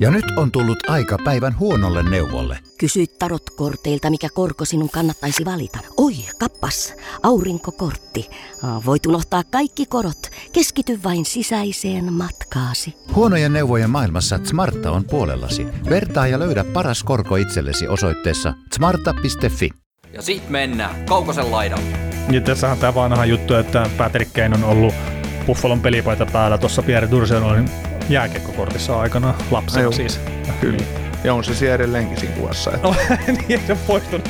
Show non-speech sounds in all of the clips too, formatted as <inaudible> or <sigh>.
Ja nyt on tullut aika päivän huonolle neuvolle. Kysy tarotkorteilta, mikä korko sinun kannattaisi valita. Oi, kappas, aurinkokortti. Voit unohtaa kaikki korot. Keskity vain sisäiseen matkaasi. Huonojen neuvojen maailmassa Smarta on puolellasi. Vertaa ja löydä paras korko itsellesi osoitteessa smarta.fi. Ja sit mennään Kaukosen laidalle. Ja tässähän tämä vanha juttu, että Patrick Kane on ollut Buffalon pelipaita päällä. Tuossa Pierre Dursen jääkiekkokortissa aikana lapsena Joo. siis. Kyllä. Ja on se siellä edelleenkin siinä kuvassa. Että No, <laughs> niin se poistunut.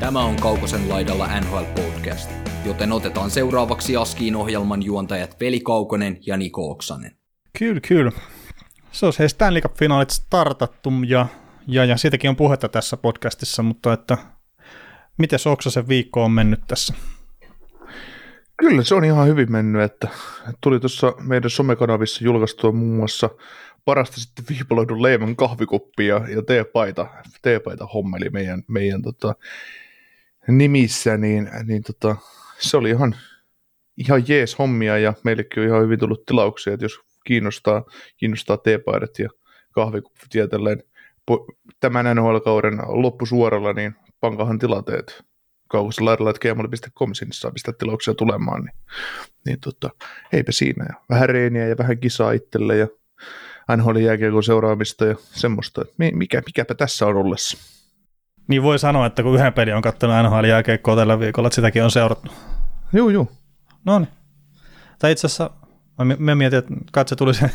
Tämä on Kaukosen laidalla NHL Podcast, joten otetaan seuraavaksi Askiin ohjelman juontajat Veli Kaukonen ja Niko Oksanen. Kyllä, kyllä. Se olisi hei Stanley Cup-finaalit startattu ja, ja, ja siitäkin on puhetta tässä podcastissa, mutta että miten Oksasen viikko on mennyt tässä? Kyllä se on ihan hyvin mennyt, että tuli tuossa meidän somekanavissa julkaistua muun muassa parasta sitten viipaloidun leivän kahvikuppi ja, ja teepaita, teepaita hommeli meidän, meidän tota, nimissä, niin, niin tota, se oli ihan, ihan jees hommia ja meillekin on ihan hyvin tullut tilauksia, että jos kiinnostaa, kiinnostaa teepaidat ja kahvikuppi tietälleen tämän NHL-kauden loppusuoralla, niin pankahan tilateet kaukassa laidalla, että gmail.com sinne saa pistää tilauksia tulemaan, niin, niin tota, eipä siinä. Ja vähän reeniä ja vähän kisaa itselle ja NHL jääkiekon seuraamista ja semmoista. Mikä, mikäpä tässä on ollessa. Niin voi sanoa, että kun yhden pelin on katsonut NHL jääkiekkoa tällä viikolla, että sitäkin on seurattu. Juu, juu. No niin. Tai itse asiassa mä, mä mietin, että katse tuli se,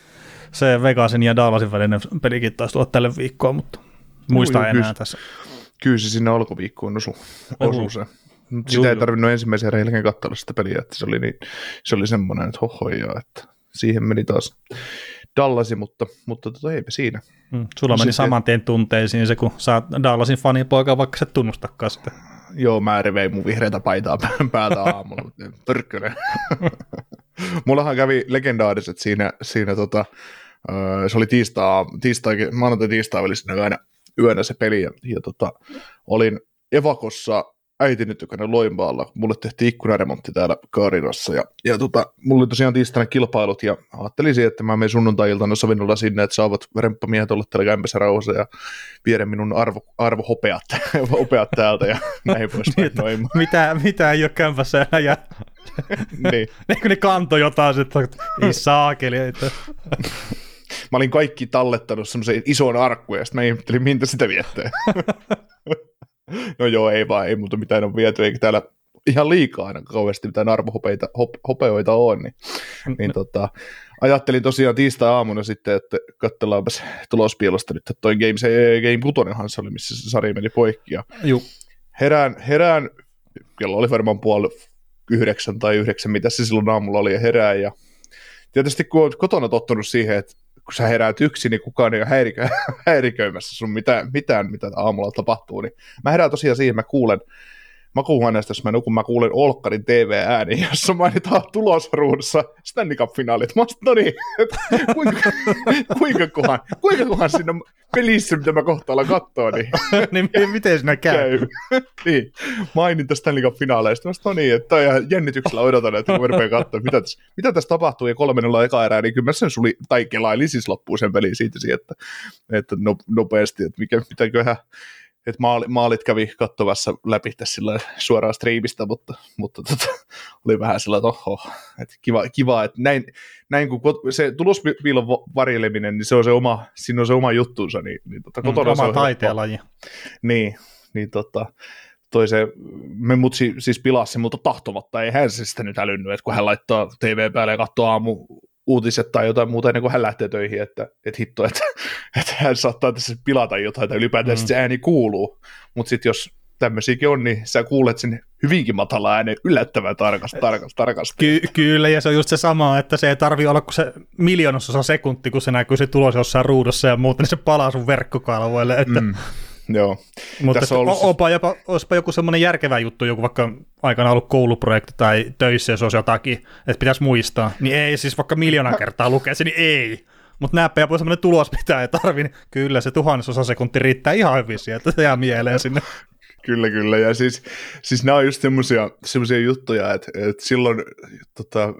<laughs> se Vegasin ja Dallasin välinen pelikin taisi tulla tälle viikkoon, mutta muista enää kyllä. tässä. Kyllä se sinne alkuviikkoon osu, Osu. osu se. Mut Juu, Sitä ei tarvinnut ensimmäisen erän jälkeen katsella sitä peliä, että se oli, niin, se oli semmoinen, että hohojaa, että siihen meni taas Dallasi, mutta, mutta tota, eipä siinä. Mm, sulla meni Sitten- saman tien tunteisiin se, kun sä oot Dallasin fanipoika, vaikka sä et tunnustakaan sitä. Joo, mä vein mun vihreätä paitaa pä- päältä aamulla, mutta pörkkönen. <laughs> Mullahan kävi legendaariset siinä, siinä tota, se oli tiistaa, tiistai, maanantai tiistai välisenä yönä, yönä se peli, ja, ja tota, olin evakossa äitini tykönä Loimaalla, mulle tehtiin ikkunaremontti täällä Kaarinassa, ja, ja tota, mulla oli tosiaan tiistaina kilpailut, ja ajattelin, että mä menen sunnuntai-iltana sovinnolla sinne, että saavat remppamiehet olla täällä kämpässä rauhassa, ja viedä minun arvo, arvohopeat <laughs> hopeat täältä, ja <laughs> näin pois. ei, mu- Mitä, mitä ei ole kämpässä enää jää. niin. <laughs> Eikö ne kanto jotain että ei saakeli. Että... Mä olin kaikki tallettanut semmoisen ison arkkuun, ja sitten mä ihmettelin, mintä sitä viettää. <laughs> no joo, ei vaan, ei muuta mitään on viety, eikä täällä ihan liikaa aina kauheasti mitään arvohopeita, hop, hopeoita on, niin, niin tota, ajattelin tosiaan tiistai-aamuna sitten, että katsellaanpas tulospielosta nyt, että toi Game, se Game 6 se oli, missä se sarja meni poikki, ja Juu. herään, herään, kello oli varmaan puoli yhdeksän tai yhdeksän, mitä se silloin aamulla oli, ja herää, ja tietysti kun olet kotona tottunut siihen, että kun sä heräät yksin, niin kukaan ei ole häirikä, <laughs> häiriköimässä sun mitään, mitään, mitä aamulla tapahtuu, niin mä herään tosiaan siihen, mä kuulen makuuhuoneesta, jos mä nukun, mä kuulen Olkkarin TV-ääni, <laughs> jossa mainitaan tulosruudussa Stanley Cup-finaalit. Mä no niin, kuinka, <laughs> kuinka, kohan, kuinka kohan siinä pelissä, mitä mä kohta alan katsoa, niin <laughs> niin mi- miten sinä käy? käy. niin, maininta Stanley Cup-finaaleista. Mä no niin, että ihan jännityksellä odotan, että kun mä rupean katsoa, mitä tässä, mitä tässä tapahtuu, ja kolmannella eka erää, niin kyllä mä sen suli, tai kelailin siis loppuun sen peliin siitä, että, että no, nopeasti, että mikä, mitäköhän, että maali, maalit kävi katsovassa läpi tässä sillä suoraan striimistä, mutta, mutta tota, oli vähän sillä, että oho, että kiva, kiva, että näin, näin kun kot- se tulospiilon va- varjeleminen, niin se on se oma, siinä on se oma juttunsa, niin, niin tota, Mm, kotona se oma taiteenlaji. Niin, niin tota, toi se, me mut si, siis pilasi se multa tahtomatta, ei hän se sitä nyt älynnyt, että kun hän laittaa TV päälle ja katsoo aamu uutiset tai jotain muuta ennen kuin hän lähtee töihin, että, että hitto, että, <laughs> että hän saattaa tässä pilata jotain tai ylipäätään Mm. se ääni kuuluu, mutta sitten jos tämmöisiäkin on, niin sä kuulet sen hyvinkin matala äänen yllättävän tarkasti, tarkasti, tarkasti. Ky- kyllä, ja se on just se sama, että se ei tarvi olla kuin se miljoonasosa sekunti, kun se näkyy se tulos jossain ruudussa ja muuta, niin se palaa sun verkkokalvoille. Että, Mm. Joo, mutta tässä on ollut opa jopa, olisipa joku semmoinen järkevä juttu, joku vaikka aikana ollut kouluprojekti tai töissä, jos olisi jotakin, että pitäisi muistaa, niin ei, siis vaikka miljoona kertaa lukee se, niin ei. Mutta näppä joku semmoinen tulos, mitä ei tarvi, niin kyllä se tuhannesosa sekunti riittää ihan hyvin sieltä, se jää mieleen sinne. Kyllä, kyllä. Ja siis, siis nämä on just semmoisia, semmoisia juttuja, että, että silloin, tota,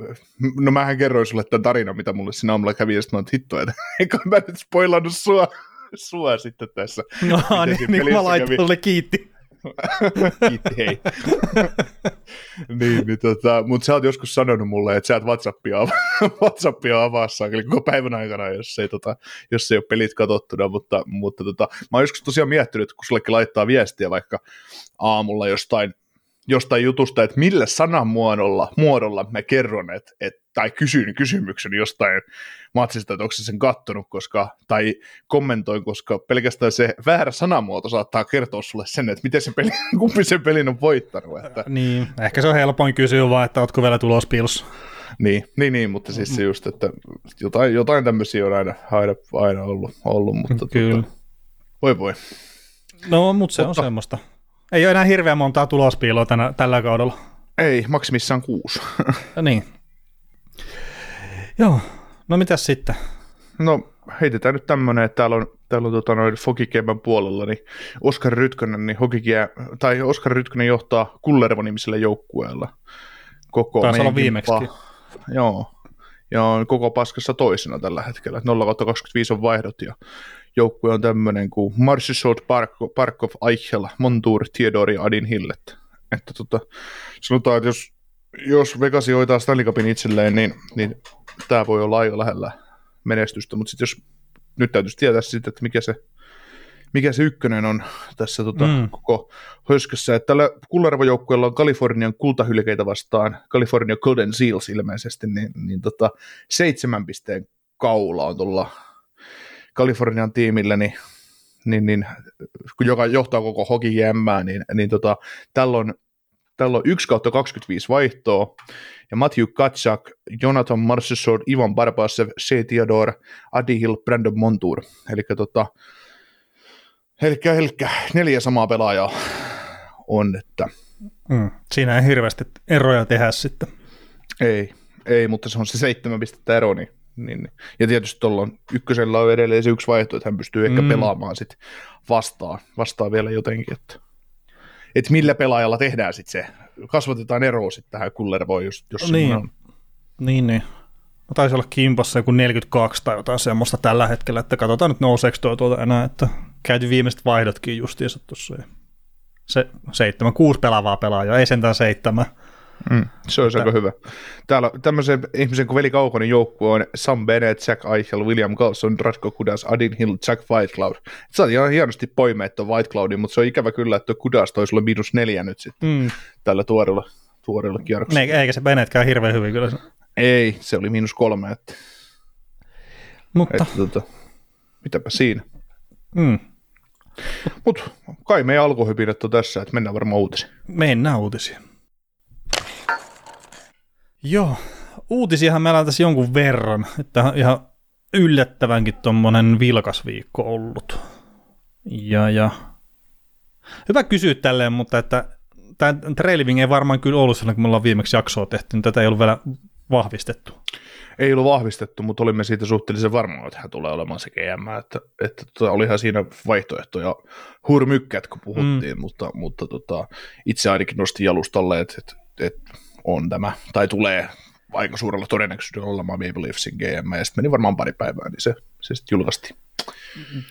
no mähän kerroin sulle tämän tarinan, mitä mulle siinä aamulla kävi, ja sitten mä oon, hitto, että <laughs> eikö mä nyt spoilannut sua, <laughs> sua sitten tässä. <laughs> No niin, niin mä laitoin kävi. kiitti. <laughs> Kiitti, hei. niin, niin tota, mutta sä oot joskus sanonut mulle, että sä et Whatsappia, ava- Whatsappia avaa saakeli koko päivän aikana, jos ei, tota, jos ei ole pelit katsottuna, mutta, mutta tota, mä oon joskus tosiaan miettinyt, kun sullekin laittaa viestiä vaikka aamulla jostain, jostain jutusta, että millä sanamuodolla muodolla mä kerron, että, että tai kysyn kysymyksen jostain matsista, että onko se sen kattonut, koska, tai kommentoin, koska pelkästään se väärä sanamuoto saattaa kertoa sulle sen, että miten se peli, <laughs> kumpi sen pelin on voittanut. Että, Niin, ehkä se on helpoin kysyä vaan, että ootko vielä tulospiilossa. niin, niin, niin, mutta siis se just, että jotain, jotain tämmöisiä on aina, aina, aina ollut, ollut mutta Kyllä. Tota, voi voi. No, mutta se Mutta- on semmoista. Ei ole enää hirveän montaa tulospiiloa tänä, tällä kaudella. Ei, maksimissaan kuusi. Ja <laughs> niin. Joo, no mitäs sitten? No heitetään nyt tämmönen, että täällä on, täällä on tota noin Fokikemän puolella, niin Oskar Rytkönen, niin Hokikia, tai Oskar Rytkönen johtaa Kullervo-nimisellä joukkueella. Koko Taisi olla meidän viimeksi. Joo, ja on koko paskassa toisena tällä hetkellä. 0-25 on vaihdot ja joukkue on tämmöinen kuin Marshall Park- Parkov Eichel, Montour, Theodori ja Adin Hillet. Että tota, sanotaan, että jos, jos Vegas hoitaa Stanley Cupin itselleen, niin, niin tämä voi olla aika lähellä menestystä, mutta sitten jos nyt täytyisi tietää sitten, että mikä se, mikä se ykkönen on tässä tota, Mm. koko höskössä. Että tällä Kullervo-joukkueella on Kalifornian kultahylkeitä vastaan, California Golden Seals ilmeisesti, niin, niin tota, seitsemän pisteen kaula on tuolla Kalifornian tiimillä, niin, niin, niin, kun joka johtaa koko hoki jämmää, niin, niin tota, tällä on Tällä on 1 kautta 25 vaihtoa, ja Matthew Katsak, Jonathan Marchessault, Ivan Barbasev, C. Theodore, Adi Hill, Brandon Montour. Eli tota, helkkä, helkkä, neljä samaa pelaajaa on, että Mm. Siinä ei hirveästi eroja tehdä sitten. ei, ei, mutta se on se seitsemän pistettä ero, niin, niin, ja tietysti tuolla ykkösellä on edelleen se yksi vaihto, että hän pystyy ehkä Mm. pelaamaan sit vastaan, vastaan vielä jotenkin, että et millä pelaajalla tehdään sitten se, kasvatetaan eroa sitten tähän Kullervoon, jos, jos Niin. on. Niin, niin. No taisi olla kimpassa joku 42 tai jotain semmoista tällä hetkellä, että katsotaan nyt nouseeko tuo tuota enää, että käyty viimeiset vaihdotkin justiinsa tuossa. Se seitsemän, kuusi pelaavaa pelaajaa, ei sentään seitsemän. Mm, se olisi aika hyvä. Täällä tämmöisen ihmisen kuin Veli Kaukonen joukkue on Sam Bennett, Jack Eichel, William Carlson, Radko Kudas, Adin Hill, Jack Whitecloud. Sä oot ihan hienosti poimeet tuon Whitecloudin, mutta se on ikävä kyllä, että Kudas toi sulle miinus neljä nyt sitten Mm. tällä tuoreella, tuoreella kierroksella. Ne, eikä se Benettkään hirveän hyvin kyllä. Ei, se oli miinus kolme, että, Mutta, että tota, mitäpä siinä. mm, Mutta kai meidän alkuhypinät on tässä, että mennään varmaan uutisiin. mennään uutisiin. Joo, uutisiahan meillä on tässä jonkun verran, että on ihan yllättävänkin tuommoinen vilkas viikko ollut. Ja, ja hyvä kysyä tälleen, mutta että tämä trailiving ei varmaan kyllä ollut silloin, kun me ollaan viimeksi jaksoa tehty, niin tätä ei ollut vielä vahvistettu. Ei ollut vahvistettu, mutta olimme siitä suhteellisen varmoja, että hän tulee olemaan se GM, että, että tota, olihan siinä vaihtoehtoja hurmykkät, kun puhuttiin, mm. mutta, mutta tota, itse ainakin nostin jalustalle, että, että, että on tämä, tai tulee aika suurella todennäköisyydellä olemaan Maple Leafsin GM, ja sitten meni varmaan pari päivää, niin se, se sitten julkaistiin.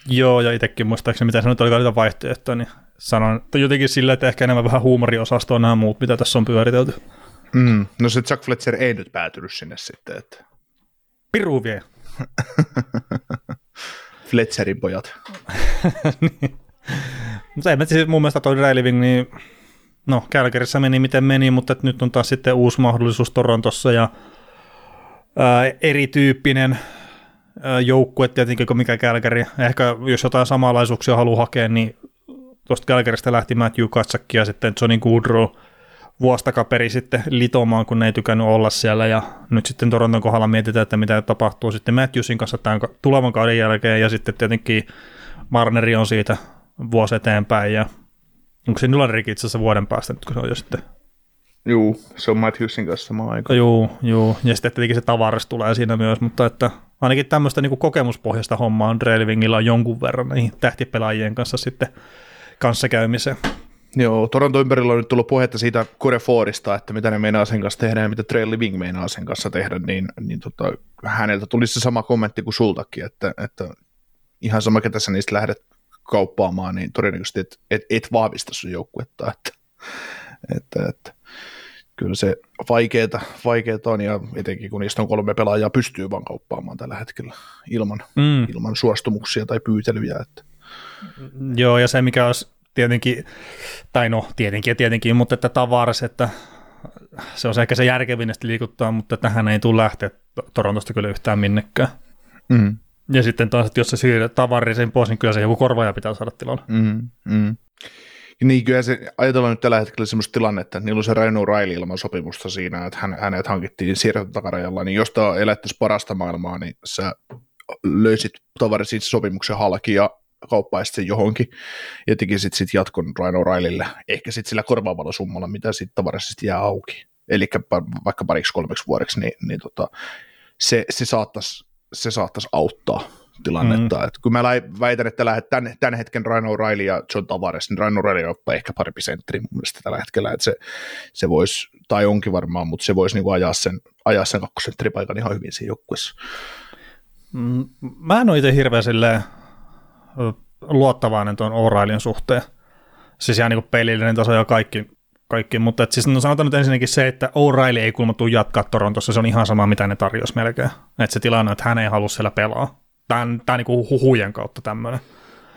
Joo, ja itsekin muistaakseni, mitä sanoit, oli niitä vaihtoehtoja, niin sanoin, että jotenkin sillä, että ehkä enemmän vähän huumoriosastoa nämä muut, mitä tässä on pyöritelty. Mm. No se Chuck Fletcher ei nyt päätynyt sinne sitten, että Piru vie. <laughs> Fletcherin pojat. <laughs> Mutta ei, siis mun mielestä toi Railiving, niin no Kälkärissä meni miten meni, mutta nyt on taas sitten uusi mahdollisuus Torontossa ja ää, erityyppinen joukkue tietenkin kuin mikä Kälkäri. Ehkä jos jotain samanlaisuuksia haluaa hakea, niin tuosta Kälkäristä lähti Matthew Katsakki ja sitten Johnny Goodrow vuosi takaperi sitten litomaan, kun ne ei tykännyt olla siellä ja nyt sitten Toronton kohdalla mietitään, että mitä tapahtuu sitten Matthewsin kanssa tämän tulevan kauden jälkeen ja sitten tietenkin Marneri on siitä vuosi eteenpäin ja onko se Nylanerikin itse asiassa vuoden päästä nyt, kun se on jo sitten Juu, se on Matthewsin kanssa sama aika. Joo, joo. Ja sitten tietenkin se tavaras tulee siinä myös, mutta että ainakin tämmöistä niin kokemuspohjaista hommaa on Railwingilla on jonkun verran niihin tähtipelaajien kanssa sitten kanssakäymiseen. Joo, Toronto ympärillä on nyt tullut puhetta siitä Corey Fordista, että mitä ne meinaa sen kanssa tehdä ja mitä Trey Living meinaa sen kanssa tehdä, niin, niin tota, häneltä tuli se sama kommentti kuin sultakin, että, että ihan sama, ketä sä niistä lähdet kauppaamaan, niin todennäköisesti et, et, et vahvista sun joukkuetta, että, että, että kyllä se vaikeeta, vaikeeta on, ja etenkin kun niistä on kolme pelaajaa pystyy vaan kauppaamaan tällä hetkellä ilman, mm. ilman suostumuksia tai pyytelyjä. Että. Joo, ja se mikä olisi tietenkin, tai no tietenkin ja tietenkin, mutta että tavaras, että se on ehkä se järkevin liikuttaa, mutta tähän ei tule lähteä Torontosta kyllä yhtään minnekään. Mm. Ja sitten taas, että jos se siirrät tavarisen pois, niin kyllä se joku korvaaja pitää saada tilalle. Mm, mm. Niin kyllä se, ajatellaan nyt tällä hetkellä sellaista tilannetta, että niillä on se Reno Riley ilman sopimusta siinä, että hän, hänet hankittiin siirtotakarajalla, niin jos tämä elättäisiin parasta maailmaa, niin sä löysit tavarisen sopimuksen halki ja kauppaisit sen johonkin ja tekisit sitten jatkon Ryan O'Reillylle, ehkä sitten sillä korvaavalla summalla, mitä sitten tavarisesti jää auki. Eli vaikka pariksi kolmeksi vuodeksi, niin, niin tota, se, se, saattaisi, se saattaisi auttaa tilannetta. Mm. Et kun mä väitän, että lähdet tämän, tämän hetken Ryan O'Reilly ja John Tavares, niin Ryan O'Reilly ottaa ehkä parempi sentteri mun mielestä tällä hetkellä, että se, se voisi, tai onkin varmaan, mutta se voisi niinku ajaa sen, ajaa sen kakkosentteripaikan ihan hyvin siinä joukkueessa. Mm, mä en ole itse hirveän silleen luottavainen tuon O'Reillyn suhteen. Siis ihan niin pelillinen taso ja kaikki, kaikki. mutta et siis no sanotaan nyt ensinnäkin se, että O'Reilly ei kuulemma tule jatkaa Torontossa, se on ihan sama, mitä ne tarjosi melkein. Että se tilanne, että hän ei halua siellä pelaa. Tämä on, tämä on niin huhujen kautta tämmöinen.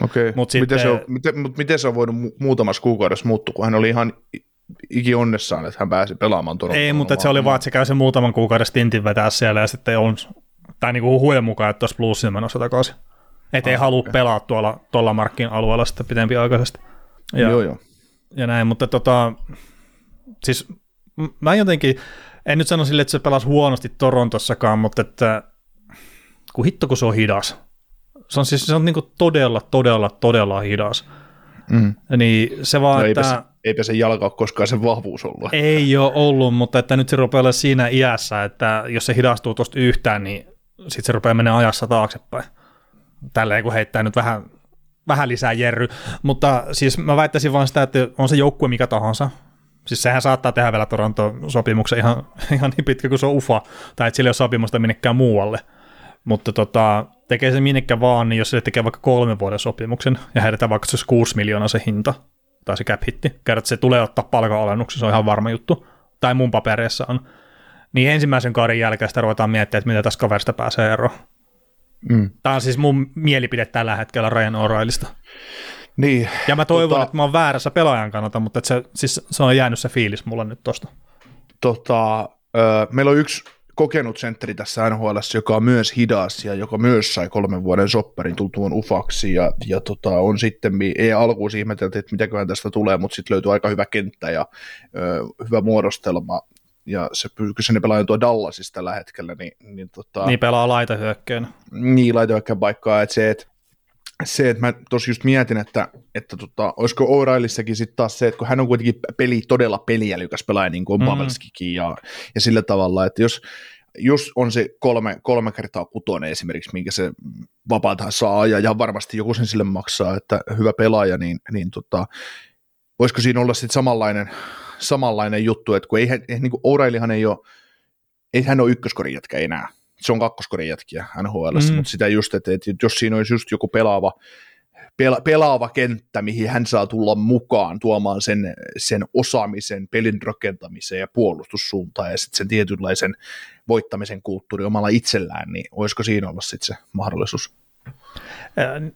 Okei, Mut miten, sitten, se on, miten, mutta miten se on voinut muutamassa kuukaudessa muuttua, kun hän oli ihan iki onnessaan, että hän pääsi pelaamaan Torontoon. Ei, mutta se oli vaan, että se käy sen muutaman kuukauden stintin vetää siellä ja sitten on, tai niin huhujen mukaan, että tuossa plussin menossa takaisin. Että ei ah, halua okay. pelaa tuolla, tuolla markkin alueella sitten pitempiaikaisesti. Ja, joo, joo. Ja näin, mutta tota, siis mä jotenkin, en nyt sano sille, että se pelasi huonosti Torontossakaan, mutta että kun hitto kun se on hidas. Se on siis se on niin todella, todella, todella hidas. Mm. Niin se vaan, no eipä, että... Se, eipä se jalka ole koskaan sen vahvuus ollut. Ei ole ollut, mutta että nyt se rupeaa olla siinä iässä, että jos se hidastuu tuosta yhtään, niin sitten se rupeaa menemään ajassa taaksepäin tälleen kun heittää nyt vähän lisää jerry. Mutta siis mä väittäisin vaan sitä, että on se joukkue mikä tahansa. Siis sehän saattaa tehdä vielä Toronto-sopimuksen ihan, <laughs> ihan niin pitkä kuin se on ufa, tai että sillä ei ole sopimusta minnekään muualle. Mutta tota, tekee se minnekä vaan, niin jos se tekee vaikka kolmen vuoden sopimuksen ja heidetään vaikka se 6 miljoonaa se hinta, tai se cap hitti, kerrot, se tulee ottaa palkanalennuksen, se on ihan varma juttu, tai mun papereissa on, niin ensimmäisen kauden jälkeen sitä ruvetaan miettimään, että mitä tästä kaverista pääsee eroon. Mm. Tämä on siis mun mielipide tällä hetkellä Ryan O'Reillista. Niin, ja mä toivon, tota, että mä oon väärässä pelaajan kannalta, mutta se, siis, se on jäänyt se fiilis mulla nyt tosta. Tota, ö, meillä on yksi kokenut sentteri tässä NHL, joka on myös hidas ja joka myös sai kolmen vuoden sopparin tultuun ufaksi ja, ja tota, on sitten, ei alkuun ihmetelty, että mitäköhän tästä tulee, mutta sitten löytyy aika hyvä kenttä ja ö, hyvä muodostelma ja se kyseinen pelaaja tuo Dallasista tällä hetkellä. Niin, niin, tota, niin pelaa laitahyökkäin. Niin, laitahyökkäin paikkaa, että se, että se, että mä tosi just mietin, että, että tota, olisiko O'Reillissakin sitten taas se, että kun hän on kuitenkin peli, todella peliälykäs pelaaja, niin kuin on mm. Ja, ja sillä tavalla, että jos, jos on se kolme, kolme kertaa kutonen esimerkiksi, minkä se vapaata saa, ja, ja varmasti joku sen sille maksaa, että hyvä pelaaja, niin, niin tota, voisiko siinä olla sitten samanlainen, samanlainen juttu, että kun ei, niin kuin O'Reillyhan ei ole, ei hän ole ykköskorin jätkä enää, se on kakkoskorin jätkiä NHL, mm. mutta sitä just, että, että jos siinä olisi just joku pelaava, pela, pelaava kenttä, mihin hän saa tulla mukaan tuomaan sen, sen osaamisen, pelin rakentamiseen ja puolustussuuntaan ja sitten sen tietynlaisen voittamisen kulttuuri omalla itsellään, niin olisiko siinä olla sitten se mahdollisuus?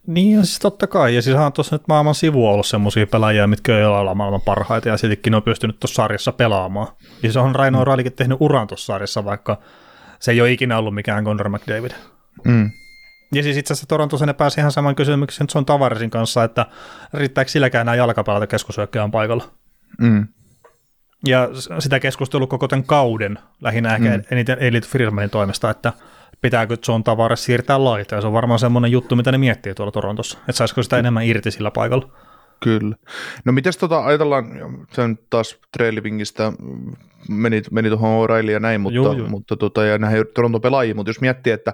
Niin, siis totta kai. Ja siis on tuossa nyt maailman sivu ollut semmoisia pelaajia, mitkä ei ole maailman parhaita, ja sittenkin on pystynyt tuossa sarjassa pelaamaan. Ja se on Raino Railikin tehnyt uran tuossa sarjassa, vaikka se ei ole ikinä ollut mikään Conor McDavid. Mm. Ja siis itse asiassa Torontossa ne pääsi ihan saman kysymyksen on Tavarisin kanssa, että riittääkö silläkään nämä jalkapalata keskusyökkäjän paikalla. Mm. Ja sitä keskustelua koko tämän kauden lähinnä ehkä mm. eniten Elite Firmanin toimesta, että – pitääkö John Tavares siirtää laitaa. Se on varmaan semmoinen juttu, mitä ne miettii tuolla Torontossa, että saisiko sitä enemmän irti sillä paikalla. Kyllä. No mites tota, ajatellaan, sen taas Trailivingistä meni, meni tuohon O'Reilly ja näin, mutta, joo, joo. mutta tota, ja näihin Toronto pelaajia, mutta jos miettii, että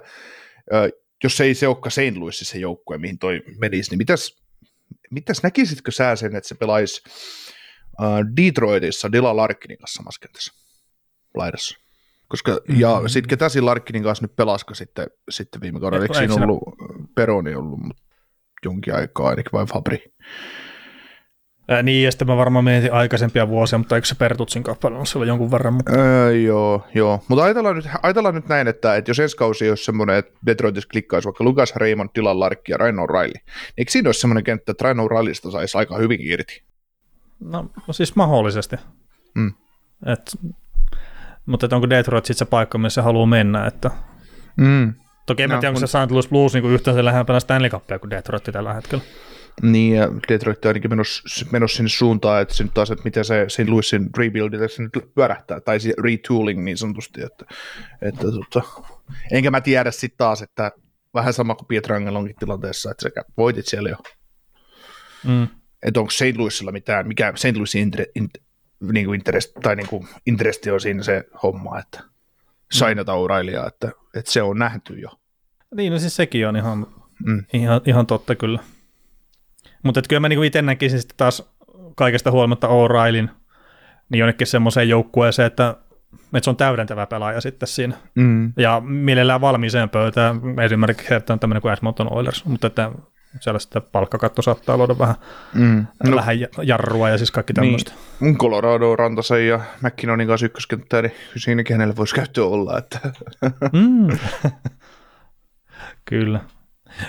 jos ei se olekaan St. Louis se joukkue, mihin toi menisi, niin mitäs, mitäs näkisitkö sä sen, että se pelaisi Detroitissa Dila Larkinin kanssa samassa kentässä laidassa. Koska, mm-hmm. Ja sitten ketä siinä Larkinin kanssa nyt pelaska sitten, sitten viime kaudella? Eikö siinä ollut Peroni ollut jonkin aikaa ainakin vai Fabri? Ää, niin, ja sitten mä varmaan mietin aikaisempia vuosia, mutta eikö se Pertutsin kappale on siellä jonkun verran? Mutta... Öö, joo, joo. Mutta ajatellaan nyt, ajatellaan nyt näin, että, että jos ensi kausi olisi semmoinen, että Detroitissa klikkaisi vaikka Lukas Raymond, Dylan Larkki ja Raino Riley, niin eikö siinä olisi semmoinen kenttä, että Raino Rileysta saisi aika hyvin irti? No, no siis mahdollisesti. Mm. Et, mutta et onko Detroit sitten se paikka, missä se haluaa mennä, että... Mm. Toki en no, tiedä, onko se St. Louis Blues niin yhtään se lähempänä Stanley Cupia kuin Detroit tällä hetkellä. Niin, ja Detroit on ainakin menossa, menossa sinne suuntaan, että se nyt taas, että miten se St. Louisin rebuild, että se nyt pyörähtää, tai se retooling niin sanotusti, että, että tota, enkä mä tiedä sitten taas, että vähän sama kuin Pietrangelonkin tilanteessa, että sekä voitit siellä jo. Mm. Että onko St. Louisilla mitään, mikä St. Louisin niin kuin interest, tai niin kuin interesti on siinä se homma, että sainata Urailia, että, että se on nähty jo. Niin, no siis sekin on ihan, mm. ihan, ihan totta kyllä. Mutta kyllä mä niinku itse näkisin sitten taas kaikesta huolimatta O'Reillyn niin jonnekin semmoiseen joukkueeseen, että, että se on täydentävä pelaaja sitten siinä. Mm. Ja mielellään valmiiseen pöytään, esimerkiksi että on tämmöinen kuin Edmonton Oilers, mutta että siellä sitten palkkakatto saattaa luoda vähän, Mm. no, vähän jarrua ja siis kaikki tämmöistä. Niin, Colorado, Rantasen ja McKinnonin kanssa ykköskenttää, niin siinäkin hänellä voisi käyttöä olla. Että. Mm. Kyllä.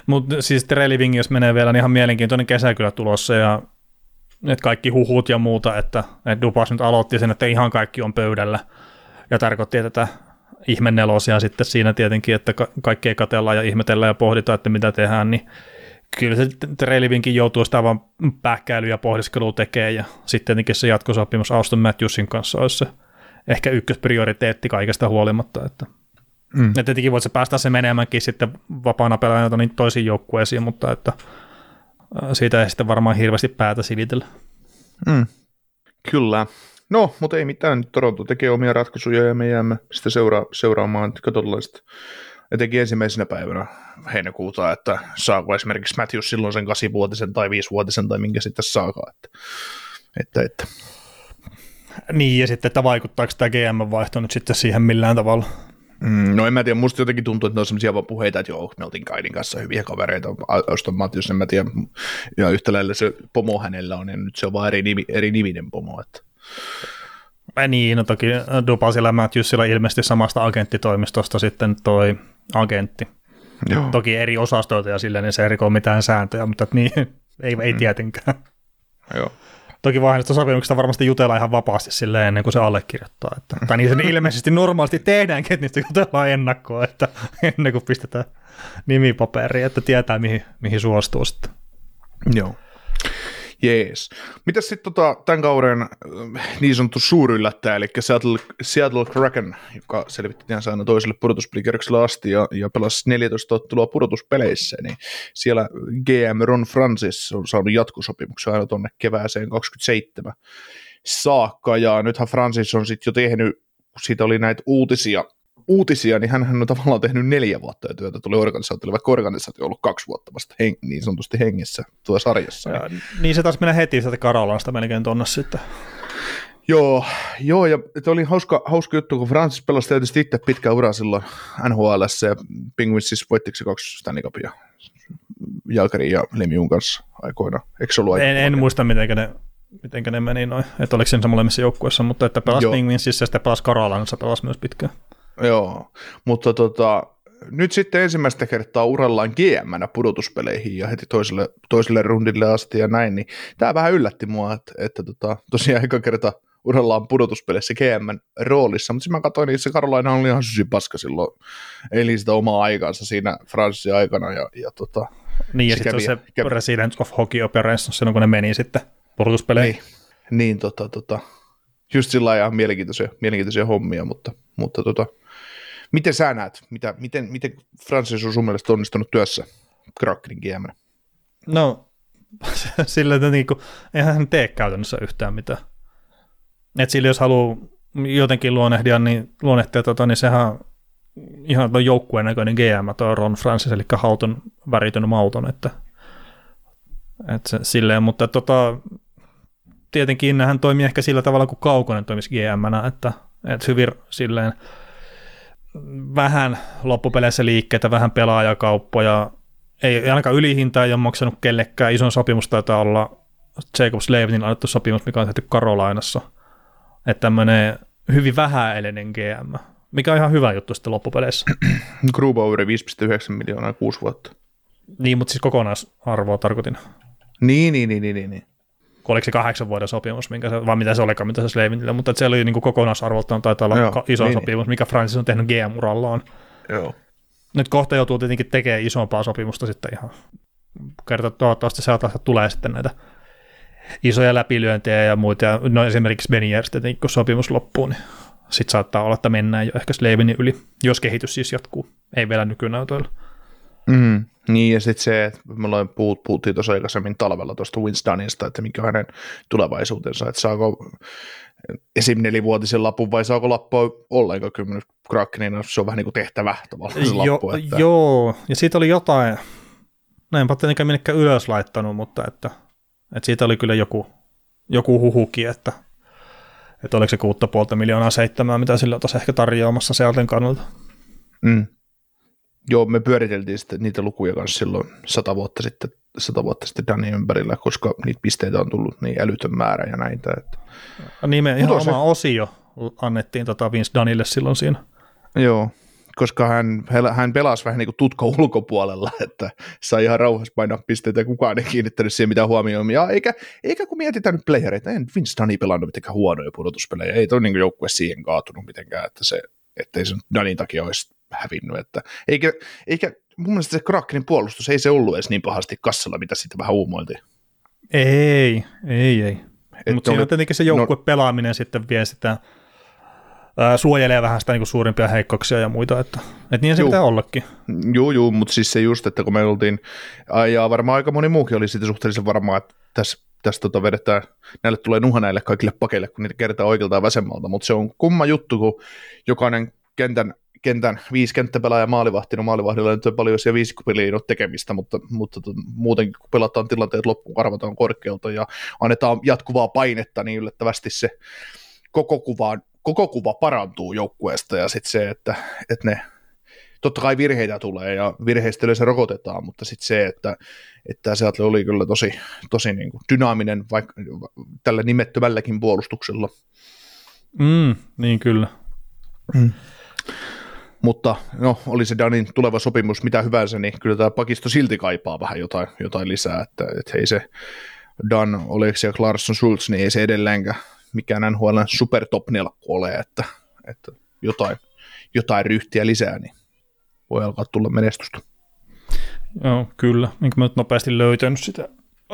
Mutta siis Reliving, jos menee vielä, niin ihan mielenkiintoinen kesä kyllä tulossa ja että kaikki huhut ja muuta, että, että Dupas nyt aloitti sen, että ihan kaikki on pöydällä ja tarkoitti tätä ihmennelosia sitten siinä tietenkin, että ka- kaikkea katellaan ja ihmetellään ja pohditaan, että mitä tehdään, niin kyllä se Trelivinkin joutuu sitä vaan pähkäilyä ja pohdiskelua tekee ja sitten tietenkin se jatkosopimus Auston Matthewsin kanssa olisi se ehkä ykkösprioriteetti kaikesta huolimatta, että Mm. Ja tietenkin voit se päästä se menemäänkin sitten vapaana pelaajana niin toisiin joukkueisiin, mutta että siitä ei sitten varmaan hirveästi päätä silitellä. Mm. Kyllä. No, mutta ei mitään. Toronto tekee omia ratkaisuja ja me jäämme sitä seura- seuraamaan. Katsotaan sitten etenkin ensimmäisenä päivänä heinäkuuta, että saako esimerkiksi Matthews silloin sen 8-vuotisen tai 5-vuotisen tai minkä sitten saakaan. Että, että, että. Niin, ja sitten, että vaikuttaako tämä GM-vaihto nyt sitten siihen millään tavalla? Mm, no en mä tiedä, musta jotenkin tuntuu, että ne on sellaisia vaan puheita, että joo, me oltiin Kaidin kanssa hyviä kavereita, Auston Matthews, en mä tiedä, ja yhtä lailla se pomo hänellä on, ja nyt se on vaan eri, nimi, eri niminen pomo. Että. Äh, niin, no toki Dupasilla Matthewsilla ilmeisesti samasta agenttitoimistosta sitten toi agentti. Joo. Toki eri osastoita ja silleen, niin se ei riko mitään sääntöjä, mutta niin, <laughs> ei, ei mm. tietenkään. Joo. Toki näistä sopimuksista varmasti jutellaan ihan vapaasti silleen ennen kuin se allekirjoittaa. Että, tai niin se ilmeisesti normaalisti tehdäänkin, että niistä jutellaan ennakkoon, että <laughs> ennen kuin pistetään nimipaperiin, että tietää mihin, mihin suostuu sitten. Joo. Jees. Mitäs sitten tota, tämän kauden niin sanottu suuryllättäjä, eli Seattle, Seattle Kraken, joka selvitti ihan aina toiselle pudotuspelikierrokselle asti ja, ja pelasi 14 ottelua pudotuspeleissä, niin siellä GM Ron Francis on saanut jatkosopimuksen aina tuonne kevääseen 27 saakka, ja nythän Francis on sitten jo tehnyt, siitä oli näitä uutisia uutisia, niin hän on tavallaan tehnyt neljä vuotta jo työtä tuli organisaatiolle, vaikka organisaatio on ollut kaksi vuotta vasta heng, niin sanotusti hengessä tuo sarjassa. Ja, niin. niin se taas mennä heti sieltä Karolasta melkein tonne sitten. Joo, joo ja oli hauska, hauska juttu, kun Francis pelasi tietysti itse pitkä ura silloin NHL ja Penguins siis voittiko se kaksi Stanley Cupia Jalkarin ja Lemiun kanssa aikoina. Eikö se ollut en, en muista, miten ne, mitenkä ne meni noin, että oliko se molemmissa joukkueessa, mutta että pelasi Penguinsissa ja sitten pelasi Karolansa, pelasi myös pitkään. Joo, mutta tota, nyt sitten ensimmäistä kertaa urallaan gm pudotuspeleihin ja heti toiselle, toiselle rundille asti ja näin, niin tämä vähän yllätti mua, että, että tota, tosiaan eka kerta urallaan pudotuspeleissä GM roolissa, mutta mä katsoin, niin se Karolaina oli ihan sysi paska silloin, eli sitä omaa aikansa siinä Franssin aikana ja, ja tota, niin, ja sitten se kävi. President of Hockey Operations silloin, kun ne meni sitten pudotuspeleihin. Niin, niin tota, tota, just sillä lailla mielenkiintoisia, mielenkiintoisia hommia, mutta, mutta tota, Miten sä näet, mitä, miten, miten Francis on sun mielestä onnistunut työssä Krakenin GM? No, <laughs> sillä että niinku, eihän hän tee käytännössä yhtään mitään. Et sillä jos haluaa jotenkin niin luonnehtia, tota, niin sehän ihan tuon joukkueen näköinen GM, tuo Ron Francis, eli hauton väritön mauton, että, että se, silleen, mutta tota, tietenkin hän toimii ehkä sillä tavalla kuin Kaukonen toimisi gm että, että hyvin silleen vähän loppupeleissä liikkeitä, vähän pelaajakauppoja, ei, ainakaan ylihintaa ei ole maksanut kellekään, ison sopimus taitaa olla Jacob Slavenin annettu sopimus, mikä on tehty Karolainassa, että tämmöinen hyvin vähäelinen GM, mikä on ihan hyvä juttu sitten loppupeleissä. <clears throat> Grubauer 5,9 miljoonaa kuusi vuotta. Niin, mutta siis kokonaisarvoa tarkoitin. Niin, niin, niin, niin, niin. Oliko se kahdeksan vuoden sopimus, minkä se, vai mitä se olikaan, mitä se Slavinille, mutta se oli niin kuin kokonaisarvoltaan taitaa olla Joo, iso niin, sopimus, mikä Francis on tehnyt GM-urallaan. Joo. Nyt kohta joutuu tietenkin tekemään isompaa sopimusta sitten ihan. Kerta toivottavasti sieltä tulee sitten näitä isoja läpilyöntejä ja muita. Ja no esimerkiksi Beniers tietenkin, kun sopimus loppuu, niin sitten saattaa olla, että mennään jo ehkä Slavinin yli, jos kehitys siis jatkuu. Ei vielä nykynäytöillä. Mm, niin, ja sitten se, että me ollaan puhut, puhuttiin tuossa aikaisemmin talvella tuosta Winstonista, että mikä on hänen tulevaisuutensa, että saako esim. nelivuotisen lapun vai saako lappua ollenkaan kymmenen Krakenina, se on vähän niin kuin tehtävä tavallaan se jo, lappu. Että... Joo, ja siitä oli jotain, no enpä tietenkään minnekään ylös laittanut, mutta että, että siitä oli kyllä joku, joku huhuki, että, että oliko se kuutta puolta miljoonaa seitsemää, mitä sillä on ehkä tarjoamassa Sealten kannalta. Mm. Joo, me pyöriteltiin sitten niitä lukuja kanssa silloin sata vuotta sitten, sata vuotta sitten Dani ympärillä, koska niitä pisteitä on tullut niin älytön määrä ja näitä. Että... Niin me ihan oma osio annettiin tota Vince Danille silloin siinä. Joo, koska hän, hän pelasi vähän niin kuin tutka ulkopuolella, että sai ihan rauhassa painaa pisteitä ja kukaan ei kiinnittänyt siihen mitään huomioon. Ja eikä, eikä kun mietitään nyt playereita, en Vince Dani pelannut mitenkään huonoja pudotuspelejä, ei toi niin joukkue siihen kaatunut mitenkään, että se, ettei se Danin takia olisi hävinnyt. Että, eikä, eikä mun mielestä se Krakenin puolustus ei se ollut edes niin pahasti kassalla, mitä sitten vähän uumoiltiin. Ei, ei, ei. Mutta siinä on tietenkin se joukkue no, pelaaminen sitten vie sitä, ää, suojelee vähän sitä niin suurimpia heikkouksia ja muita, että, että niin se juu, pitää ollakin. Joo, joo, mutta siis se just, että kun me oltiin, ja varmaan aika moni muukin oli siitä suhteellisen varmaa, että tässä tässä tota vedetään, näille tulee nuha näille kaikille pakeille, kun niitä kertaa oikealta ja vasemmalta, mutta se on kumma juttu, kun jokainen kentän kentän viisi kenttäpelaaja maalivahti, no maalivahdilla nyt on paljon siellä viisi peliä tekemistä, mutta, mutta muutenkin kun pelataan tilanteet loppuun, arvataan korkealta ja annetaan jatkuvaa painetta, niin yllättävästi se koko kuva, koko kuva parantuu joukkueesta ja sitten se, että, että ne totta kai virheitä tulee ja virheistä se rokotetaan, mutta sitten se, että, että se oli kyllä tosi, tosi niin kuin dynaaminen vaikka tällä nimettömälläkin puolustuksella. Mm, niin kyllä. Mm. Mutta no, oli se Danin tuleva sopimus mitä hyvänsä, niin kyllä tämä pakisto silti kaipaa vähän jotain, jotain lisää, että, että ei se Dan, Oleksi ja Clarkson Schultz, niin ei se edelleenkään mikään NHL super top ole, että, että jotain, jotain ryhtiä lisää, niin voi alkaa tulla menestystä. Joo, kyllä. Enkä mä nyt nopeasti löytänyt sitä,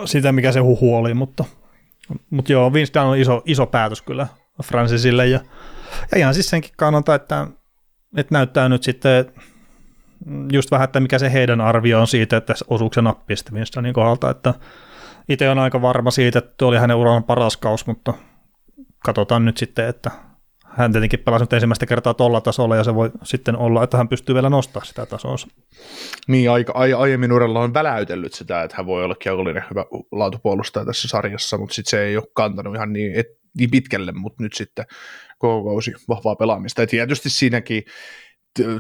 sitä mikä se huhu oli, mutta, mutta joo, Vince on iso, iso päätös kyllä Francisille ja, ja ihan siis senkin kannalta, että että näyttää nyt sitten just vähän, että mikä se heidän arvio on siitä, että osuuko se nappi niin kohdalta, että itse on aika varma siitä, että tuo oli hänen uran paras kaus, mutta katsotaan nyt sitten, että hän tietenkin pelasi nyt ensimmäistä kertaa tuolla tasolla ja se voi sitten olla, että hän pystyy vielä nostamaan sitä tasoa. Niin, aika, ai, aiemmin uralla on väläytellyt sitä, että hän voi olla kiekollinen hyvä laatupuolustaja tässä sarjassa, mutta sitten se ei ole kantanut ihan niin, et, niin pitkälle, mutta nyt sitten koko kausi vahvaa pelaamista. Ja tietysti siinäkin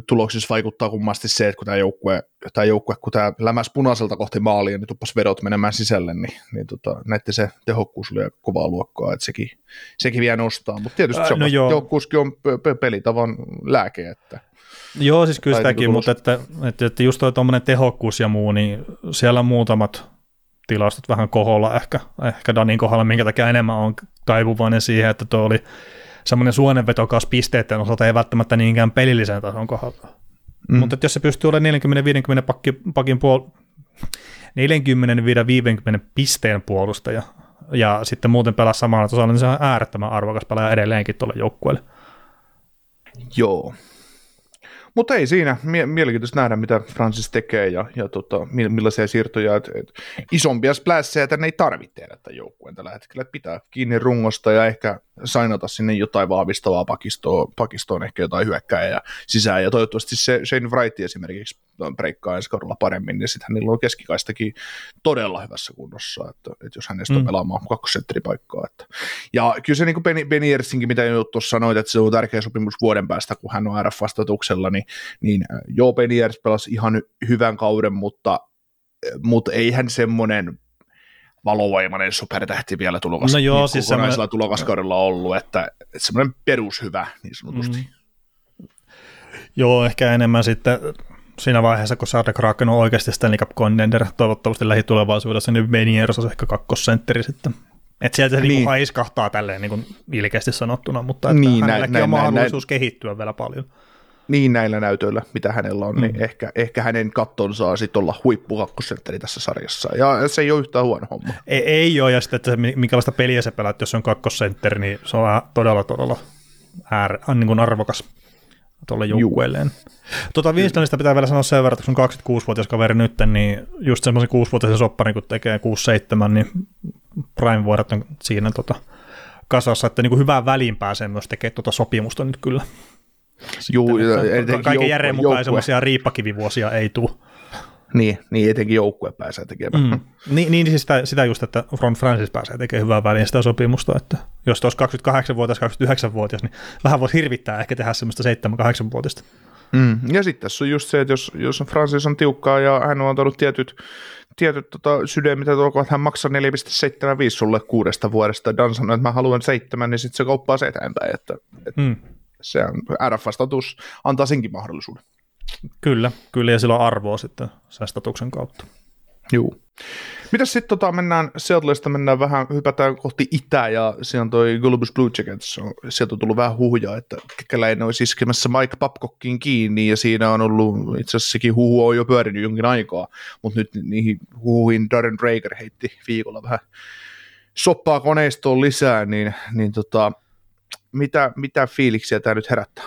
tuloksissa vaikuttaa kummasti se, että kun tämä joukkue, tämä joukkue kun tämä lämäs punaiselta kohti maalia, niin tuppas vedot menemään sisälle, niin, niin tota, näette se tehokkuus oli kovaa luokkaa, että sekin, sekin vielä nostaa, mutta tietysti Ää, se on, no tehokkuuskin on pelitavan lääke, että Joo, siis kyllä sitäkin, mutta että, että, että just tuommoinen tehokkuus ja muu, niin siellä on muutamat tilastot vähän koholla ehkä, ehkä Danin kohdalla, minkä takia enemmän on taipuvainen siihen, että tuo oli semmoinen suonenvetokas pisteiden osalta ei välttämättä niinkään pelillisen tason kohdalla. Mm. Mutta jos se pystyy olemaan 40-50 pakki, pakin puol- 40-50 pisteen puolustaja ja sitten muuten pelaa samalla tasolla, niin se on äärettömän arvokas pelaaja edelleenkin tuolle joukkueelle. Joo, mutta ei siinä, mie- mielenkiintoista nähdä, mitä Francis tekee ja, ja tota, millaisia siirtoja. Et, et, isompia splässejä tänne ei tarvitse tehdä tämän joukkueen tällä hetkellä. Et pitää kiinni rungosta ja ehkä sainata sinne jotain vahvistavaa pakistoa, pakistoon, ehkä jotain hyökkää ja sisään. Ja toivottavasti se Shane Wright esimerkiksi breikkaa ensi kaudella paremmin, niin sitten niillä on keskikaistakin todella hyvässä kunnossa, että, että jos hänestä on Mm. pelaamaan kakkosentteripaikkaa. Että. Ja kyllä se niin kuin Benny, Benny Ersinkin, mitä jo tuossa sanoit, että se on tärkeä sopimus vuoden päästä, kun hän on RF-vastatuksella, niin, niin äh, joo, Benny Ers pelasi ihan hy- hyvän kauden, mutta, mutta eihän semmoinen valovoimainen supertähti vielä tulokas, No joo, niin siis kokonaisella semmoinen- tulokaskaudella ollut, että, että semmoinen perushyvä niin sanotusti. Mm. Joo, ehkä enemmän sitten siinä vaiheessa, kun Sarda Kraken on oikeasti Stanley Cup contender, toivottavasti lähitulevaisuudessa, niin Beniers on ehkä kakkosentteri sitten. Et sieltä se niin. Niin. Niin haiskahtaa tälleen niin ilkeästi sanottuna, mutta että Niin, niin, näin- hänelläkin näin- on näin- mahdollisuus kehittyä vielä paljon. Niin näillä näytöillä, mitä hänellä on, mm. niin Mm. ehkä, ehkä hänen katton saa sitten olla huippukakkosentteri tässä sarjassa. Ja se ei ole yhtään huono homma. Ei, ei ole, ja sitten, että minkälaista peliä se pelaat, jos on kakkosentteri, niin se on todella, todella äär, niin kuin arvokas tuolle joukkueelleen. Tuota Winstonista pitää vielä sanoa sen verran, että kun on 26-vuotias kaveri nyt, niin just semmoisen 6-vuotisen sopparin, kun tekee 6-7, niin prime-vuodet on siinä tota, kasassa, että niin kuin hyvään väliin pääsee myös tekemään tuota sopimusta nyt kyllä. Juu, ja Että Kaiken joukkue- järjen mukaan joukkue- semmoisia riippakivivuosia ei tule. Niin, niin etenkin joukkue pääsee tekemään. Mm. Niin, niin siis sitä, sitä just, että Front Francis pääsee tekemään hyvää väliin sitä sopimusta, että jos tuossa 28-vuotias, 29-vuotias, niin vähän voisi hirvittää ehkä tehdä semmoista 7-8-vuotista. Mm. Ja sitten tässä on just se, että jos, jos Francis on tiukkaa ja hän on antanut tietyt, tietyt tota, sydämitä, että hän maksaa 4,75 sulle kuudesta vuodesta, Dan sanoi, että mä haluan seitsemän, niin sitten se kauppaa se eteenpäin, että, että Mm. se on RF-status antaa senkin mahdollisuuden. Kyllä, kyllä, ja sillä on arvoa sitten sen statuksen kautta. Juu. Mitäs sitten tota, mennään Seattleista, mennään vähän, hypätään kohti itää ja siellä on toi Globus Blue Jackets, sieltä on tullut vähän huhuja, että kekäläinen olisi iskemässä Mike Babcockin kiinni ja siinä on ollut, itse asiassa sekin huhu on jo pyörinyt jonkin aikaa, mutta nyt niihin huhuihin Darren Drager heitti viikolla vähän soppaa koneistoon lisää, niin, niin tota, mitä, mitä fiiliksiä tämä nyt herättää?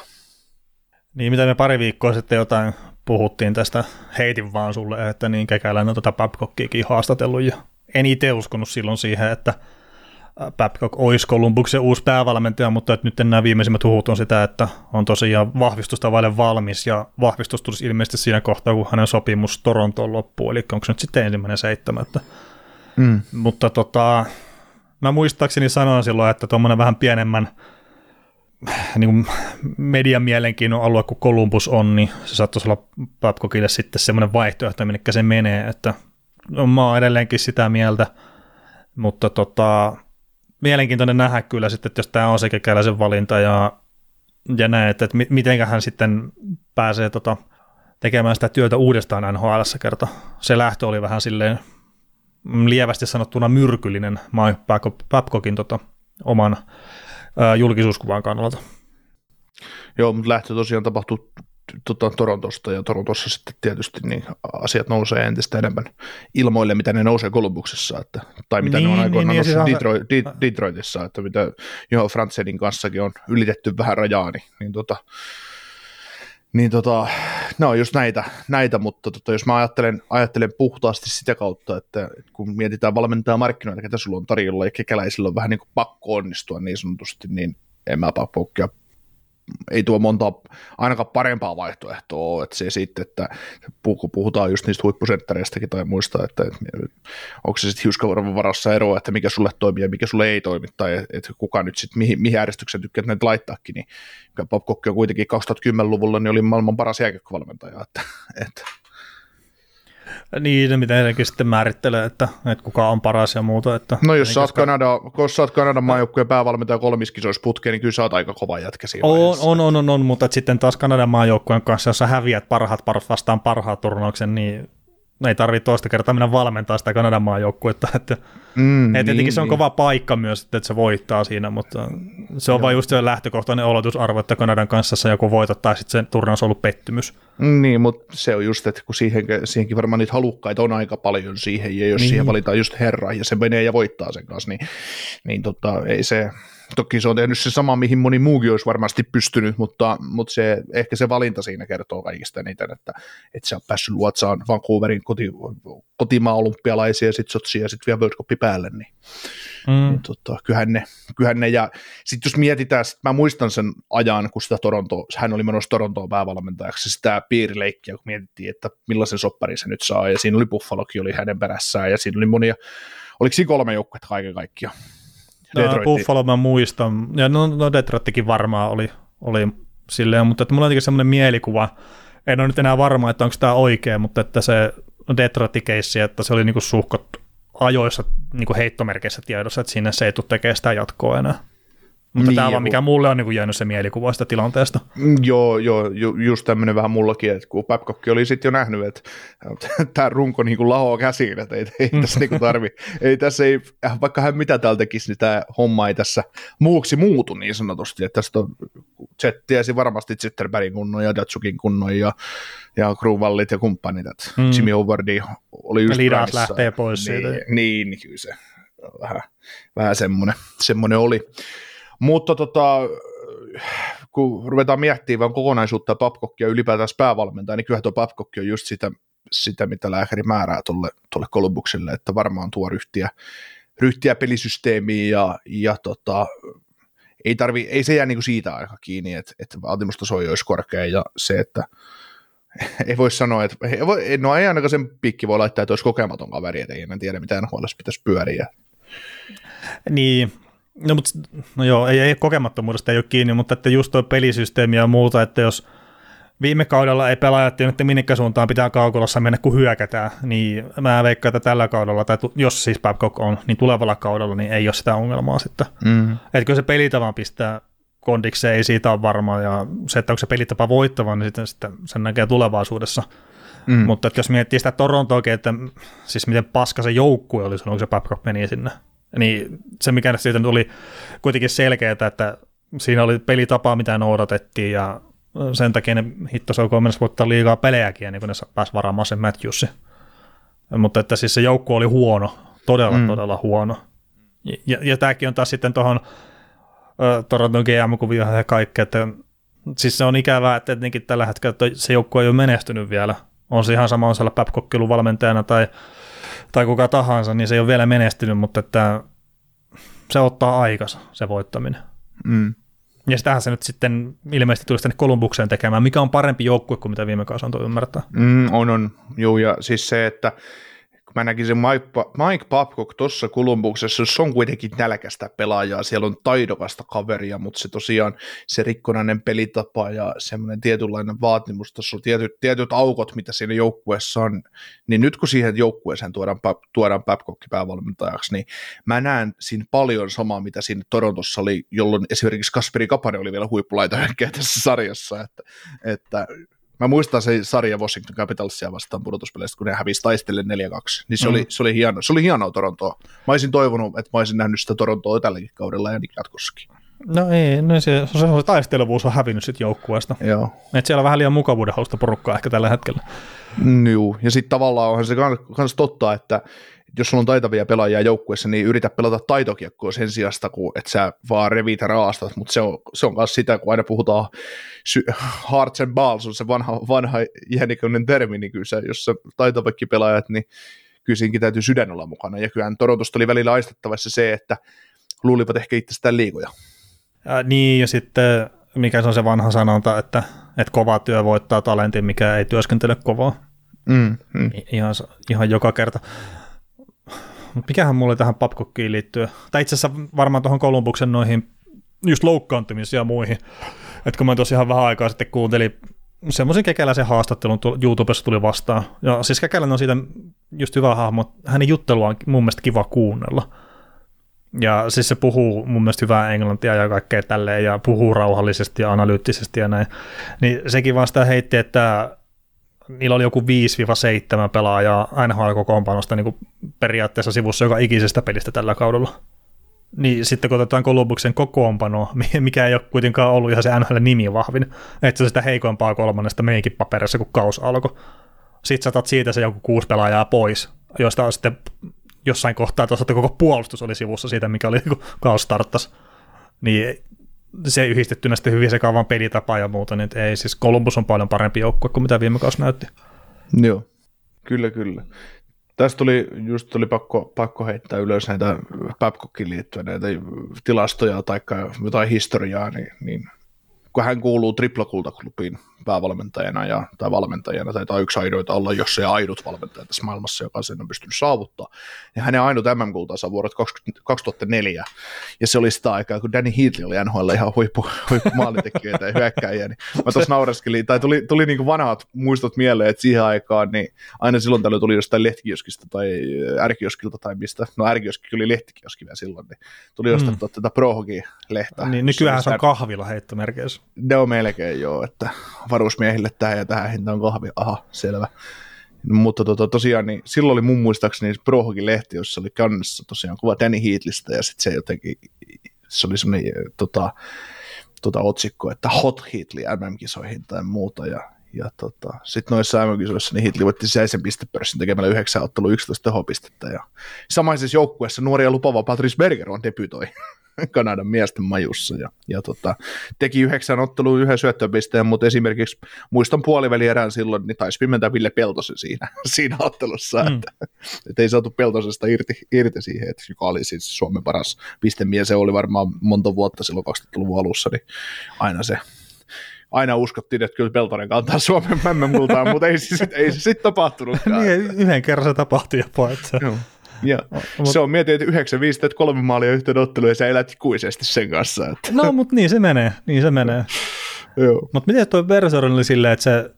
Niin, mitä me pari viikkoa sitten jotain puhuttiin tästä, heitin vaan sulle, että niin kekäläinen on tätä Babcockiakin haastatellut, ja en itse uskonut silloin siihen, että Babcock olisi Columbuksen uusi päävalmentaja, mutta että nyt nämä viimeisimmät huhut on sitä, että on tosiaan vahvistusta vaille valmis, ja vahvistus tulisi ilmeisesti siinä kohtaa, kun hänen sopimus Torontoon loppuu, eli onko se nyt sitten ensimmäinen seitsemättä. Mm. Mutta tota, mä muistaakseni sanoin silloin, että tuommoinen vähän pienemmän niin kuin median mielenkiinnon alue kuin Columbus on, niin se saattaisi olla Babcockille sitten semmoinen vaihtoehto, minne se menee, että no, mä oon edelleenkin sitä mieltä, mutta tota, mielenkiintoinen nähdä kyllä sitten, että jos tämä on se kekäläisen valinta ja, ja näin, että, että miten hän sitten pääsee tota, tekemään sitä työtä uudestaan nhl kerta. Se lähtö oli vähän silleen lievästi sanottuna myrkyllinen Mike Babcockin tota, oman julkisuuskuvan kannalta. Joo, mutta lähtö tosiaan tapahtuu tota, Torontosta ja Torontossa sitten tietysti niin asiat nousee entistä enemmän ilmoille, mitä ne nousee Columbuksessa, että, tai mitä niin, ne on Niin, aikoinaan niin, niin, niin, Detroit, siis De, Detroitissa, että mitä Johan Fransenin kanssakin on ylitetty vähän rajaa, niin, niin tota, niin tota, no just näitä, näitä mutta tota, jos mä ajattelen, ajattelen puhtaasti sitä kautta, että kun mietitään valmentaa markkinoita, ketä sulla on tarjolla ja kekäläisillä on vähän niin kuin pakko onnistua niin sanotusti, niin en mä pakkoa ei tuo monta ainakaan parempaa vaihtoehtoa ole, että se sitten, että kun puhutaan just niistä huippusenttereistäkin tai muista, että, että onko se sitten hiuskavarvan varassa eroa, että mikä sulle toimii ja mikä sulle ei toimi, tai että kuka nyt sitten, mihin, mihin järjestykseen tykkää näitä laittaakin, niin Babcock on kuitenkin 2010-luvulla niin oli maailman paras jääkiekkovalmentaja, että, että niin, miten heidänkin sitten määrittelee, että, että kuka on paras ja muuta. Että no jos sä oot, Kanada, jos sä oot Kanadan maajoukkueen päävalmentaja kolmiskisoissa putkeen, niin kyllä sä oot aika kova jätkä siinä on, vaiheessa. on, on, on, on, mutta sitten taas Kanadan maajoukkueen kanssa, jos sä häviät parhaat par vastaan parhaat turnauksen, niin ei tarvitse toista kertaa mennä valmentaa sitä Kanadan maajoukkuetta. Että, Mm, et tietenkin niin, se on niin. kova paikka myös, että se voittaa siinä, mutta se on vain just se lähtökohtainen oletusarvo, että Kanadan kanssa se joku voitot tai sitten se turnaus on ollut pettymys. Niin, mutta se on just, että kun siihen, siihenkin varmaan niitä halukkaita on aika paljon siihen, ja jos niin. Niin. siihen valitaan just herra, ja se menee ja voittaa sen kanssa, niin, niin tota, ei se, Toki se on tehnyt se sama, mihin moni muukin olisi varmasti pystynyt, mutta, mutta se, ehkä se valinta siinä kertoo kaikista eniten, että, että se on päässyt luotsaan Vancouverin koti, kotimaa olympialaisia ja sitten Sotsia ja sitten vielä World Cup päälle, niin, mm. niin tota, kyllähän, ne, kyllähän ne, ja sitten jos mietitään, sit mä muistan sen ajan, kun sitä Toronto, hän oli menossa Torontoon päävalmentajaksi, sitä piirileikkiä, kun mietittiin, että millaisen sopparin se nyt saa, ja siinä oli Buffalokin oli hänen perässään, ja siinä oli monia, oliko siinä kolme joukkuetta kaiken kaikkiaan? No, Buffalo mä muistan, ja no, no Detroittikin varmaan oli, oli silleen, mutta että mulla on semmoinen mielikuva, en ole nyt enää varma, että onko tämä oikea, mutta että se Detroit-keissi, että se oli niinku suhkot ajoissa niinku heittomerkeissä tiedossa, että sinne se ei tule tekemään sitä jatkoa enää. Mutta niin, tämä vaan, mikä mulle on niin jäänyt se mielikuva sitä tilanteesta. Mm, joo, joo ju, just tämmöinen vähän mullakin, että kun Babcock oli sitten jo nähnyt, että <laughs> tämä runko niin lahoaa käsiin, että ei, ei tässä niin tarvi, <laughs> ei tässä ei, vaikka hän mitä täällä tekisi, niin tämä homma ei tässä muuksi muutu niin sanotusti, että tästä on, Jet tiesi varmasti Zetterbergin kunnon ja Datsukin kunnon ja, ja Kruvallit ja kumppanit, että mm. Jimmy Howardi oli just Lidas lähtee pois niin, siitä. Niin, niin kyllä se vähän, vähän semmoinen, semmoinen oli. Mutta tota, kun ruvetaan miettimään kokonaisuutta Papkokkia ylipäätään päävalmentaja, niin kyllähän tuo Papkokki on just sitä, sitä mitä lääkäri määrää tuolle, tuolle Kolumbukselle, että varmaan tuo ryhtiä, ryhtiä pelisysteemiin ja, ja tota, ei, tarvi, ei se jää niin kuin siitä aika kiinni, että, että vaatimustaso olisi korkea ja se, että ei voi sanoa, että ei voi, no ei ainakaan sen pikki voi laittaa, että olisi kokematon kaveri, että ei en tiedä mitä NHL pitäisi pyöriä. Niin, No, mutta, no joo, ei, ei kokemattomuudesta ei ole kiinni, mutta että just tuo pelisysteemi ja muuta, että jos viime kaudella ei pelaajat että minne suuntaan pitää kaukolossa mennä, kun hyökätään, niin mä veikkaan, että tällä kaudella, tai jos siis Babcock on, niin tulevalla kaudella niin ei ole sitä ongelmaa sitten. Mm. Että kyllä se pelitavan pistää kondikseen, ei siitä ole varmaa, ja se, että onko se pelitapa voittava, niin sitten, sitten sen näkee tulevaisuudessa. Mm. Mutta että jos miettii sitä Torontoa, että siis miten paska se joukkue oli, kun se Babcock meni sinne, niin se, mikä siitä tuli kuitenkin selkeää, että siinä oli pelitapa, mitä noudatettiin, ja sen takia ne hitto se on voittaa liikaa pelejäkin, niin kun ne pääsi varaamaan sen Matthewsi. Mutta että siis se joukko oli huono, todella, mm. todella huono. Ja, ja, ja tämäkin on taas sitten tuohon Toronton GM-kuvioon ja kaikkea, että siis se on ikävää, että etenkin tällä hetkellä se joukko ei ole menestynyt vielä. On se ihan sama on siellä valmentajana tai tai kuka tahansa, niin se ei ole vielä menestynyt, mutta että se ottaa aikansa, se voittaminen. Mm. Ja sitähän se nyt sitten ilmeisesti tulisi tänne Kolumbukseen tekemään, mikä on parempi joukkue kuin mitä viime kausi antoi ymmärtää. Mm, on, on. Joo, ja siis se, että mä näkisin Mike, Mike Babcock tuossa Kolumbuksessa, se on kuitenkin nälkästä pelaajaa, siellä on taidokasta kaveria, mutta se tosiaan se rikkonainen pelitapa ja semmoinen tietynlainen vaatimustaso, tietyt, tietyt aukot, mitä siinä joukkueessa on, niin nyt kun siihen joukkueeseen tuodaan, tuodaan Babcock päävalmentajaksi, niin mä näen siinä paljon samaa, mitä siinä Torontossa oli, jolloin esimerkiksi Kasperi Kapane oli vielä huippulaita tässä sarjassa, että, että Mä muistan se sarja Washington Capitalsia vastaan pudotuspeleistä, kun ne hävisi taistelle 4-2. Niin se, mm. oli, se, oli hieno, se oli hienoa Torontoa. Mä olisin toivonut, että mä olisin nähnyt sitä Torontoa tälläkin kaudella ja niin jatkossakin. No ei, no se, se, se taistelevuus on hävinnyt sitten joukkueesta. Joo. Et siellä on vähän liian mukavuuden hausta porukkaa ehkä tällä hetkellä. Joo, ja sitten tavallaan onhan se myös totta, että jos sulla on taitavia pelaajia joukkueessa, niin yritä pelata taitokiekkoa sen sijasta, kun että sä vaan revit raastat, mutta se on, se on myös sitä, kun aina puhutaan sy- hearts and balls, on se vanha, vanha iäniköinen termi, niin kyllä se, jos sä taitavakki pelaajat, niin kyllä täytyy sydän olla mukana, ja kyllähän Torontosta oli välillä aistettavassa se, että luulivat ehkä itsestään liikoja. Ja, niin, ja sitten mikä se on se vanha sanonta, että, että kova työ voittaa talentin, mikä ei työskentele kovaa. Mm, mm. Ihan, ihan joka kerta. Mikähän mulle tähän Babcockiin liittyy? Tai itse asiassa varmaan tuohon Kolumbuksen noihin just loukkaantumisiin ja muihin. Että kun mä tosiaan vähän aikaa sitten kuuntelin semmoisen kekäläisen haastattelun YouTubessa tuli vastaan. Ja siis Kekäläinen on siitä just hyvä hahmo. Hänen juttelua on mun mielestä kiva kuunnella. Ja siis se puhuu mun mielestä hyvää englantia ja kaikkea tälleen, ja puhuu rauhallisesti ja analyyttisesti ja näin. Niin sekin vaan sitä heitti, että niillä oli joku 5-7 pelaajaa NHL-kokoonpanosta niin periaatteessa sivussa joka ikisestä pelistä tällä kaudella. Niin sitten kun otetaan Kolumbuksen kokoonpano, mikä ei ole kuitenkaan ollut ihan se NHL-nimi vahvin, että se sitä heikompaa kolmannesta meikin paperissa, kun kaus alkoi. Sitten saatat siitä se joku kuusi pelaajaa pois, josta on sitten jossain kohtaa tuossa koko puolustus oli sivussa siitä, mikä oli kun kaus starttasi. niin se yhdistettynä sitten hyvin sekaavan pelitapa ja muuta, niin ei siis Columbus on paljon parempi joukkue kuin mitä viime kausi näytti. Joo, kyllä, kyllä. Tästä tuli, just tuli pakko, pakko heittää ylös näitä Babcockin liittyen näitä tilastoja tai jotain historiaa, niin, niin kun hän kuuluu triplakultaklubiin päävalmentajana ja, tai valmentajana, tai yksi aidoita olla, jos se ainut valmentaja tässä maailmassa, joka sen on pystynyt saavuttaa. Ja hänen ainut MM-kultansa vuodet 2004, ja se oli sitä aikaa, kun Danny Heatley oli NHL ihan huippu, huippu maalintekijöitä ja hyökkäjiä, niin mä tuossa naureskelin, tai tuli, tuli niin kuin vanhat muistot mieleen, että siihen aikaan, niin aina silloin tällöin tuli jostain lehtikioskista tai ärkioskilta tai mistä, no ärkioski oli lehtikioski vielä silloin, niin tuli jostain mm. tätä Prohogi-lehtä. Niin, nykyään se on kahvila heittomerkeissä. Ne on melkein joo, että varusmiehille tähän ja tähän hintaan kahvi, aha, selvä. Mutta tota, tosiaan, niin silloin oli mun muistaakseni Prohokin lehti, jossa oli kannessa tosiaan kuva Danny Heatlistä ja sitten se jotenkin, se oli semmoinen tota, tota otsikko, että Hot Heatley MM-kisoihin tai muuta ja, ja tota, sitten noissa MM-kisoissa niin Hitli voitti sisäisen pistepörssin tekemällä 9 ottelu 11 tehopistettä ja samaisessa joukkueessa nuori ja lupava Patrice Berger on debytoi <laughs> Kanadan miesten majussa ja, ja tota, teki yhdeksän ottelua yhden syöttöpisteen, mutta esimerkiksi muistan puolivälierään silloin, niin taisi pimentää Ville Peltosen siinä, <laughs> siinä ottelussa, mm. että, että, ei saatu Peltosesta irti, irti siihen, että joka oli siis Suomen paras pistemies, se oli varmaan monta vuotta silloin 2000-luvun alussa, niin aina se aina uskottiin, että kyllä Peltonen kantaa Suomen mämmän multaan, mutta ei, ei se sitten tapahtunutkaan. niin, yhden kerran se tapahtui jopa. Että... Joo. Ja se on mietin, että 95 että kolme maalia yhteen otteluun ja sä elät ikuisesti sen kanssa. Että. No, mutta niin se menee, niin se menee. Mutta miten tuo Bergeron oli silleen, että se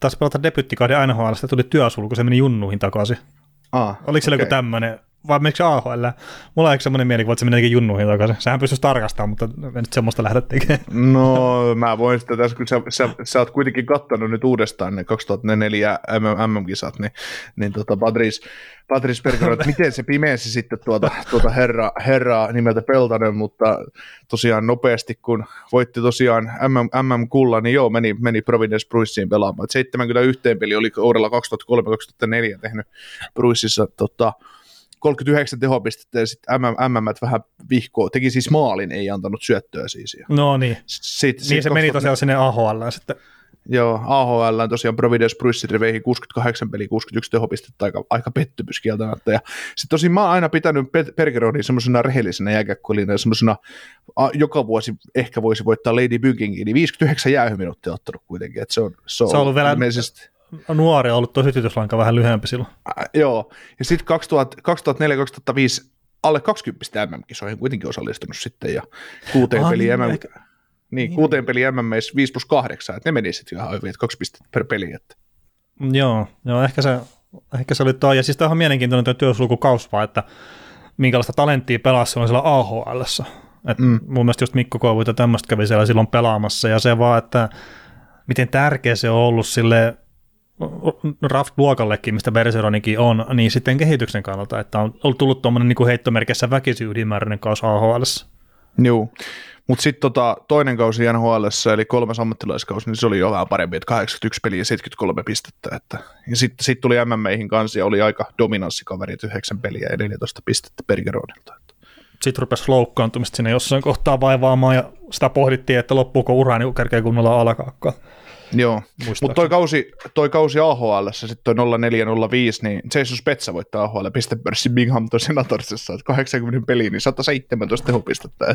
taas pelata debyttikauden NHL, tuli työsulku, se meni junnuihin takaisin. Ah, Oliko siellä okay. joku tämmöinen vai menikö AHL? Mulla on semmoinen mielikuva, että se menikin junnuihin takaisin. Sähän pystyisi tarkastamaan, mutta en nyt semmoista lähdetä tekemään. No, mä voin sitä tässä, kun sä, sä, sä oot kuitenkin kattanut nyt uudestaan ne 2004 MM-kisat, niin, niin tota Patrice, Patrice Berger, että miten se pimeäsi sitten tuota, tuota herra, herraa nimeltä Peltonen, mutta tosiaan nopeasti, kun voitti tosiaan MM, MM-kulla, niin joo, meni, meni Providence Bruissiin pelaamaan. Et 71 peli oli kaudella 2003-2004 tehnyt Bruississa tota, 39 tehopistettä ja sitten MM, MM vähän vihkoa. Teki siis maalin, ei antanut syöttöä siis. No niin. Sitten, niin sit se 2000... meni tosiaan sinne AHL sitten. Joo, AHL on tosiaan Providence Bruce veihin 68 peli, 61 tehopistettä, aika, aika pettymys kieltämättä. Ja sitten tosi mä oon aina pitänyt Pergeronin semmoisena rehellisenä jääkäkkolina ja semmoisena joka vuosi ehkä voisi voittaa Lady Bygingin, niin 59 jäähyminuuttia ottanut kuitenkin. Että se on, se on, se on ollut vielä nuori ollut tuo sytytyslanka vähän lyhyempi silloin. Ä, joo, ja sitten 2004-2005 alle 20 MM-kisoihin kuitenkin osallistunut sitten, ja kuuteen ah, peli niin, MM, niin, kuuteen peli MM 5 plus 8, että ne meni sitten ihan hyvin, että kaksi pistettä per peli. Että. Joo, joo, ehkä se, ehkä se oli tuo, ja siis tämä on mielenkiintoinen tuo työslukukaus vaan, että minkälaista talenttia pelasi silloin siellä ahl Et mm. Mun mielestä just Mikko Koivuita tämmöistä kävi siellä silloin pelaamassa, ja se vaan, että miten tärkeä se on ollut sille Raft-luokallekin, mistä Berseronikin on, niin sitten kehityksen kannalta, että on ollut tullut tuommoinen niin heittomerkissä väkisi ylimääräinen kausi AHL. Joo, mutta sitten tota, toinen kausi NHL, eli kolmas ammattilaiskausi, niin se oli jo vähän parempi, että 81 peliä ja 73 pistettä. Että, ja sitten sit tuli MMEihin kanssa ja oli aika dominanssikaveri, 9 peliä ja 14 pistettä Bergeronilta. Sitten rupesi loukkaantumista sinne jossain kohtaa vaivaamaan ja sitä pohdittiin, että loppuuko ura niin kerkeä kunnolla alkaakaan. Joo, mutta toi kausi, toi kausi AHL, sitten toi 0405, niin Jason Spetsa voittaa AHL pistepörssin Binghamton Senatorsissa, että 80 peliin, niin 117 tehopistettä.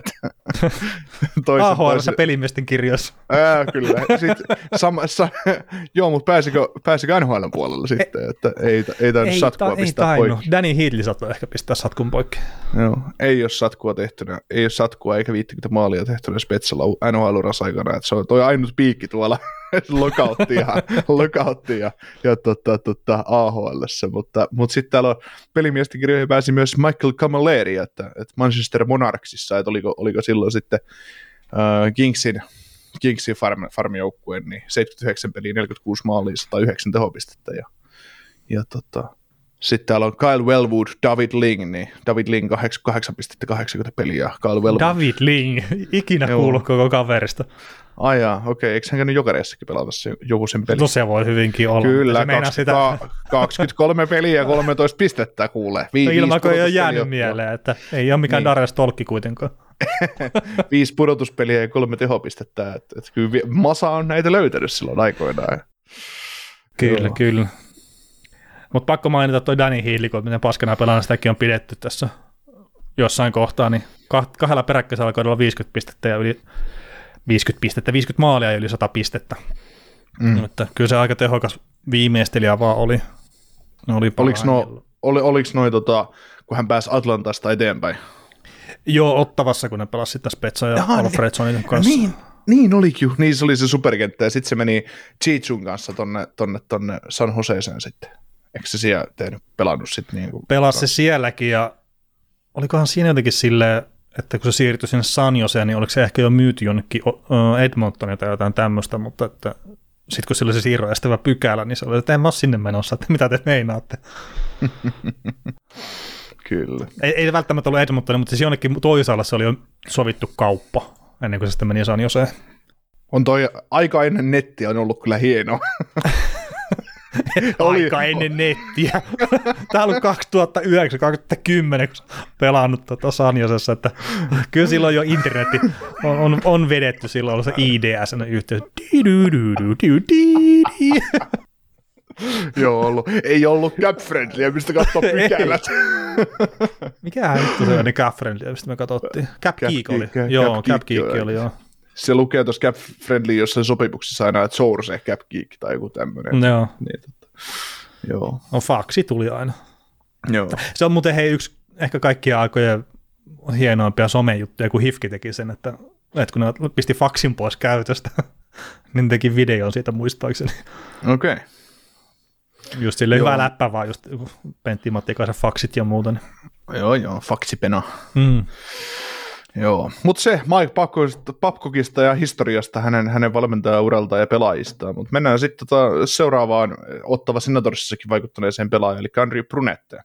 AHL <laughs> pelimiesten kirjoissa. Ää, kyllä. Sitten, samassa, <laughs> joo, mutta pääsikö, pääsikö NHL puolella sitten, että ei, ei tainnut ei, satkua ta, pistää ei poikki. Danny Heatley saattoi ehkä pistää satkun poikki. Joo, ei ole satkua tehtynä, ei ole satkua eikä 50 maalia tehtynä Spetsalla NHL-uras aikana, että se on toi ainut piikki tuolla <laughs> lokautti <laughs> ja, ja, tota, tota, AHL, mutta, mutta sitten täällä on pelimiesten kirjoihin pääsi myös Michael Camilleri, että, että Manchester Monarchsissa, että oliko, oliko silloin sitten äh, Kingsin, Kingsin farm, farmijoukkueen, niin 79 peliä, 46 maalia, 109 tehopistettä ja, ja tota, sitten täällä on Kyle Wellwood, David Ling, niin David Ling 8, pistettä 80 peliä. Kyle Wellwood. David Ling, ikinä kuullut koko kaverista. Ai jaa, okei, eikö hän käynyt jokereissakin pelata se, joku sen peli? No se voi hyvinkin olla. Kyllä, se 20, sitä... 23 peliä ja 13 pistettä kuulee. Vi, no ilman, kun ei ole jäänyt mieleen, että ei ole mikään niin. Darius Tolkki kuitenkaan. <laughs> Viisi pudotuspeliä ja kolme tehopistettä. Et, et kyllä Masa on näitä löytänyt silloin aikoinaan. Kyllä, Joo. kyllä. Mutta pakko mainita toi Danny Healy, kun miten paskana pelaana sitäkin on pidetty tässä jossain kohtaa, niin kah- kahdella peräkkäisellä kaudella 50 pistettä ja yli 50 pistettä, 50 maalia ja yli 100 pistettä. Mm. Että kyllä se aika tehokas viimeistelijä vaan oli. Ne oli Oliko no, oli, oliks noi, tota, kun hän pääsi Atlantasta eteenpäin? Joo, Ottavassa, kun ne pelasivat sitä Spetsa ja Jaa, Alfredsonin kanssa. Niin, niin olikin, niin se oli se superkenttä, ja sitten se meni Chichun kanssa tonne, tonne, tonne San Joseeseen sitten. Eikö se siellä tehnyt, pelannut sitten niin kuin, Pelasi se sielläkin ja olikohan siinä jotenkin silleen, että kun se siirtyi sinne San Joseen, niin oliko se ehkä jo myyty jonnekin Edmontonia tai jotain tämmöistä, mutta että sitten kun sillä oli se siirro estävä pykälä, niin se oli, että en mä ole sinne menossa, että mitä te meinaatte. <laughs> Kyllä. Ei, ei välttämättä ollut Edmontonia, mutta siis jonnekin toisaalla se oli jo sovittu kauppa, ennen kuin se sitten meni San Joseen. On toi aika ennen nettiä on ollut kyllä <laughs> hieno. Oli- Aika ennen nettiä. <laughs> Tämä on ollut 2009, 2010, kun pelannut tuota San Josessa, että kyllä silloin jo internetti on, on, on vedetty silloin se IDS-yhteys. <laughs> Joo, ollut. Ei ollut cap friendlyä, mistä katsoa pykälät. Mikähän nyt se on niin Cap Friendly, mistä me katsottiin? Cap Cap Geek oli. Geek, Joo, Cap Cap Geek, Geek oli, joo. Se lukee tuossa cap friendly jossain sopimuksessa aina, että source cap geek tai joku tämmöinen. Joo. Niin, totta. Joo. No faksi tuli aina. Joo. Se on muuten hei yksi ehkä kaikkia aikojen hienoimpia somejuttuja, kun Hifki teki sen, että, että kun ne pisti faksin pois käytöstä, <laughs> niin teki videon siitä muistaakseni. Okei. Okay. Just sille Joo. hyvä läppä vaan, just Pentti Mattikaisen faksit ja muuta. Niin. Joo, joo, faksipena. Mm. Joo, mutta se Mike Babcockista ja historiasta, hänen, hänen valmentajauraltaan ja pelaajistaan. Mutta mennään sitten tota seuraavaan ottava Senatorsissakin vaikuttaneeseen pelaajan, eli Andrew Brunette.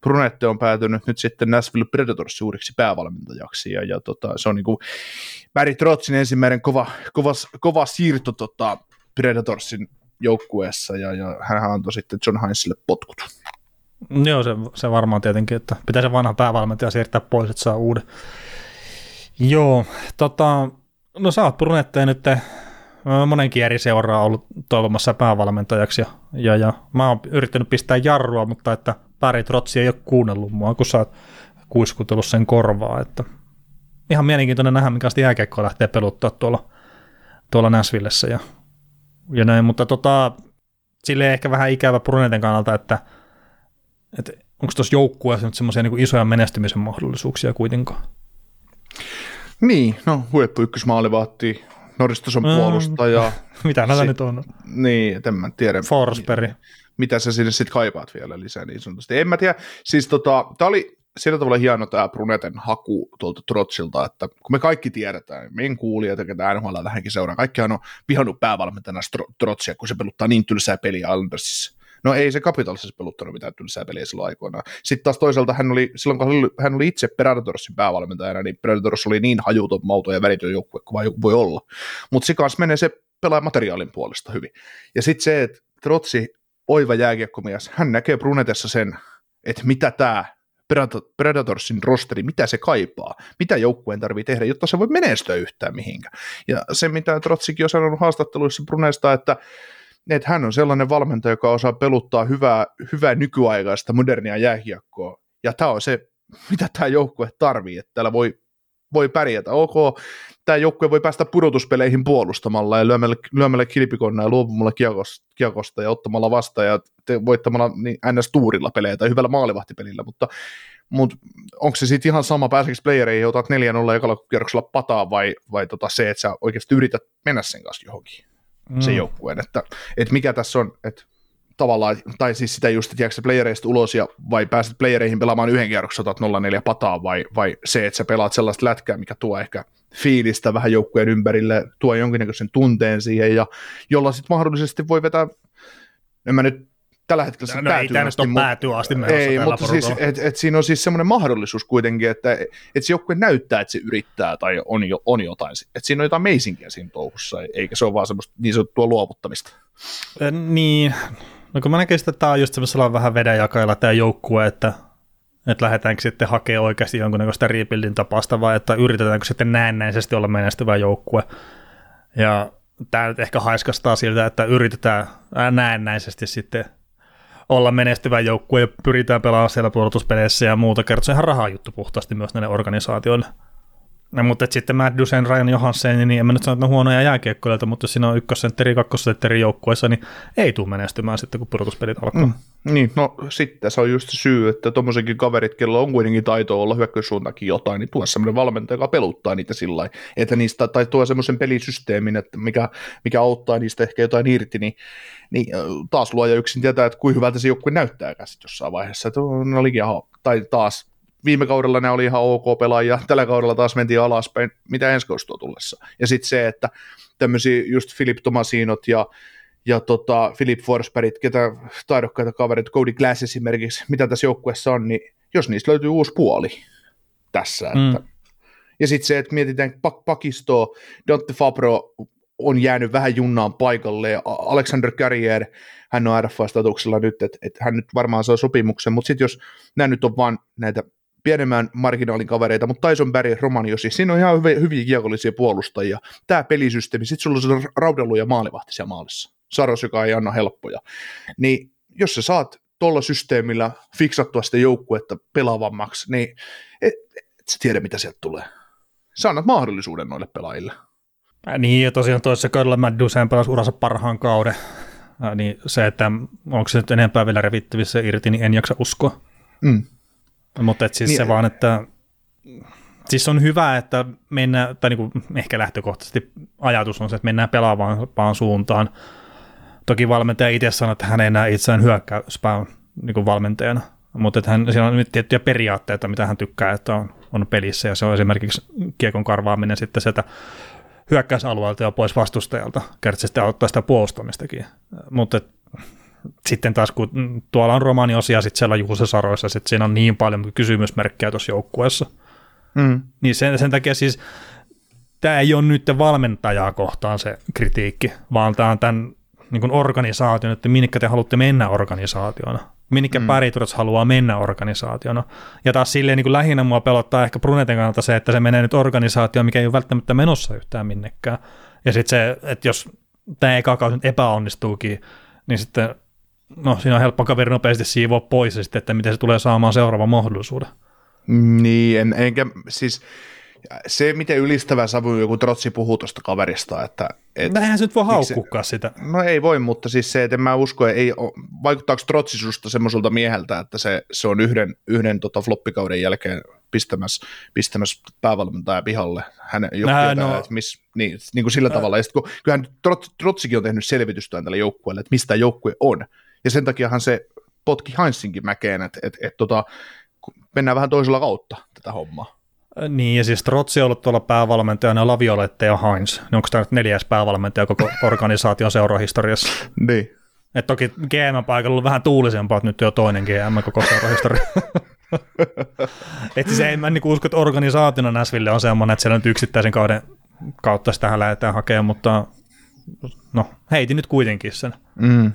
Brunette on päätynyt nyt sitten Nashville Predators uudiksi päävalmentajaksi, ja, ja tota, se on niin kuin Barry Trotzin ensimmäinen kova, kova, kova siirto tota, Predatorsin joukkueessa, ja, ja hän antoi sitten John Heinzille potkut. Joo, se, se varmaan tietenkin, että pitää se vanha päävalmentaja siirtää pois, että saa uuden. Joo, tota, no sä oot Brunetteen nyt monenkin eri seuraa ollut toivomassa päävalmentajaksi ja, ja, ja mä oon yrittänyt pistää jarrua, mutta että Päri Trotsi ei ole kuunnellut mua, kun sä oot kuiskutellut sen korvaa, että ihan mielenkiintoinen nähdä, minkä jääkiekkoa lähtee peluttaa tuolla, tuolla Näsvillessä ja, ja näin, mutta tota, sille ehkä vähän ikävä Bruneten kannalta, että että onko tuossa joukkueessa nyt semmoisia niin isoja menestymisen mahdollisuuksia kuitenkaan? Niin, no huippu ykkösmaalivahti, Norristason Mm. puolustaja, <laughs> Mitä näitä nyt on? niin, et en mä tiedä. Forsberg. mitä sä sinne sitten kaipaat vielä lisää niin sanotusti. En mä tiedä, siis tota, tää oli sillä tavalla hieno tämä Bruneten haku tuolta Trotsilta, että kun me kaikki tiedetään, meidän kuulijat ja ketä NHL vähänkin seuraa, kaikkihan on vihannut päävalmentajana Trotsia, kun se peluttaa niin tylsää peliä Islandersissa. No ei se Capitalsissa peluttanut mitään tylsää peliä silloin aikoinaan. Sitten taas toisaalta hän oli, silloin kun hän oli, itse Predatorsin päävalmentajana, niin Predators oli niin hajuton, mauto ja välitön joukkue kuin voi olla. Mutta se kanssa menee se pelaa materiaalin puolesta hyvin. Ja sitten se, että Trotsi oiva jääkiekkomies, hän näkee Brunetessa sen, että mitä tämä Predatorsin rosteri, mitä se kaipaa, mitä joukkueen tarvii tehdä, jotta se voi menestyä yhtään mihinkään. Ja se, mitä Trotsikin on sanonut haastatteluissa Brunesta, että, että hän on sellainen valmentaja, joka osaa peluttaa hyvää, hyvää nykyaikaista modernia jääkiekkoa, ja tämä on se, mitä tämä joukkue tarvii, että täällä voi, voi pärjätä. Ok, tämä joukkue voi päästä pudotuspeleihin puolustamalla ja lyömällä, lyömällä kilpikonna ja luopumalla kiekosta, ja ottamalla vastaan ja te, voittamalla niin NS-tuurilla pelejä tai hyvällä maalivahtipelillä, mutta, mutta onko se sitten ihan sama, pääseekö playereihin otat 4-0 ekalla kierroksella pataa vai, vai tota se, että sä oikeasti yrität mennä sen kanssa johonkin, mm. se joukkueen, että, että mikä tässä on, että tavallaan, tai siis sitä just, että jääkö sä playereista ulos ja vai pääset playereihin pelaamaan yhden kierroksen, otat 0-4 pataa, vai, vai se, että sä pelaat sellaista lätkää, mikä tuo ehkä fiilistä vähän joukkueen ympärille, tuo jonkinnäköisen tunteen siihen, ja jolla sitten mahdollisesti voi vetää, en mä nyt tällä hetkellä sen No ei päätyy nyt asti, mutta- päätyä asti menossa ei, tällä mutta siis, et, et siinä on siis semmoinen mahdollisuus kuitenkin, että et se joukkue näyttää, että se yrittää tai on, jo, on jotain. Että siinä on jotain meisinkiä siinä touhussa, eikä se ole vaan semmoista niin sanottua luovuttamista. Ö, Niin, no kun mä näkisin, että tämä on just semmoisella vähän vedenjakailla tämä joukkue, että, että lähdetäänkö sitten hakemaan oikeasti jonkunnäköistä rebuildin tapasta vai että yritetäänkö sitten näennäisesti olla menestyvä joukkue. Ja tämä nyt ehkä haiskastaa siltä, että yritetään näennäisesti sitten olla menestyvä joukkue ja pyritään pelaamaan siellä puolustuspeleissä ja muuta. Kertoo se ihan rahajuttu puhtaasti myös näille organisaatioille. No, mutta sitten Matt Dusen, Ryan Johansen, niin en mä nyt sano, että on huonoja jääkiekkoilijoita, mutta jos siinä on ykkössentteri, kakkosentteri joukkueessa, niin ei tule menestymään sitten, kun pudotuspelit alkaa. Mm. Niin, no sitten se on just syy, että tuommoisenkin kaverit, kello on kuitenkin taito olla hyökkäyssuuntakin jotain, niin tuo semmoinen valmentaja, joka peluttaa niitä sillä että niistä, tai tuo semmoisen pelisysteemin, että mikä, mikä auttaa niistä ehkä jotain irti, niin, niin taas luoja yksin tietää, että kuinka hyvältä se joukkue näyttää sitten jossain vaiheessa, että olikin ihan, tai taas viime kaudella ne oli ihan ok pelaajia, tällä kaudella taas mentiin alaspäin, mitä ensi kaudesta tullessa. Ja sitten se, että tämmöisiä just Filip Tomasinot ja, ja tota, Philip Forsbergit, ketä taidokkaita kavereita, Cody Glass esimerkiksi, mitä tässä joukkueessa on, niin jos niistä löytyy uusi puoli tässä, että mm. Ja sitten se, että mietitään pak- pakistoa, Dante Fabro on jäänyt vähän junnaan paikalle, Alexander Carrier, hän on RFA-statuksella nyt, että et hän nyt varmaan saa sopimuksen, mutta sitten jos nämä nyt on vaan näitä pienemmän marginaalin kavereita, mutta Tyson Barry, Romaniosi, siinä on ihan hyviä, hyviä kiekollisia puolustajia. Tämä pelisysteemi, sitten sulla on raudellu ja maalivahti siellä maalissa. Saros, joka ei anna helppoja. Niin jos sä saat tuolla systeemillä fiksattua sitä joukkuetta pelaavammaksi, niin et, et sä tiedä, mitä sieltä tulee. Sä annat mahdollisuuden noille pelaajille. Äh, niin, ja tosiaan toisessa kaudella Matt Dusen pelasi uransa parhaan kauden. Äh, niin se, että onko se nyt enempää vielä revittävissä irti, niin en jaksa uskoa. Mm. Mutta et siis niin, se vaan, että siis on hyvä, että mennään, tai niinku, ehkä lähtökohtaisesti ajatus on se, että mennään pelaavaan suuntaan. Toki valmentaja itse sanoo, että hän ei näe itseään hyökkäyspään niin valmentajana, mutta että hän, siellä on nyt tiettyjä periaatteita, mitä hän tykkää, että on, on pelissä, ja se on esimerkiksi kiekon karvaaminen sitten sieltä hyökkäysalueelta ja pois vastustajalta, kertaa sitten auttaa sitä puolustamistakin. Mutta sitten taas kun tuolla on romani osia sitten siellä Juuse Saroissa, sitten siinä on niin paljon kysymysmerkkejä tuossa joukkueessa. Mm. Niin sen, sen takia siis tämä ei ole nyt valmentajaa kohtaan se kritiikki, vaan tämä on tämän niin kuin organisaation, että minkä te haluatte mennä organisaationa. Minkä mm. Pärituras haluaa mennä organisaationa. Ja taas silleen niin kuin lähinnä mua pelottaa ehkä Bruneten kannalta se, että se menee nyt organisaatioon, mikä ei ole välttämättä menossa yhtään minnekään. Ja sitten se, että jos tämä eka kausi nyt epäonnistuukin, niin sitten no siinä on helppo kaveri nopeasti siivoa pois ja sitten, että miten se tulee saamaan seuraavan mahdollisuuden. Niin, en, enkä siis se, miten ylistävä sävy joku trotsi puhuu tuosta kaverista, että... Et, Näinhän se nyt voi haukkukaa sitä. No ei voi, mutta siis se, että en mä usko, ei, vaikuttaako trotsi susta semmoiselta mieheltä, että se, se on yhden, yhden tota floppikauden jälkeen pistämässä, pistämässä päävalmentaja pihalle. Hän Nää, no. että miss, niin, niin kuin sillä Ää. tavalla. Ja sit, kun, kyllähän Trotsikin on tehnyt selvitystä tälle joukkueelle, että mistä joukkue on. Ja sen takiahan se potki Heinzinkin mäkeen, että et, et, tota, mennään vähän toisella kautta tätä hommaa. Niin, ja siis Trotsi on ollut tuolla päävalmentajana Laviolette ja Heinz. Onko tämä nyt neljäs päävalmentaja koko <laughs> organisaation seurahistoriassa? niin. Et toki GM-paikalla on vähän tuulisempaa, että nyt jo toinen GM koko seurahistoria. <laughs> että se en mä niin usko, että organisaationa Näsville on semmoinen, että siellä nyt yksittäisen kauden kautta sitä lähdetään hakemaan, mutta no heitin nyt kuitenkin sen. Mm.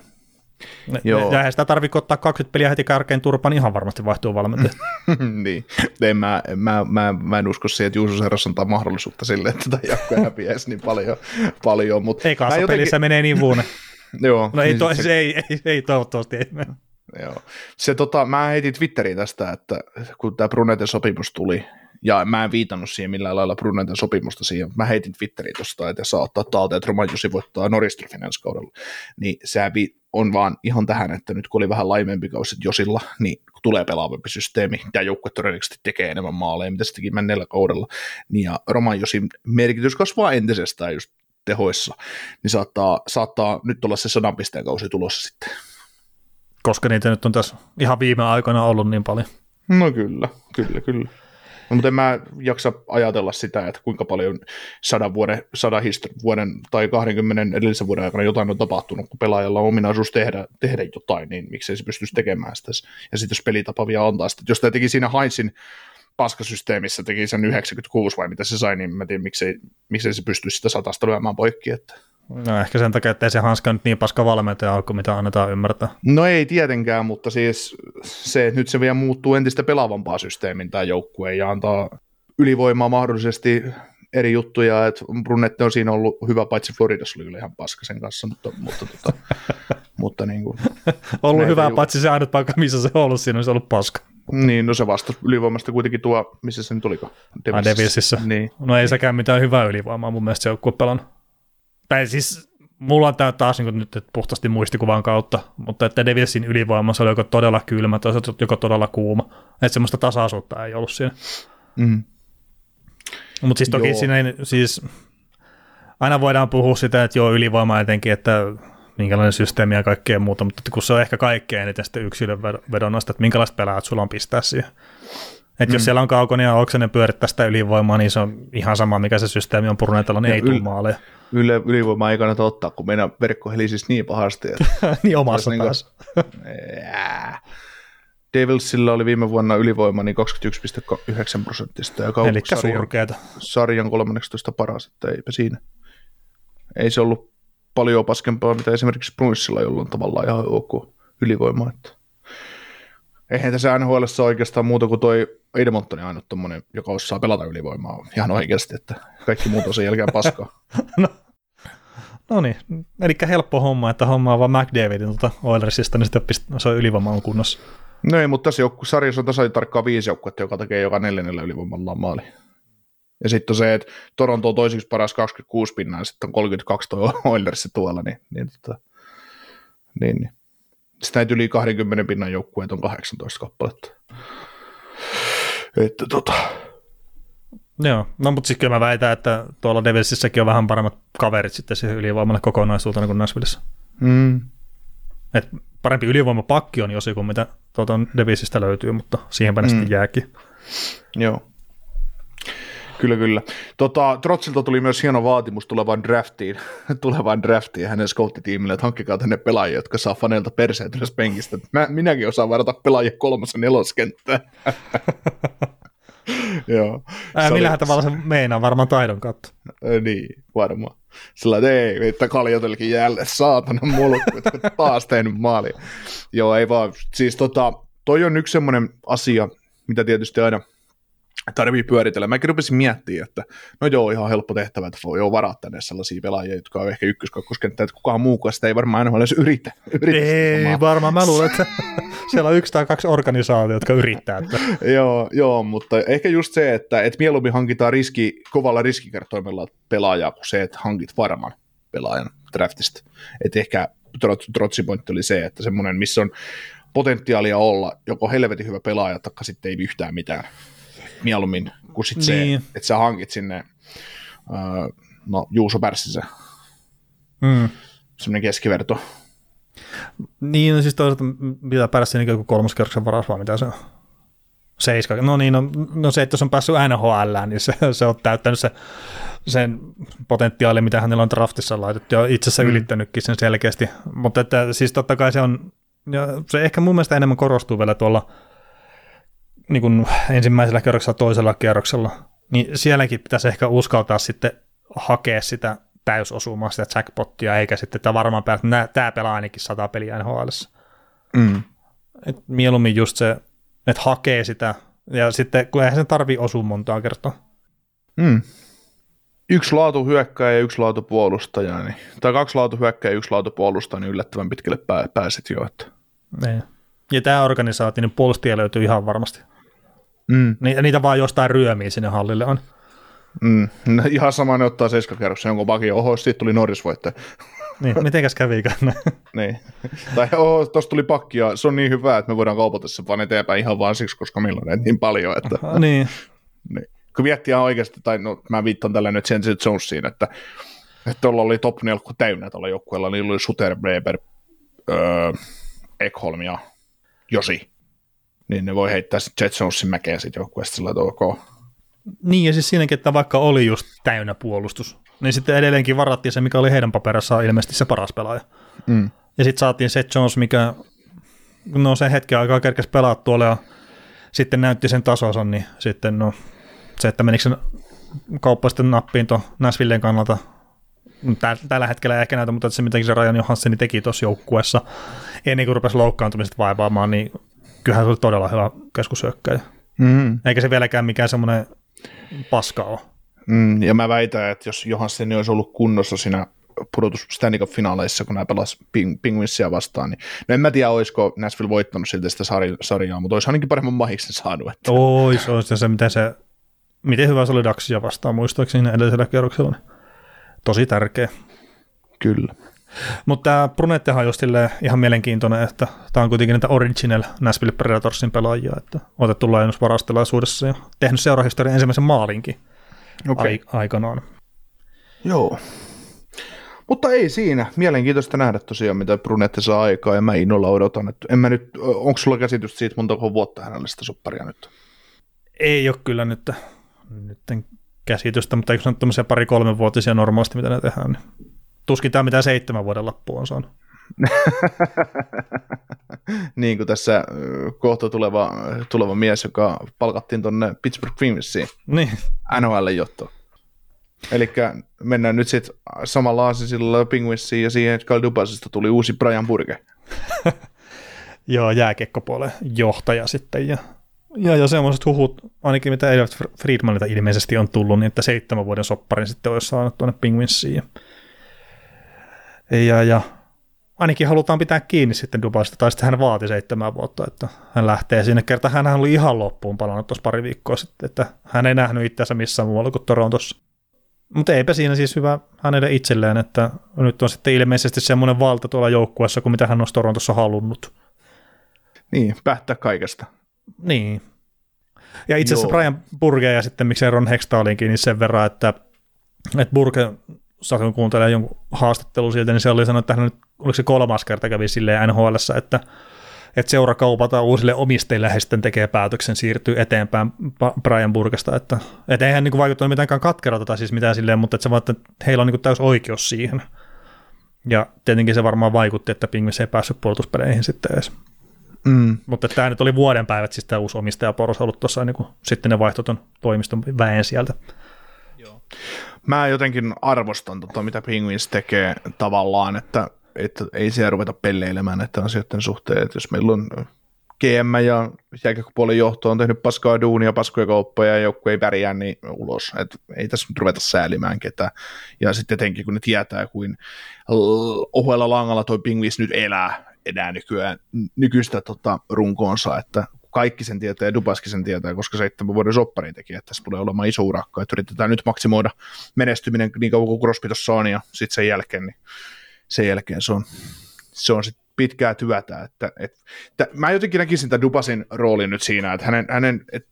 Joo. Ja sitä tarvitse ottaa 20 peliä heti kärkeen turpaan, niin ihan varmasti vaihtuu valmentaja. <laughs> niin, en, mä, mä, mä, mä, en usko siihen, että Juuso Serras antaa mahdollisuutta sille, että tämä jakko häviäisi niin paljon. paljon mutta Ei jotenkin... pelissä menee niin vuone. <laughs> Joo. No ei, niin, to, se, ei, ei, ei, toivottavasti ei mene. Joo. Se, tota, mä heitin Twitteriin tästä, että kun tämä Bruneten sopimus tuli, ja mä en viitannut siihen millään lailla Bruneten sopimusta siihen, mä heitin Twitteriin tuosta, että saa ottaa talteen, että Roman Jussi voittaa ensi kaudella, niin se on vaan ihan tähän, että nyt kun oli vähän laimempi kausi Josilla, niin tulee pelaavampi systeemi, tämä joukkue todennäköisesti tekee enemmän maaleja, mitä se teki menneellä kaudella, niin ja Roman Josin merkitys kasvaa entisestään just tehoissa, niin saattaa, saattaa nyt olla se sadan pisteen kausi tulossa sitten. Koska niitä nyt on tässä ihan viime aikoina ollut niin paljon. No kyllä, kyllä, kyllä. No, mutta en mä jaksa ajatella sitä, että kuinka paljon sadan vuoden, sadan histori- vuoden tai 20 edellisen vuoden aikana jotain on tapahtunut, kun pelaajalla on ominaisuus tehdä, tehdä jotain, niin miksei se pystyisi tekemään sitä. Ja sitten jos pelitapa vielä antaa sitä, jos tämä siinä Heinzin paskasysteemissä, teki sen 96 vai mitä se sai, niin mä tiedän, miksei, miksei se pystyisi sitä satasta lyömään poikki. Että, No ehkä sen takia, että ei se hanska nyt niin paska valmentaja ole kuin mitä annetaan ymmärtää. No ei tietenkään, mutta siis se, että nyt se vielä muuttuu entistä pelaavampaa systeemin tämä joukkue ja antaa ylivoimaa mahdollisesti eri juttuja, että Brunetti on siinä ollut hyvä, paitsi Floridassa oli kyllä ihan paska sen kanssa, mutta, mutta, tota, <laughs> mutta niin kuin, Ollut hyvä, ju- paitsi se ainut paikka, missä se on ollut, siinä olisi ollut paska. niin, no se vastasi ylivoimasta kuitenkin tuo, missä se nyt oliko? Ai Devilsissä. Niin, No ei sekään mitään hyvää ylivoimaa mun mielestä se joukkue pelannut. Tai siis mulla on tää taas niin nyt että puhtaasti muistikuvan kautta, mutta että Devilsin ylivoimassa oli joko todella kylmä tai joko todella kuuma. Että semmoista tasaisuutta ei ollut siinä. mm. Mutta siis toki Joo. siinä ei, siis aina voidaan puhua sitä, että joo ylivoima etenkin, että minkälainen systeemi ja kaikkea muuta, mutta kun se on ehkä kaikkein eniten sitten yksilön vedonnasta, että minkälaiset pelaajat sulla on pistää siihen. Että mm. jos siellä on Kaukonen ja Oksanen pyörittää sitä ylivoimaa, niin se on ihan sama, mikä se systeemi on Purunetalla, niin Ja ei yl- tule maaleja. Yle, ylivoimaa ei kannata ottaa, kun meidän verkko helisisi niin pahasti, että <laughs> niin omassa päässä. Jää. Devilsillä oli viime vuonna ylivoima niin 21,9 prosenttista ja Eli sarjan, surkeeta. sarjan 13 paras, että eipä siinä. Ei se ollut paljon paskempaa, mitä esimerkiksi Bruinsilla, jolla on tavallaan ihan ok ylivoima. Että. Eihän tässä NHL oikeastaan muuta kuin toi Edmonton ainut tommonen, joka osaa pelata ylivoimaa ihan oikeasti, että kaikki muut on sen jälkeen paskaa. <laughs> No niin, eli helppo homma, että hommaa vaan McDavidin tuota Oilersista, niin sitten pist- se on ylivoima on kunnossa. No ei, mutta tässä joukku, sarjassa on tasan tarkkaan viisi joukkuetta, joka tekee joka neljännellä ylivoimallaan maali. Ja sitten se, että Toronto on toiseksi paras 26 pinnaa, ja sitten on 32 tuo Oilers tuolla, niin, niin, tota, niin, niin. Sitten näitä yli 20 pinnan joukkueet on 18 kappaletta. Että tota, Joo, no mutta siis kyllä mä väitän, että tuolla Devilsissäkin on vähän paremmat kaverit sitten siihen ylivoimalle kokonaisuutena kuin Nashvillessä. mm, Et parempi ylivoimapakki on josi kuin mitä tuota Devilsistä löytyy, mutta siihenpä ne Mm. sitten jääkin. joo. Kyllä, kyllä. Tota, Trotsilta tuli myös hieno vaatimus tulevaan draftiin, <laughs> tulevaan draftiin hänen scouttitiimille, että hankkikaa tänne pelaajia, jotka saa faneilta perseet ylös penkistä. Mä, minäkin osaan varata pelaajia kolmas ja neloskenttään. <laughs> <laughs> Joo. Ää, oli- millähän tavalla se meinaa, varmaan taidon kautta. Niin, varmaan. Sillä että ei, että kaljotelkin jälleen saatana mulkku, että taas tehnyt maali. Joo, ei vaan. Siis tota, toi on yksi semmoinen asia, mitä tietysti aina tarvii pyöritellä. Mäkin rupesin miettimään, että no joo, ihan helppo tehtävä, että voi joo varaa tänne sellaisia pelaajia, jotka on ehkä ykkös-kakkoskenttä, että kukaan muukaan sitä ei varmaan aina edes yritä. yritä Ei varmaan, mä luulen, että <laughs> siellä on yksi tai kaksi organisaatiota, jotka yrittää. Että. joo, joo, mutta ehkä just se, että et mieluummin hankitaan riski, kovalla riskikertoimella pelaajaa kuin se, että hankit varman pelaajan draftista. Et ehkä trot- trotsipointti oli se, että semmoinen, missä on potentiaalia olla joko helvetin hyvä pelaaja, taikka sitten ei yhtään mitään. Mieluummin kuin sit Niin. se, että sä hankit sinne öö, no, Juuso Pärssisen, Mm. semmoinen keskiverto. Niin, no siis toisaalta mitä päästä niin joku kolmoskerroksen varas, vai mitä se on? Seiska. No niin, no, no se, että jos on päässyt NHL, niin se, se on täyttänyt se, sen potentiaali, mitä hänellä on draftissa laitettu, ja itse asiassa Mm. ylittänytkin sen selkeästi. Mutta että, siis totta kai se on, ja se ehkä mun mielestä enemmän korostuu vielä tuolla niin kuin ensimmäisellä kierroksella, toisella kierroksella, niin sielläkin pitäisi ehkä uskaltaa sitten hakea sitä täysosumaa, sitä jackpottia, eikä sitten, että varmaan päät, tämä pelaa ainakin sata peliä NHL. Mm. Et mieluummin just se, että hakee sitä, ja sitten kun eihän sen tarvii osua montaa kertaa. Mm. Yksi laatu hyökkää ja yksi laatu puolustaja, niin, tai kaksi laatu hyökkää ja yksi laatu puolustaja, niin yllättävän pitkälle pää, pääset jo. Että. Niin. Ja tämä organisaatio, niin puolustajia löytyy ihan varmasti. Mm. Ni, niitä vaan jostain ryömiä sinne hallille on. Mm. No, ihan sama ne ottaa seiskakerroksen, jonkun bakin, oho, siitä tuli Norris voittaja. <laughs> Niin, mitenkäs kävikään? <laughs> niin. tai oho, tosta tuli pakki ja se on niin hyvä, että me voidaan kaupata se vaan eteenpäin ihan vaan siksi, koska meillä on näitä niin paljon, että <laughs> niin. niin. kun miettii ihan oikeasti, tai no, mä viittaan tällä nyt Sensi Jonesiin, että että tuolla oli top 4 täynnä tuolla joukkueella, niillä oli Suter, Breber, öö, Ekholm ja Josi. Niin ne voi heittää sitten Jet Jonesin mäkeen sitten joukkueesta sillä ok. niin, ja siis siinäkin, että vaikka oli just täynnä puolustus, niin sitten edelleenkin varattiin se, mikä oli heidän paperassaan ilmeisesti se paras pelaaja. Mm. Ja sitten saatiin Seth Jones, mikä no se hetken aikaa kerkesi pelaa tuolla ja sitten näytti sen tasonsa, niin sitten no se, että menikö se kauppa sitten nappiin tuon Nashvillen kannalta, Tää, tällä hetkellä ei ehkä näytä, mutta se mitä se Rajan Johansseni teki tuossa joukkueessa ennen kuin rupesi loukkaantumiset vaivaamaan, niin kyllähän se oli todella hyvä keskushyökkäjä. Mm. Eikä se vieläkään mikään semmoinen paska ole. Mm, ja mä väitän, että jos Johansson olisi ollut kunnossa siinä pudotus Stanley Cup-finaaleissa, kun nämä pelas Ping- Penguinsia vastaan, niin no en mä tiedä, olisiko Nashville voittanut siltä sitä sari- sarjaa, mutta olisi ainakin paremman mahiksen saanut. Että. Ois, ois, ja se, miten se, miten hyvä se oli Daxia vastaan, muistaakseni edellisellä kierroksella. Niin tosi tärkeä. Kyllä. Mutta tämä Brunettehan on just ihan mielenkiintoinen, että tämä on kuitenkin niitä original Nashville Predatorsin pelaajia, että otettu laajennusvarastelaisuudessa ja tehnyt seurahistorian ensimmäisen maalinkin Okay. ai- aikanaan. Joo. Mutta ei siinä. Mielenkiintoista nähdä tosiaan, mitä Brunetti saa aikaa, ja mä innolla odotan. Että en mä nyt, onko sulla käsitys siitä, montako vuotta hänelle sitä sopparia nyt? Ei ole kyllä nyt, nyt käsitystä, mutta eikö se ole tämmöisiä pari-kolme vuotisia normaalisti, mitä ne tehdään, niin tuskin tämä mitään seitsemän vuoden lappu on saanut. <laughs> niin kuin tässä kohta tuleva, tuleva mies, joka palkattiin tonne Pittsburgh Penguinsiin Niin, NHL-johtoon. Eli mennään nyt sitten samalla aasisilla Penguinsiin ja siihen Kyle Dubasista tuli uusi Brian Burke. <laughs> joo, jääkekkopuolen johtaja sitten, ja, ja, ja semmoiset huhut, ainakin mitä Elliot Friedmanilta ilmeisesti on tullut, niin että seitsemän vuoden sopparin sitten olisi saanut tuonne Penguinsiin. Ja, ja, ainakin halutaan pitää kiinni sitten Dubaista, tai sitten hän vaati seitsemän vuotta, että hän lähtee sinne kerta. Hän oli ihan loppuun palannut tuossa pari viikkoa sitten, että hän ei nähnyt itseänsä missään muualla kuin Torontossa. Mutta eipä siinä siis hyvä hänelle itselleen, että nyt on sitten ilmeisesti semmoinen valta tuolla joukkueessa kuin mitä hän olisi Torontossa halunnut. Niin, päättää kaikesta. Niin. Ja itse asiassa Joo. Brian Burge ja sitten miksei Ron Hextallinkin, niin sen verran, että, että Burge, satuin kuuntelemaan jonkun haastattelun sieltä, niin se oli sanonut, että hän nyt, oliko se kolmas kerta kävi silleen nhl että, että seura kaupataan uusille omistajille, he sitten tekee päätöksen siirtyy eteenpäin Brian Burgesta, että, että eihän niin vaikuttanut mitenkään katkeralta tai siis mitään silleen, mutta että se vaan, että heillä on niin täys oikeus siihen. Ja tietenkin se varmaan vaikutti, että Pingvis ei päässyt puolustuspeleihin sitten edes. Mm. Mutta tämä nyt oli vuoden päivät, siis tämä uusi omistajaporos ollut tuossa, niin kuin, sitten ne vaihtoi ton toimiston väen sieltä. Mä jotenkin arvostan tota, mitä Penguins tekee tavallaan, että, että ei siellä ruveta pelleilemään näiden asioiden suhteen, että jos meillä on GM ja jääkiekkopuolen johto on tehnyt paskaa duunia, paskoja kauppoja ja joku ei pärjää, niin ulos. Et ei tässä nyt ruveta säälimään ketään. Ja sitten etenkin kun ne tietää, kuin ohuella langalla toi Penguins nyt elää enää nykyään, nykyistä tota, runkoonsa, että kaikki sen tietää ja Dubaski sen tietää, koska seitsemän vuoden soppari teki, että tässä tulee olemaan iso urakka, että yritetään nyt maksimoida menestyminen niin kauan kuin Crosby tuossa on ja sitten sen jälkeen, niin sen jälkeen se on, se on sitten pitkää työtä, että, että, että mä jotenkin näkisin tämän Dubasin roolin nyt siinä, että hänen, hänen et,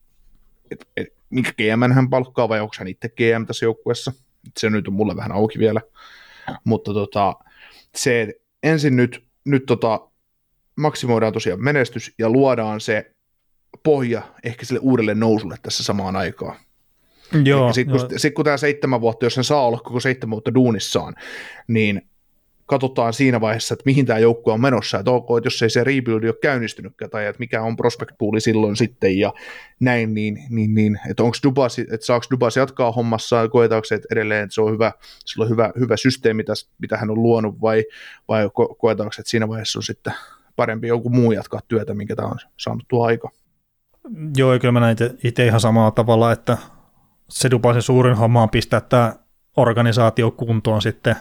et, et, minkä GM hän palkkaa vai onko hän itse GM tässä joukkueessa, se nyt on mulle vähän auki vielä, mutta tota, se ensin nyt, nyt tota, maksimoidaan tosiaan menestys ja luodaan se pohja ehkä sille uudelle nousulle tässä samaan aikaan. Joo, Sitten kun, sit, kun tämä seitsemän vuotta, jos sen saa olla koko seitsemän vuotta duunissaan, niin katsotaan siinä vaiheessa, että mihin tämä joukkue on menossa, että ok, että jos ei se rebuild ole käynnistynytkään, tai että mikä on prospect pooli silloin sitten, ja näin, niin, niin, niin että onko Dubas, että saako Dubas jatkaa hommassa, koetaanko se, että edelleen, että se on hyvä, sillä on hyvä, hyvä systeemi, tässä, mitä hän on luonut, vai, vai ko- koetaanko, että siinä vaiheessa on sitten parempi joku muu jatkaa työtä, minkä tämä on saanut tuo aika. Joo, kyllä mä näin itse ihan samalla tavalla, että se Dubasin suurin homma on pistää tämä organisaatio kuntoon sitten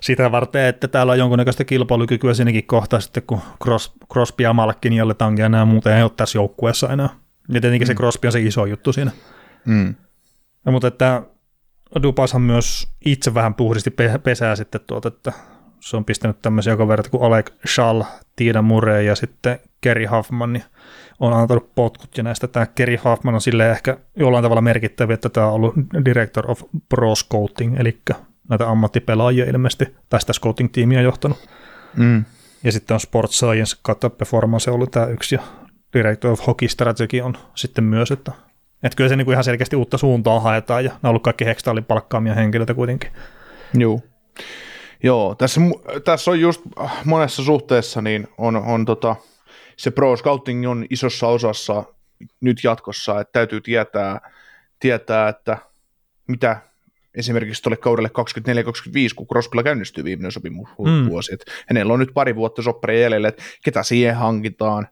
sitä varten, että täällä on jonkunnäköistä kilpailukykyä siinäkin kohtaa sitten, kun Cross, Crosby ja Malkin ja Letangi ja nämä muuten ei ole tässä joukkueessa enää. Ja tietenkin mm. se Crosby on se iso juttu siinä. Mm. Ja, mutta että Dubashan myös itse vähän puhdisti pe- pesää sitten tuolta, että se on pistänyt tämmöisiä kavereita kuin Alec Schall, Tiina Murray ja sitten Kerry Huffman, niin on antanut potkut, ja näistä tämä Kerry Huffman on sille ehkä jollain tavalla merkittävä, että tämä on ollut Director of Pro Scouting, eli näitä ammattipelaajia ilmeisesti tästä scouting-tiimiä johtanut. Mm. Ja sitten on Sports Science kautta Performance ollut tämä yksi, ja Director of Hockey Strategy on sitten myös, että, että kyllä se niin kuin ihan selkeästi uutta suuntaa haetaan, ja nämä on ollut kaikki Hextaalin palkkaamia henkilöitä kuitenkin. Joo. Joo, tässä, tässä on just monessa suhteessa niin on, on tota, se pro scouting on isossa osassa nyt jatkossa, että täytyy tietää, tietää että mitä, esimerkiksi tuolle kaudelle 24-25, kun Crosbylla käynnistyy viimeinen sopimus mm. vuosi. Et hänellä on nyt pari vuotta sopparia jäljellä, että ketä siihen hankitaan,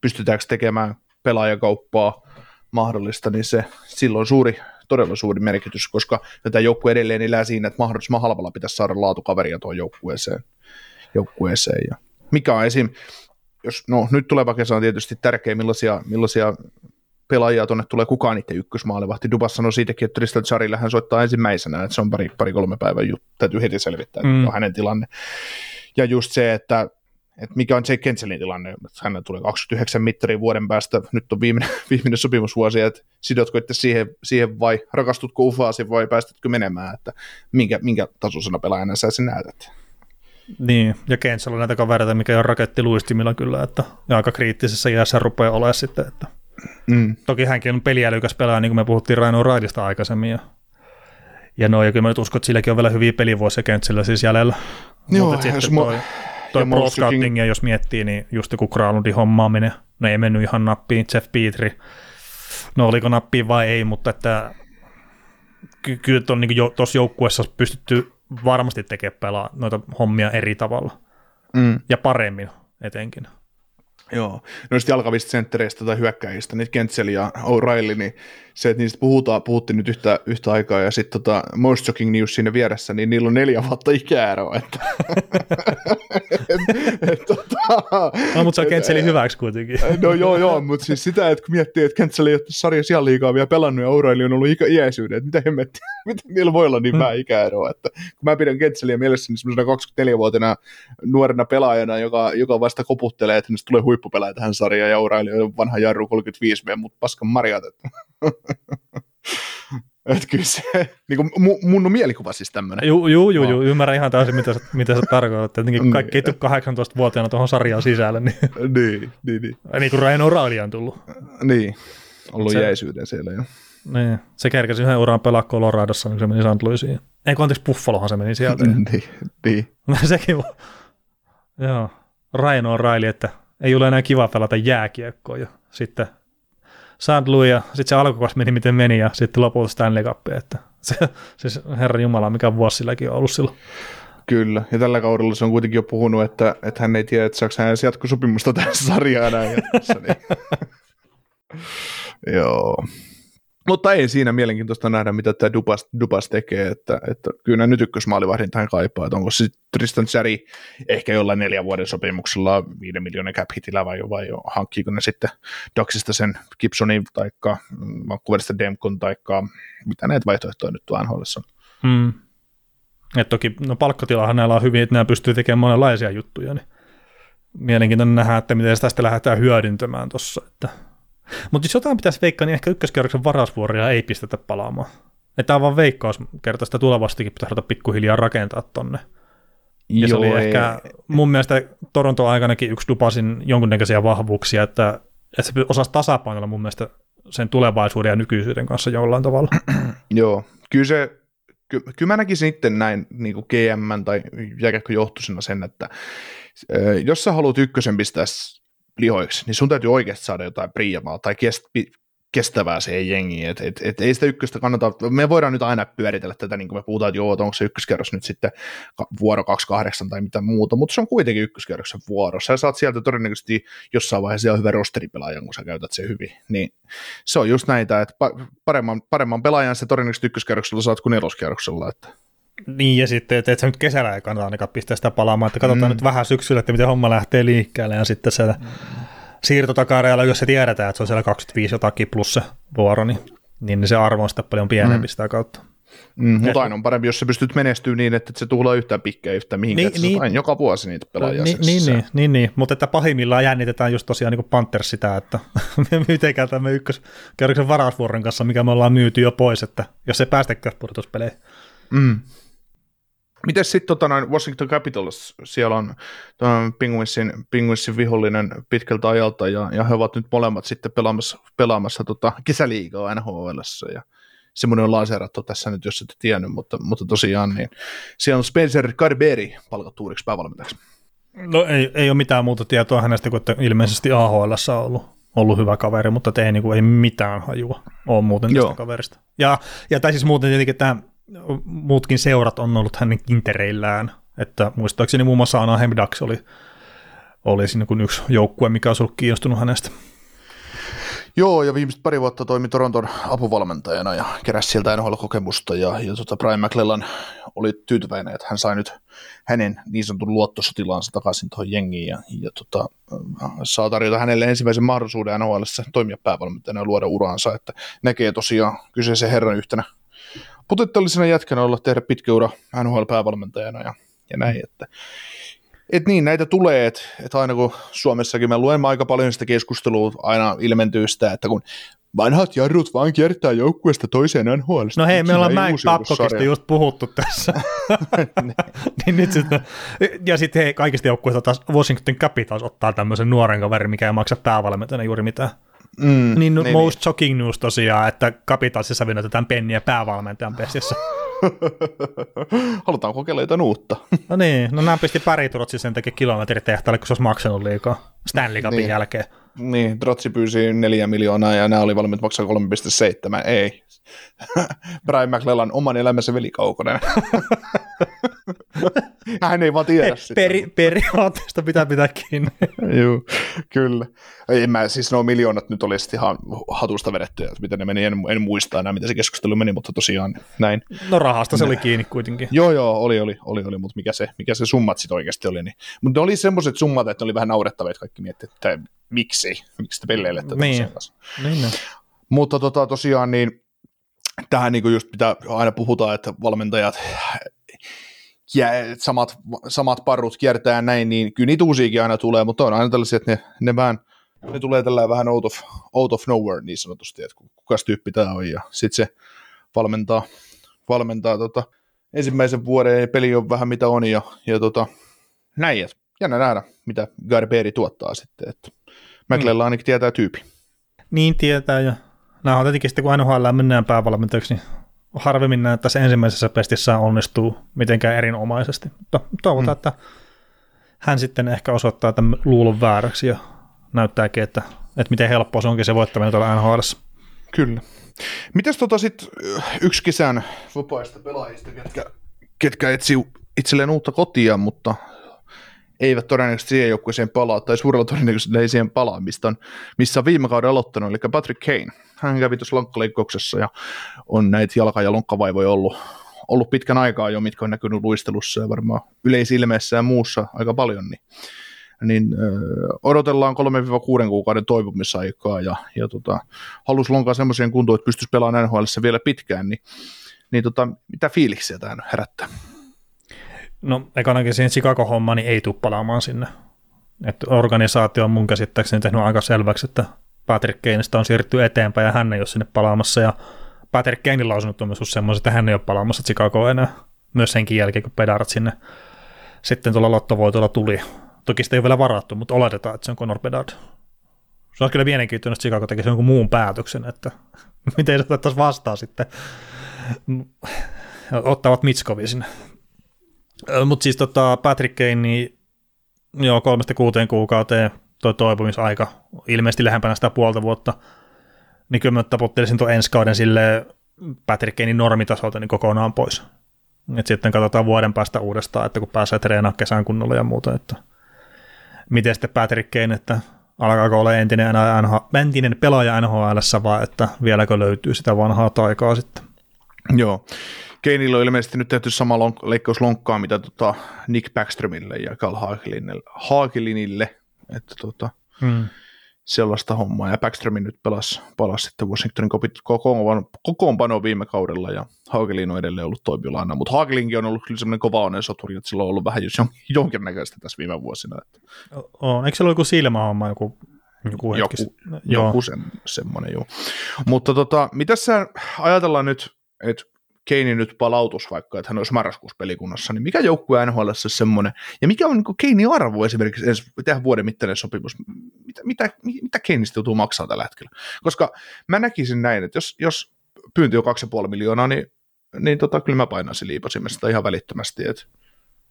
pystytäänkö tekemään pelaajakauppaa mahdollista, niin se silloin suuri, todella suuri merkitys, koska tätä joukkue edelleen elää siinä, että mahdollisimman halvalla pitäisi saada laatukaveria tuohon joukkueeseen. joukkueeseen. Ja mikä on esim. Jos, no, nyt tuleva kesä on tietysti tärkeä, millaisia, millaisia pelaajia tuonne tulee kukaan niiden ykkösmaalivahti. Dubas sanoi siitäkin, että Tristan Charille hän soittaa ensimmäisenä, että se on pari, pari kolme päivän juttu, täytyy heti selvittää, mm. on hänen tilanne. Ja just se, että, että mikä on Jake Kenselin tilanne, että hän tulee 29 mittaria vuoden päästä, nyt on viimeinen, <laughs> viimeinen sopimusvuosi, että sidotko että siihen, siihen vai rakastutko ufaasi vai päästätkö menemään, että minkä, minkä tasoisena pelaajana sä sen näytät. Niin, ja Kensel on näitä kavereita, mikä on raketti luistimilla kyllä, että ja aika kriittisessä iässä rupeaa olemaan sitten, että Mm. Toki hänkin on peliälykäs pelaaja, niin kuin me puhuttiin Raino Raidista aikaisemmin. Ja, ja no, ja kyllä mä nyt uskon, että silläkin on vielä hyviä pelivuosia kentsillä siis jäljellä. Joo, Mutta toi, toi pro scoutingia, jos miettii, niin just joku Kralundin hommaaminen, no ei mennyt ihan nappiin, Jeff Petri, no oliko nappiin vai ei, mutta että ky- kyllä tuossa niin jo, joukkueessa pystytty varmasti tekemään pelaa noita hommia eri tavalla. Mm. ja paremmin etenkin. Joo, noista jalkavista senttereistä tai hyökkäjistä, niitä Kentsel ja O'Reilly, niin se, että niistä puhutaan, puhuttiin nyt yhtä, yhtä aikaa, ja sitten tota, Most Shocking News siinä vieressä, niin niillä on neljä vuotta ikäeroa. Että, <laughs> et, et, tota, <laughs> no, mutta se on Kentselin hyväksi kuitenkin. <laughs> no joo, joo, mutta siis sitä, että kun miettii, että Kentsel ei ole sarja siellä liikaa vielä pelannut, ja O'Reilly on ollut ikä, iäisyyden, että mitä hemmettiä, miten niillä voi olla niin vähän ikäeroa, että kun mä pidän Kentseliä mielessäni semmoisena 24-vuotiaana nuorena pelaajana, joka, joka vasta koputtelee, että hänestä tulee huippupelaaja tähän sarjaan, ja O'Reilly on vanha jarru 35 v mutta paskan marjat, että <laughs> että kyllä se, niin kuin mun on mielikuva siis tämmöinen. Joo, joo, joo, joo, ymmärrän ihan täysin, mitä sä, mitä sä tarkoitat. Että niin kaikki ei 18-vuotiaana tuohon sarjaan sisälle. Niin, <laughs> niin, niin, niin. Niin kuin Ryan O'Reilly on tullut. Niin, ollut se, jäisyyden siellä jo. Niin, se kerkesi yhden uran pelaa Coloradossa, niin se meni St. Louisiin. Ei kun anteeksi, Buffalohan se meni sieltä. <laughs> niin, niin. Sekin Joo, Ryan O'Reilly, että ei ole enää kiva pelata jääkiekkoa ja sitten St. Louis ja sitten se alkukausi meni miten meni ja sitten lopulta Stanley Cup, että se, siis herra Jumala, mikä vuosi silläkin on ollut silloin. Kyllä, ja tällä kaudella se on kuitenkin jo puhunut, että, että hän ei tiedä, että saako hän edes jatkosopimusta <laughs> tässä sarjaa näin jatkossa. Niin. Joo. Mutta ei siinä mielenkiintoista nähdä, mitä tämä Dubas, Dubas tekee, että, että kyllä nyt ykkösmaalivahdin tähän kaipaa, että onko se Tristan Cherry ehkä jollain neljän vuoden sopimuksella viiden miljoonan cap hitillä vai, vai hankkiiko ne sitten Doxista sen Gibsonin taikka Vancouverista Demkon taikka mitä näitä vaihtoehtoja nyt tuon NHL on. Hmm. Et toki no palkkatilahan näillä on hyvin, että nämä pystyy tekemään monenlaisia juttuja, niin mielenkiintoinen nähdä, että miten sitä tästä lähdetään hyödyntämään tuossa, että mutta jos jotain pitäisi veikkaa, niin ehkä ykköskerroksen varausvuoria ei pistetä palaamaan. Tämä on vaan veikkaus kertaa sitä tulevastikin pitäisi ruveta pikkuhiljaa rakentaa tonne. Ja Joo, se oli ei. ehkä mun mielestä Toronto aikanakin yksi Dupasin jonkunnäköisiä vahvuuksia, että, että se osasi tasapainoilla mun mielestä sen tulevaisuuden ja nykyisyyden kanssa jollain tavalla. <clears throat> Joo, kyllä se, ky, kyllä mä näkisin sitten näin niin GM tai jääkäkköjohtuisena sen, että jos sä haluat ykkösen pistää lihoiksi, niin sun täytyy oikeasti saada jotain priimaa tai kest, kestävää siihen jengiin, että et, et, ei sitä ykköstä kannata, me voidaan nyt aina pyöritellä tätä, niin kuin me puhutaan, että joo, että onko se ykköskerros nyt sitten vuoro 28 tai mitä muuta, mutta se on kuitenkin ykköskerroksen vuoro, sä saat sieltä todennäköisesti jossain vaiheessa hyvän rosteripelaajan, kun sä käytät sen hyvin, niin se on just näitä, että paremman, paremman pelaajan se todennäköisesti ykköskerroksella saat kuin neloskerroksella, että niin, ja sitten, että et sä nyt kesällä ei kannata ainakaan pistää sitä palaamaan, että katsotaan mm. nyt vähän syksyllä, että miten homma lähtee liikkeelle, ja sitten se mm. siirtotakareella, jos se tiedetään, että se on siellä 25 jotakin plus se vuoro, niin, niin se arvo on sitä paljon pienempi mm. sitä kautta. Mm, mutta aina on parempi, jos sä pystyt menestyä niin, että se tuhlaa yhtään pikkejä yhtään mihinkään, niin, niin, aina joka vuosi niitä pelaajia. Niin, niin, niin, niin, niin, mutta että pahimmillaan jännitetään just tosiaan niin Panthers sitä, että <laughs> me myyteekään tämän ykköskerroksen varausvuoron kanssa, mikä me ollaan myyty jo pois, että jos se päästäkään pudotuspeleihin. Mm. Miten sitten tota, Washington Capitals, siellä on Penguinsin, Penguinsin vihollinen pitkältä ajalta, ja, ja he ovat nyt molemmat sitten pelaamassa, pelaamassa tota, kesäliigaa nhl ja semmoinen on lanseerattu tässä nyt, jos ette tiennyt, mutta, mutta tosiaan niin siellä on Spencer Carberry palkattu uudeksi päävalmentajaksi. No ei, ei ole mitään muuta tietoa hänestä kuin, että ilmeisesti AHL on ollut, ollut hyvä kaveri, mutta ei, niin kuin, ei mitään hajua ole muuten tästä Joo. kaverista. Ja, ja tai siis muuten tietenkin tämä muutkin seurat on ollut hänen kintereillään, että muistaakseni muun muassa Anaheim Ducks oli, oli siinä kuin yksi joukkue, mikä olisi ollut kiinnostunut hänestä. Joo, ja viimeiset pari vuotta toimi Toronton apuvalmentajana ja keräsi sieltä NHL-kokemusta, ja, ja tota Brian McClellan oli tyytyväinen, että hän sai nyt hänen niin sanotun luottosotilaansa takaisin tuohon jengiin, ja, ja tota, saa tarjota hänelle ensimmäisen mahdollisuuden NHL toimia päävalmentajana ja luoda uraansa, että näkee tosiaan kyseisen herran yhtenä potentiaalisena jätkänä olla tehdä pitkä ura NHL-päävalmentajana ja, ja näin, että et niin, näitä tulee, että et aina kun Suomessakin me luemme aika paljon sitä keskustelua, aina ilmentyy sitä, että kun vanhat jarrut vaan kiertää joukkueesta toiseen NHL. No hei, me ollaan Mike Babcockista just puhuttu tässä. <laughs> niin nyt sitten, ja sitten hei, kaikista joukkueista taas Washington Capitals ottaa tämmöisen nuoren kaverin, mikä ei maksa päävalmentajana juuri mitään. Mm, niin, niin most niin. shocking news tosiaan, että Capitalsissa vinnoitetaan penniä päävalmentajan pestissä. <laughs> Halutaan kokeilla jotain uutta. <laughs> no niin, no nämä pisti pari Trotsi sen takia kilometritehtaalle, kun se olisi maksanut liikaa Stanley Cupin niin. jälkeen. Niin, Trotsi pyysi neljä miljoonaa ja nämä oli valmiit maksaa 3,7. Ei. <laughs> Brian McLellan oman elämänsä velikaukonen. <laughs> Hän ei vaan tiedä sitä. Peri, periaatteesta pitää pitää kiinni. <laughs> Joo, kyllä. Ei mä, siis nuo miljoonat nyt olisi ihan hatusta vedetty, että miten ne meni, en, en muista enää, miten se keskustelu meni, mutta tosiaan näin. No rahasta se oli kiinni kuitenkin. Joo, joo, oli, oli, oli, oli mutta mikä se, mikä se summat sitten oikeasti oli. Niin. Mutta ne oli semmoiset summat, että ne oli vähän naurettavia, että kaikki miettivät, että miksi, miksi te pelleilette niin. Niin, niin. Mutta tota, tosiaan niin tähän niin just mitä aina puhutaan, että valmentajat ja samat, samat parrut kiertää näin, niin kyllä niitä uusiakin aina tulee, mutta on aina tällaisia, että ne, ne, vähän, ne tulee tällä vähän out of, out of nowhere niin sanotusti, että kukas tyyppi tämä on, ja sitten se valmentaa, valmentaa tota, ensimmäisen vuoden ja peli on vähän mitä on, ja, ja tota, näin, että jännä nähdä, mitä Garberi tuottaa sitten, että McLella ainakin tietää tyyppi. Niin tietää, ja nämä on tietenkin sitten, kun NHL mennään päävalmentajaksi, niin harvemmin näin, että tässä ensimmäisessä pestissä onnistuu mitenkään erinomaisesti. Mutta toivotaan, mm. että hän sitten ehkä osoittaa tämän luulun vääräksi ja näyttääkin, että, että miten helppoa se onkin se voittaminen tuolla NHL. Kyllä. Mites tota sit yksi kesän vapaista pelaajista, ketkä, ketkä etsii itselleen uutta kotia, mutta eivät todennäköisesti siihen joukkueeseen palaa, tai suurella todennäköisesti ei siihen palaa, mistä on, missä on viime kauden aloittanut, eli Patrick Kane. Hän kävi tuossa lonkkaleikkauksessa ja on näitä jalka- ja lonkkavaivoja ollut, ollut pitkän aikaa jo, mitkä on näkynyt luistelussa ja varmaan yleisilmeessä ja muussa aika paljon, niin, niin ö, odotellaan 3-6 kuukauden toipumisaikaa ja, ja tota, halusi lonkaa semmoiseen kuntoon, että pystyisi pelaamaan NHL vielä pitkään, niin, niin tota, mitä fiiliksiä tämä herättää? No ekanakin siihen Chicago-hommaan niin ei tule palaamaan sinne. Et organisaatio on mun käsittääkseni tehnyt aika selväksi, että Patrick Kaneista on siirretty eteenpäin ja hän ei ole sinne palaamassa. Ja Patrick Kanein lausunut on myös semmoisen, että hän ei ole palaamassa Chicagoon enää. Myös senkin jälkeen, kun Pedarat sinne sitten tuolla lottovoitolla tuli. Toki sitä ei ole vielä varattu, mutta oletetaan, että se on Conor Bedard. Se on kyllä mielenkiintoinen, että Chicago tekisi jonkun muun päätöksen, että <laughs> miten se otettaisiin vastaan sitten. Ottavat Mitskovi sinne mutta siis tota, Patrick Kane, niin joo, kolmesta kuuteen kuukauteen toi toipumisaika, ilmeisesti lähempänä sitä puolta vuotta, niin kyllä mä taputtelisin tuon ensi kauden sille Patrick Kanein normitasolta niin kokonaan pois. Et sitten katsotaan vuoden päästä uudestaan, että kun pääsee treenaamaan kesän kunnolla ja muuta, että miten sitten Patrick Kane, että alkaako olla entinen, NH, entinen pelaaja NHL vai että vieläkö löytyy sitä vanhaa taikaa sitten. Joo, Keinillä on ilmeisesti nyt tehty sama lonk- leikkauslonkkaa, mitä tota Nick Backströmille ja Carl Hagelinille, että tota, hmm. sellaista hommaa. Ja Backströmin nyt pelasi, palasi sitten Washingtonin kokoonpano, kokoonpano viime kaudella, ja Hagelin on edelleen ollut toimilaana, mutta Hagelinkin on ollut kyllä semmoinen kova onesoturi, että sillä on ollut vähän jos jonkinnäköistä tässä viime vuosina. Että. On, eikö se ole joku silmähomma, joku joku, joku, joku se, semmoinen, joo. Mutta tota, mitä sä ajatellaan nyt, että Keini nyt palautus vaikka, että hän olisi marraskuussa pelikunnassa, niin mikä joukkue NHL on semmoinen, ja mikä on niin Keini arvo esimerkiksi ensi tehdä vuoden mittainen sopimus, mitä, mitä, mitä Keinistä joutuu maksaa tällä hetkellä? Koska mä näkisin näin, että jos, jos pyynti on 2,5 miljoonaa, niin, niin tota, kyllä mä painaisin liipasimesta ihan välittömästi. Et,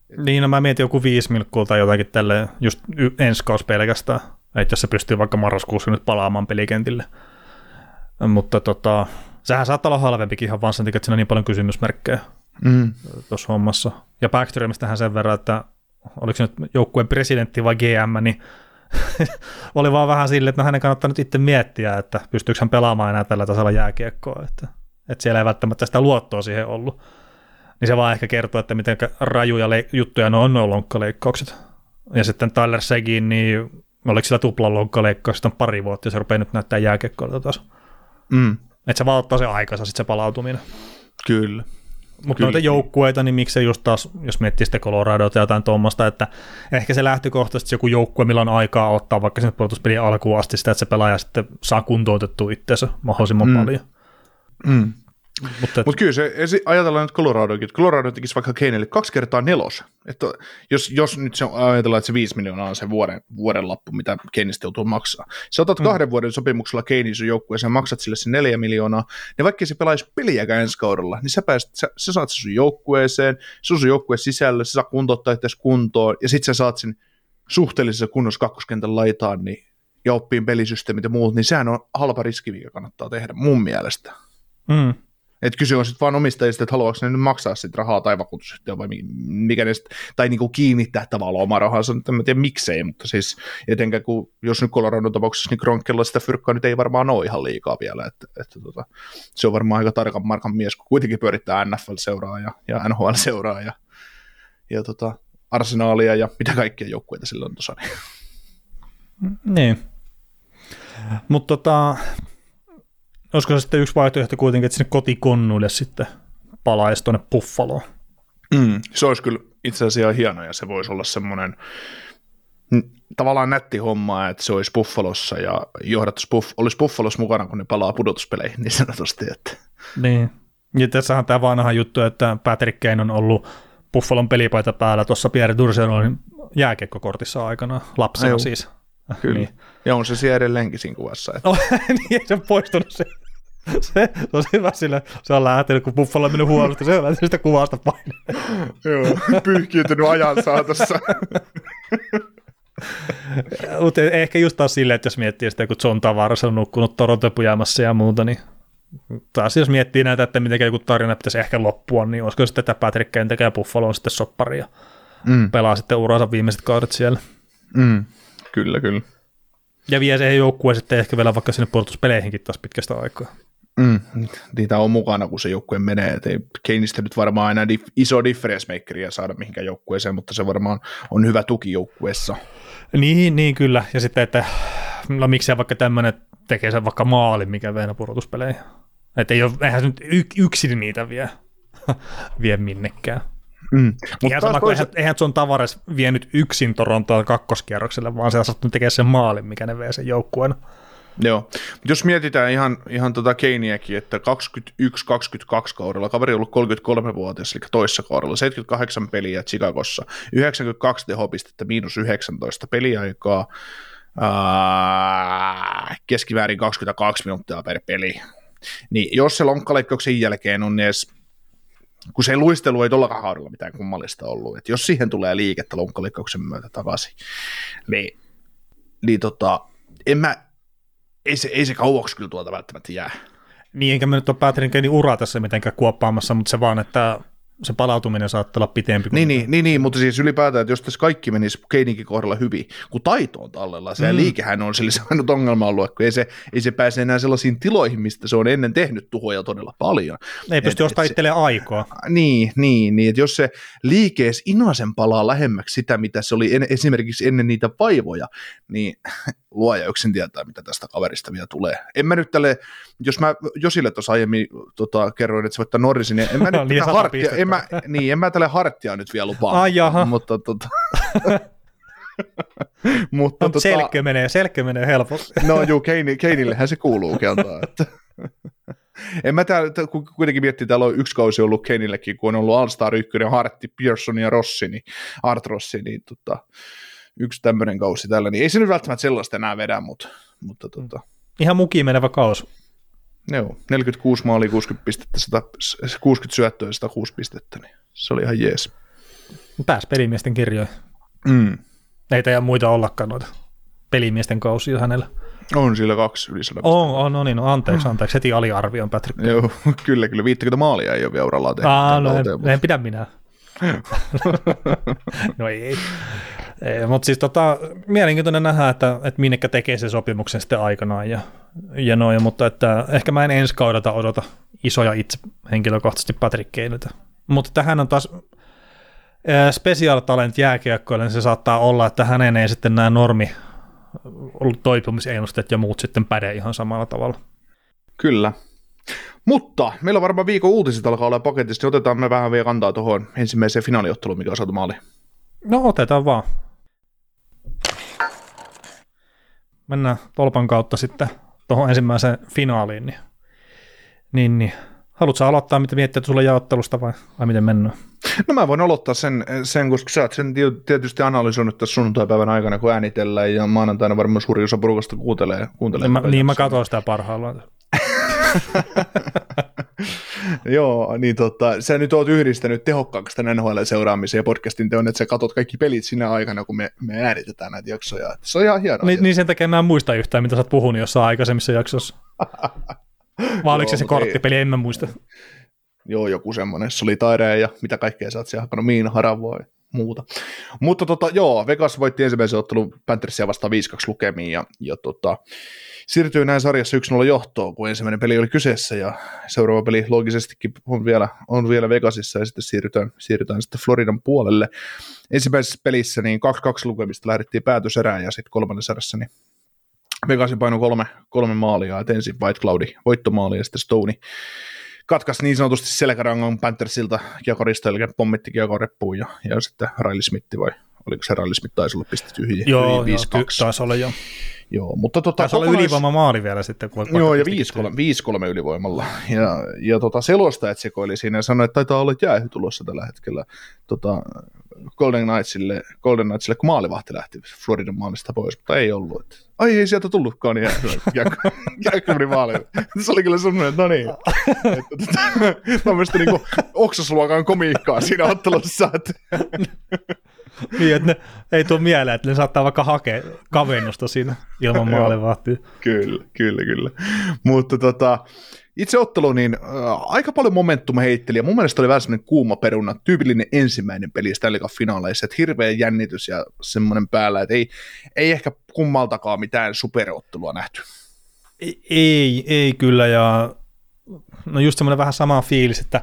et... Niin, no mä mietin joku 5 milkkuu tai jotakin tälle just ensi kausi pelkästään, että jos se pystyy vaikka marraskuussa nyt palaamaan pelikentille. Mutta tota, Sehän saattaa olla halvempikin ihan vaan sen takia, että siinä on niin paljon kysymysmerkkejä Mm. tuossa hommassa. Ja Backströmistähän sen verran, että oliko se nyt joukkueen presidentti vai GM, niin <laughs> oli vaan vähän silleen, että no hänen kannattaa nyt itse miettiä, että pystyykö hän pelaamaan enää tällä tasolla jääkiekkoa, että, että siellä ei välttämättä sitä luottoa siihen ollut. Niin se vaan ehkä kertoo, että miten rajuja le- juttuja ne on nuo lonkkaleikkaukset. Ja sitten Tyler Segin, niin oliko sillä tuplan lonkkaleikkaus sitten pari vuotta, ja se rupeaa nyt näyttää jääkiekkoilta taas. Mm. Että se vaan ottaa se aikansa sitten se palautuminen. Kyllä. Mutta noita joukkueita, niin miksei just taas, jos miettii sitten Coloradota tai jotain tuommoista, että ehkä se lähtökohtaisesti joku joukkue, millä on aikaa ottaa vaikka sinne puolustuspelin alkuun asti sitä, että se pelaaja sitten saa kuntoutettua itseensä mahdollisimman Mm. mm. paljon. Mm. Mutta Mutta kyllä se, ajatellaan nyt Coloradokin, että Colorado tekisi vaikka Kaneille kaksi kertaa nelos. Että jos, jos nyt se on, ajatellaan, että se 5 miljoonaa on se vuoden, vuoden lappu, mitä Kaneista joutuu maksaa. Sä otat mm. kahden vuoden sopimuksella Kanein sun joukkueeseen, maksat sille se 4 miljoonaa, niin vaikka se pelaisi peliäkään ensi kaudella, niin sä, pääset, sä, sä saat sen sun joukkueeseen, se on sun joukkueen sisällä, sä saa kuntouttaa itse kuntoon, ja sit sä saat sen suhteellisessa kunnossa kakkoskentän laitaan, niin ja oppiin pelisysteemit ja muut, niin sehän on halpa riski, mikä kannattaa tehdä mun mielestä. mm, Et kyse on sitten vaan omistajista, että haluaako ne nyt maksaa sit rahaa tai vakuutusyhtiö vai mi- mikä ne sit, tai niinku kiinnittää tavallaan oma rahansa, en tiedä miksei, mutta siis etenkään kun, jos nyt Coloradon tapauksessa, niin Kronkella sitä fyrkkaa nyt ei varmaan ole ihan liikaa vielä, että, että tota, se on varmaan aika tarkan markan mies, kun kuitenkin pyörittää NFL-seuraa ja, ja NHL-seuraa ja, ja tota, arsenaalia ja mitä kaikkia joukkueita sillä on tuossa. Niin. Mutta tota, olisiko se sitten yksi vaihtoehto kuitenkin, että sinne kotikonnuille sitten palaisi tuonne Buffaloon. Mm, se olisi kyllä itse asiassa hieno ja se voisi olla semmoinen mm, tavallaan nätti homma, että se olisi Buffalossa ja johdatus Buff, olisi Buffalossa mukana, kun ne palaa pudotuspeleihin niin sanotusti. Että. Niin. Ja tässähän tämä vanha juttu, että Patrick Kane on ollut Buffalon pelipaita päällä tuossa Pierre Durselonin jääkiekkokortissa aikana, lapsena Ai siis. Kyllä. Niin. Ja on se siellä edelleenkin siinä kuvassa. Että. No, <laughs> niin se poistunut se. <laughs> Se, se on hyvä sillä, se on lähtenyt, kun Buffalo on mennyt huonosti, se on lähtenyt sitä kuvasta paineen. Joo, pyyhkiytynyt ajan saatossa. <laughs> Mutta ehkä just taas silleen, että jos miettii sitä, kun John Tavares on nukkunut Toronto-pujamassa ja muuta, niin taas jos miettii näitä, että miten joku tarina pitäisi ehkä loppua, niin olisiko sitten, että Patrick Kane tekee Buffaloon sitten soppari ja Mm, pelaa sitten uransa viimeiset kaudet siellä. mm, kyllä, kyllä. Ja vie siihen joukkueen sitten ehkä vielä vaikka sinne puolustuspeleihinkin taas pitkästä aikaa. Mm, niitä on mukana, kun se joukkue menee. Et ei Keinistä nyt varmaan enää dif- iso difference makeria saada mihinkään joukkueeseen, mutta se varmaan on hyvä tuki joukkueessa. Niin, niin kyllä. Ja sitten, että no miksei vaikka tämmöinen tekee sen vaikka maalin, mikä vie pudotuspeleihin. Että ei ole, eihän se nyt y- yksin niitä vie, <laughs> vie minnekään. Mm. Mutta Ihan sama toisa- eihän, eihän John Tavares vienyt yksin Torontoa kakkoskierrokselle, vaan se on tekemään sen maalin, mikä ne vee sen joukkueen. Joo, jos mietitään ihan, ihan tota Keiniäkin, että 21-22 kaudella, kaveri on ollut 33-vuotias, eli toissa kaudella, 78 peliä Chicagossa, 92 tehopistettä, miinus 19 peliaikaa, ää, keskimäärin 22 minuuttia per peli. Niin jos se lonkkaleikkauksen jälkeen on edes kun se luistelu ei tuollakaan kaudella mitään kummallista ollut, että jos siihen tulee liikettä lonkkaleikkauksen myötä takaisin, niin, niin tota, en mä, ei se, ei se kauaksi kyllä tuolta välttämättä jää. Niin, enkä mä nyt ole Patrick Kanein uraa tässä mitenkään kuoppaamassa, mutta se vaan, että se palautuminen saattaa olla pitempi. Niin, niin, niin, niin, mutta siis ylipäätään, että jos tässä kaikki menisi Keininkin kohdalla hyvin, kun taito on tallella, se mm. liikehän on sillä se ainut ongelma ollut, kun ei se, ei se pääse enää sellaisiin tiloihin, mistä se on ennen tehnyt tuhoja todella paljon. Ei pysty ostamaan itselleen aikaa. Niin, niin, niin, että jos se liikees inasen palaa lähemmäksi sitä, mitä se oli en, esimerkiksi ennen niitä vaivoja, niin luoja yksin tietää, mitä tästä kaverista vielä tulee. En mä nyt tälle, jos mä Josille tuossa aiemmin tota, kerroin, että se voittaa Norrisin, niin en mä <laughs> nyt Niin, tätä harttia, pistettä. en mä, niin, en mä tälle harttia nyt vielä lupaa. Ai jaha. Mutta tota, <laughs> mutta No, tota, selkeä menee, selkeä menee helposti. No juu, Keini, Keinillehän se kuuluukin antaa. Että. En mä täällä, tää- kun kuitenkin miettii, täällä on yksi kausi ollut Keinillekin, kun on ollut All-Star 1, Hartti, Pearson ja Rossi, niin Art Rossi, niin tota, yksi tämmöinen kausi tällä, niin ei se nyt välttämättä sellaista enää vedä, mutta, mutta tota, Ihan mukiin menevä kaus. joo, 46 maalia, 60 pistettä, 100, 60 syöttöä ja 106 pistettä, niin se oli ihan jees. Pääs pelimiesten kirjoihin. Mm. Ei teidän muita ollakaan noita pelimiesten kausia hänellä. On sillä kaksi ylisadan. On, on, no niin, no anteeksi, anteeksi, heti aliarvioin Patrick. Joo, <laughs> kyllä, kyllä. 50 maalia ei ole vielä urallaan tehty. Aa, no en, en pidä minä. <laughs> <laughs> no ei. Mutta siis tota, mielenkiintoinen nähdä, että, että minnekä tekee se sopimuksen sitten aikanaan ja, ja noin, mutta että ehkä mä en ensi kaudelta odota isoja itse henkilökohtaisesti Patrick Keiniltä. Mutta tähän on taas special talent jääkiekkoille, niin se saattaa olla, että hänen ei sitten nämä normi toipumisennusteet ja muut sitten päde ihan samalla tavalla. Kyllä. Mutta meillä on varmaan viikon uutiset alkaa olla paketissa, niin otetaan me vähän vielä kantaa tuohon ensimmäiseen finaaliotteluun, mikä on saatu maaliin. No otetaan vaan. Mennään tolpan kautta sitten tuohon ensimmäiseen finaaliin. Niin, niin, niin. Haluatko aloittaa, mitä miettii sulle jaottelusta vai, vai miten mennään? No mä voin aloittaa sen, sen koska sä oot sen tietysti analysoinut tässä sunnuntai-päivän aikana, kun äänitellään, ja maanantaina varmaan suuri osa porukasta kuuntelee. kuuntelee Niin mä, niin mä katsoin sitä parhaillaan. <laughs> Joo, niin tota, sä nyt oot yhdistänyt tehokkaaksi tämän NHL-seuraamisen ja podcastin teon, että sä katot kaikki pelit sinä aikana, kun me, me äänitetään näitä jaksoja. Se on ihan hienoa. Niin, niin sen takia mä en muista yhtään, mitä sä oot puhunut jossain aikaisemmissa jaksossa. <laughs> Vai oliko se se mutta ei- korttipeli, en mä muista. Joo, joku semmoinen solitaire ja mitä kaikkea sä oot siellä hakannut, Miina Haravua ja muuta. Mutta tota, joo, Vegas voitti ensimmäisen ottelun Panthersia vastaan 5-2 lukemiin ja, ja tota, siirtyy näin sarjassa 1-0 johtoon, kun ensimmäinen peli oli kyseessä ja seuraava peli logisestikin on vielä, on vielä Vegasissa ja sitten siirrytään, siirrytään sitten Floridan puolelle. Ensimmäisessä pelissä niin 2-2 lukemista lähdettiin päätöserään ja sitten kolmannessa erässä niin Vegasin paino kolme, kolme maalia, että ensin White Cloudi voittomaali ja sitten Stone katkaisi niin sanotusti selkärangan Panthersilta kiekorista, eli pommitti kiekoreppuun ja, ja sitten Riley Smith vai oliko se Riley Smith taisi olla pistetty yhden, Joo, joo 5-2. ky- taisi olla jo. Joo, mutta tota, Taisi olla kokonais- ylivoima maali vielä sitten. Kun Joo, ja vaikka- 5-3 ylivoimalla. Ja, ja tota, selostajat sekoili siinä ja sanoi, että taitaa olla jäähy tulossa tällä hetkellä tota, Golden Knightsille, Golden Knightsille, kun maalivahti lähti Floridan maalista pois, mutta ei ollut. Että, Ai ei sieltä tullutkaan, niin meni maaliin. Se oli kyllä semmoinen, että no niin. Että, tota, tämmöistä niinku oksasluokan komiikkaa siinä ottelussa, että <laughs> Niin, että ne ei tule mieleen, että ne saattaa vaikka hakea kavennusta siinä ilman <laughs> maalivahtia. Kyllä, kyllä, kyllä. Mutta tota, itse ottelu, niin äh, aika paljon momentum heitteli, ja mun mielestä oli vähän semmoinen kuuma peruna, tyypillinen ensimmäinen peli Stanley Cup-finaaleissa, että hirveä jännitys ja semmoinen päällä, että ei, ei ehkä kummaltakaan mitään superottelua nähty. Ei, ei kyllä, ja no just semmoinen vähän sama fiilis, että,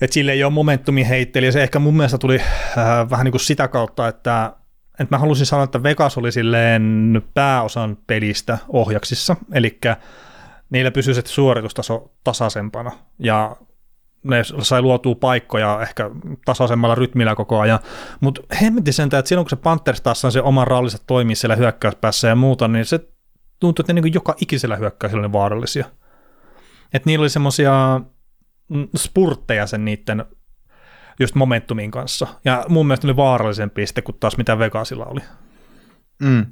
että sille ei ole momentumin heitteli, ja se ehkä mun mielestä tuli äh, vähän niin kuin sitä kautta, että, että mä halusin sanoa, että Vegas oli silleen pääosan pelistä ohjaksissa, eli niillä pysyi se suoritustaso tasaisempana, ja ne sai luotua paikkoja ehkä tasaisemmalla rytmillä koko ajan, mutta hemmetti sentään, että silloin kun se Panthers taas on se oman rallinsa toimii siellä hyökkäyspäässä ja muuta, niin se tuntuu, että ne niin joka ikisellä hyökkäysellä ne vaarallisia. Että niillä oli semmoisia spurtteja sen niiden just momentumin kanssa. Ja mun mielestä ne oli vaarallisempia sitten kuin taas mitä Vegasilla oli. Mm.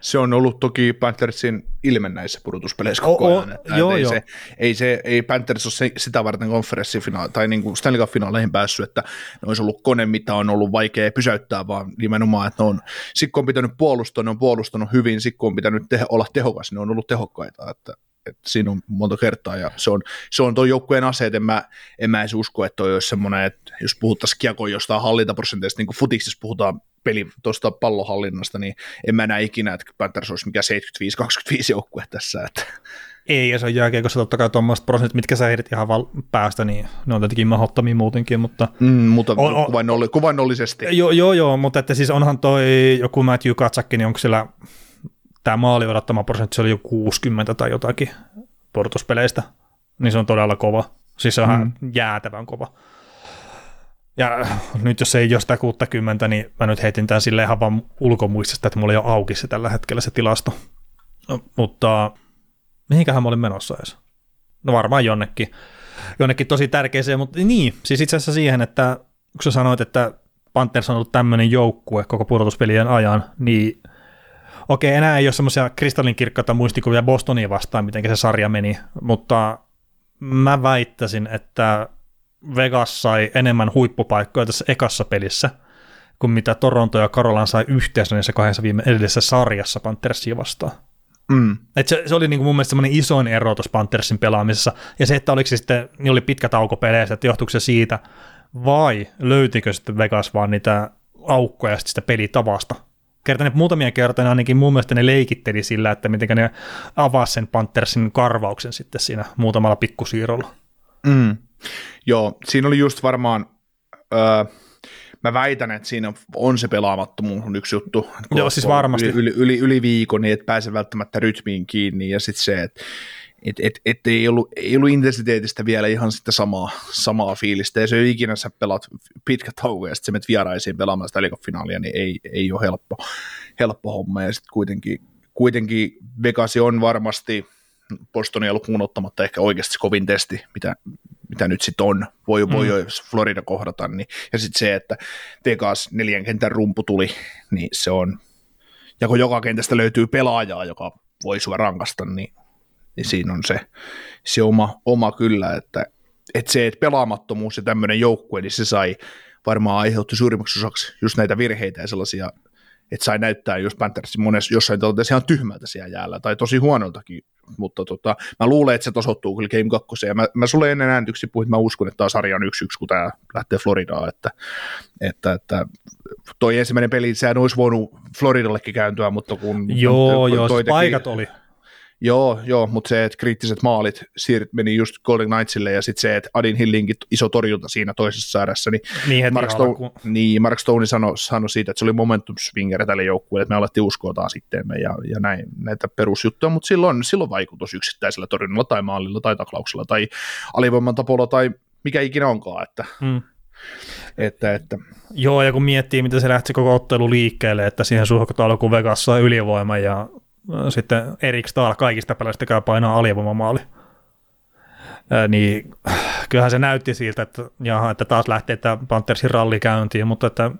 Se on ollut toki Panthersin ilme näissä pudotuspeleissä koko ajan. Että joo, ei, joo. Se, ei, se, ei Panthers ole se, sitä varten konferenssifinaali tai niin kuin Stanley Cup-finaaleihin päässyt, että ne olisi ollut kone, mitä on ollut vaikea pysäyttää, vaan nimenomaan, että ne on, sit kun on pitänyt puolustaa, ne on puolustanut hyvin, sit kun on pitänyt teho, olla tehokas, ne on ollut tehokkaita, että, että siinä on monta kertaa, ja se on, se on tuo joukkueen aseet, en mä, en mä edes usko, että toi olisi semmoinen, että jos puhuttaisiin kiekon jostain hallintaprosenteista, niin kuin futiksessa puhutaan peli tuosta pallohallinnasta, niin en mä näe ikinä, että Panthers olisi mikään 75-25 joukkue tässä, että Ei, ja se on jääkiekossa totta kai tuommoiset prosentit, mitkä sä ehdit ihan val- päästä, niin ne on tietenkin mahdottomia muutenkin, mutta mm, mutta On- on- kuvainnolli, kuvainnollisesti. Joo, joo, joo, mutta että siis onhan toi joku Matthew Katsakki, niin onko siellä tämä maali odottama prosentti, se oli jo 60 tai jotakin portuspeleistä, niin se on todella kova. Siis se on ihan jäätävän kova. Ja nyt jos ei jostain 60, niin mä nyt heitin tämän silleen ihan vaan ulkomuistista, että mulla ei ole auki se tällä hetkellä se tilasto. No, mutta mihinkähän mä olin menossa edes? No varmaan jonnekin. Jonnekin tosi tärkeeseen, mutta niin, siis itse asiassa siihen, että kun sä sanoit, että Panthers on ollut tämmöinen joukkue koko pudotuspelien ajan, niin okei, enää ei ole semmoisia kristallinkirkkaita muistikuvia Bostonia vastaan, miten se sarja meni, mutta mä väittäisin, että Vegas sai enemmän huippupaikkoja tässä ekassa pelissä, kuin mitä Toronto ja Caroline sai yhteensä niissä kahdessa viime edellisessä sarjassa Panthersia vastaan. Mm. Et se, se, oli niinku mun mielestä semmoinen isoin ero tuossa Panthersin pelaamisessa. Ja se, että oliko se sitten, niin oli pitkä tauko peleissä, että johtuiko se siitä, vai löytikö sitten Vegas vaan niitä aukkoja sitten sitä pelitavasta. Kerta ne muutamia kertoja ainakin mun mielestä ne leikitteli sillä, että miten ne avasi sen Panthersin karvauksen sitten siinä muutamalla pikkusiirrolla. Mm. Joo, siinä oli just varmaan, öö, mä väitän, että siinä on se pelaamattomuus on yksi juttu. Kun Joo, siis varmasti. Yli, yli, yli, yli viikon, niin et pääse välttämättä rytmiin kiinni, ja sitten se, että et, et, et ei, ollut, ei ollut intensiteetistä vielä ihan sitten samaa, samaa fiilistä, ja se ei ikinä sä pelaat pitkä tauko, ja sitten sä menet vieraisiin pelaamaan sitä finaalia, niin ei, ei ole helppo, helppo homma, ja sitten kuitenkin, kuitenkin Vegas on varmasti Bostonia lukuun ottamatta ehkä oikeasti se kovin testi, mitä, mitä nyt sitten on, voi, voi mm. jos Florida kohdata, niin, ja sitten se, että Tegas neljän kentän rumpu tuli, niin se on, ja kun joka kentästä löytyy pelaajaa, joka voi sua rankasta, niin, niin siinä on se, se oma, oma kyllä, että, että se, että pelaamattomuus ja tämmöinen joukkue, niin se sai varmaan aiheutti suurimmaksi osaksi just näitä virheitä ja sellaisia että sai näyttää just Panthersin monessa jossain tilanteessa ihan tyhmältä siellä jäällä, tai tosi huonoltakin, mutta tota, mä luulen, että se tosottuu kyllä Game 2, ja mä, mä sulle ennen ääntyksi puhuin, että mä uskon, että tämä sarja on yksi yksi, kun tämä lähtee Floridaan, että, että, että toi ensimmäinen peli, sehän olisi voinut Floridallekin kääntyä, mutta kun... Joo, toi, joo, paikat oli. Joo, joo, mutta se, että kriittiset maalit siirt meni just Golden Knightsille ja sitten se, että Adin Hillinkin iso torjunta siinä toisessa säädässä, niin, niin, Mark, Stone, niin Mark Stone sanoi, sanoi siitä, että se oli momentum swinger tälle joukkueelle, että me alettiin uskoa taas itteemme ja, ja näin, näitä perusjuttuja, mutta silloin, silloin vaikutus yksittäisellä torjunnalla tai maalilla tai taklauksella tai alivoiman tapolla tai mikä ikinä onkaan, että, hmm. että, että Joo, ja kun miettii, miten se lähti koko ottelu liikkeelle, että siihen suhkotaan alkuun Vegas sai ylivoima ja sitten Erik Stahl kaikista peleistä käy painaa alivoimamaali. Niin kyllähän se näytti siltä, että, jaha, että taas lähtee tämä Panthersin ralli käyntiin, mutta että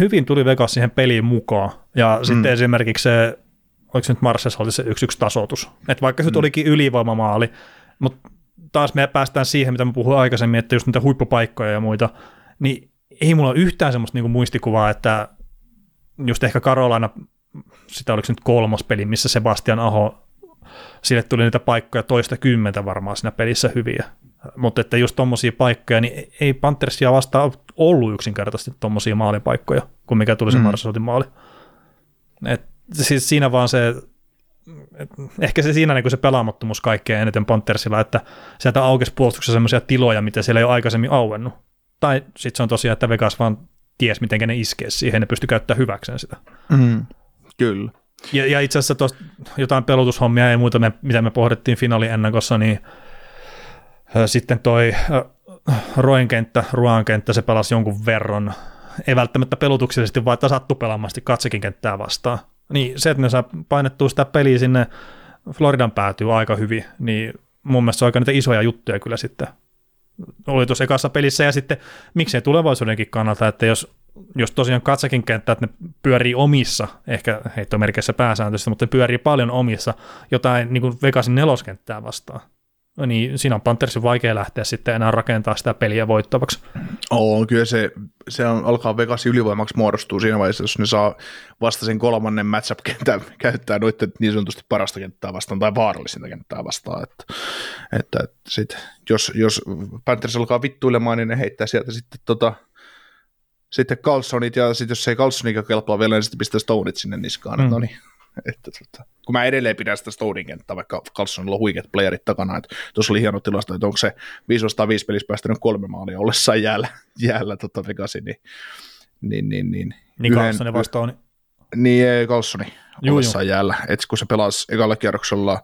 hyvin tuli Vegas siihen peliin mukaan. Ja mm. sitten esimerkiksi se, oliko se nyt Marsessa oli se yksi yksi tasoitus. Että vaikka se mm. olikin ylivoimamaali, mutta taas me päästään siihen, mitä mä puhuin aikaisemmin, että just niitä huippupaikkoja ja muita, niin ei mulla ole yhtään semmoista niinku muistikuvaa, että just ehkä Karolaina sitä oliko nyt kolmas peli, missä Sebastian Aho, sille tuli niitä paikkoja toista kymmentä varmaan siinä pelissä hyviä. Mutta että just tommosia paikkoja, niin ei Panthersia vastaan ollut yksinkertaisesti tommosia maalipaikkoja, kun mikä tuli se mm. Marsotin maali. Et siis siinä vaan se, et ehkä se siinä niin se pelaamattomuus kaikkein eniten Panthersilla, että sieltä aukesi puolustuksessa sellaisia tiloja, mitä siellä ei ole aikaisemmin auennut. Tai sitten se on tosiaan, että Vegas vaan ties, miten ne iskee siihen, ne pysty käyttämään hyväkseen sitä. Mm. Kyllä. Ja, ja itse asiassa tuosta jotain pelotushommia ja muuta, me, mitä me pohdittiin finaali ennakossa, niin ä, sitten toi Roen kenttä, Ruan kenttä, se pelasi jonkun verran, ei välttämättä pelutuksellisesti, vaan että sattu pelaamasti katsekin kenttää vastaan. Niin se, että ne saa painettua sitä peliä sinne Floridan päätyy aika hyvin, niin mun mielestä se on aika niitä isoja juttuja kyllä sitten oli tuossa ekassa pelissä, ja sitten miksei tulevaisuudenkin kannalta, että jos jos tosiaan katsakin kenttä, että ne pyörii omissa, ehkä heittomerkeissä pääsääntöisesti, mutta ne pyörii paljon omissa, jotain niin kuin Vegasin neloskenttää vastaan. Niin siinä on Panthersin vaikea lähteä sitten enää rakentaa sitä peliä voittavaksi. Oo, kyllä se, se on, alkaa Vegasin ylivoimaksi muodostuu siinä vaiheessa, jos ne saa vasta sen kolmannen matchup-kentän <laughs> käyttää noiden niin sanotusti parasta kenttää vastaan tai vaarallisinta kenttää vastaan. Että, että, että sit, jos, jos Panthers alkaa vittuilemaan, niin ne heittää sieltä sitten tota, sitten Carlsonit, ja sitten jos ei Carlsonikin kelpaa vielä, niin sitten pistää Stoneit sinne niskaan. Mm. No niin. <laughs> Että, tota, kun mä edelleen pidän sitä Stonein kenttää, vaikka Carlsonilla on huikeat playerit takana, että tuossa oli hieno tilasto, että onko se 505 pelissä päästänyt kolme maalia ollessaan jäällä, <laughs> jäällä tota Vegasin, niin niin, niin, niin, niin Carlsonin vastaan Niin, ei Carlsoni ollessaan jäällä. Et kun se pelasi ekalla kierroksella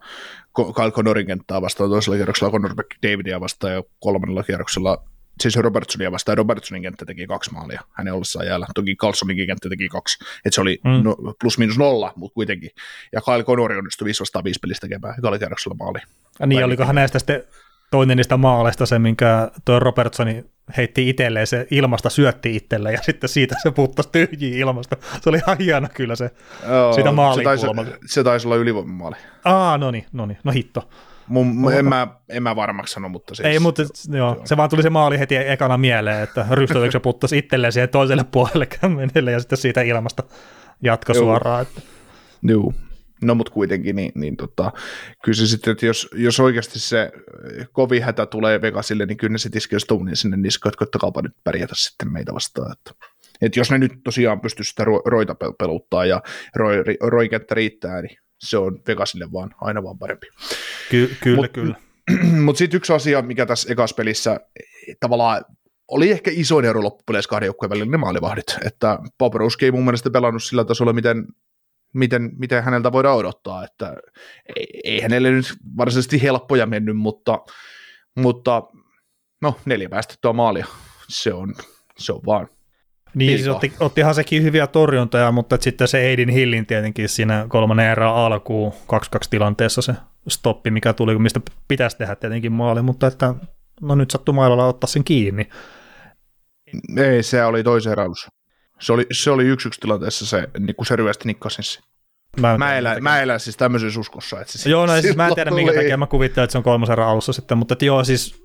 Kyle Connorin kenttää vastaan, toisella kierroksella Connor Davidia vastaan ja kolmannella kierroksella siis Robertsonia vastaan, Robertsonin kenttä teki kaksi maalia hänen ollessaan jäällä. Toki Carlsoninkin kenttä teki kaksi, että se oli mm. no, plus minus nolla, mutta kuitenkin. Ja Kyle Connori onnistui 5 vastaan 5 pelistä tekemään, kierroksella maali. Ja niin, olikohan näistä sitten toinen niistä maaleista se, minkä tuo Robertsoni heitti itselleen, se ilmasta syötti itselleen ja <laughs> sitten siitä se puttasi tyhjiä ilmasta. Se oli ihan hieno kyllä se, Joo, siitä maalin se taisi, se taisi olla ylivoimamaali. Aa, no niin, no niin, no hitto. Mun, en, mä, en mä varmaksi sano, mutta siis... Ei, mutta joo, se vaan tuli se maali heti ekana mieleen, että rystyykö se puttasi itselleen siihen toiselle puolelle kämmenelle ja sitten siitä ilmasta jatko suoraan. Että. Joo, No mutta kuitenkin, niin, niin tota, kyllä se sitten, että jos, jos oikeasti se kovin hätä tulee Vegasille, niin kyllä ne sitten iskee Stonein sinne niska, että koittakaapa nyt pärjätä sitten meitä vastaan. Että, että jos ne nyt tosiaan pystyy sitä roita peluttaa ja roi, roikenttä riittää, niin se on Vegasille vaan aina vaan parempi. Ky- kyllä, Mut, kyllä. <clears throat> Mutta sitten yksi asia, mikä tässä ekas pelissä tavallaan oli ehkä isoin ero loppupeleissä kahden joukkueen välillä ne maalivahdit, että Poprouski ei mun mielestä pelannut sillä tasolla, miten, miten, miten häneltä voidaan odottaa, että ei, ei hänelle nyt varsinaisesti helppoja mennyt, mutta, mutta no neljä päästettyä maalia, se on, se on vaan niin, siis otti, ottihan sekin hyviä torjuntoja, mutta sitten se Eidin Hillin tietenkin siinä kolmannen erään alkuun 2-2 tilanteessa se stoppi, mikä tuli, mistä pitäisi tehdä tietenkin maali, mutta että no nyt sattuu mailalla ottaa sen kiinni. Ei, se oli toisen erän Se oli, se oli yksi yksi tilanteessa se, niin kuin se ryösti Nikkasinsi. Mä, mä, elän, mä elän siis tämmöisessä uskossa. Että se joo, no siis mä en tiedä minkä takia mä kuvittelen, että se on kolmosen alussa sitten, mutta että joo, siis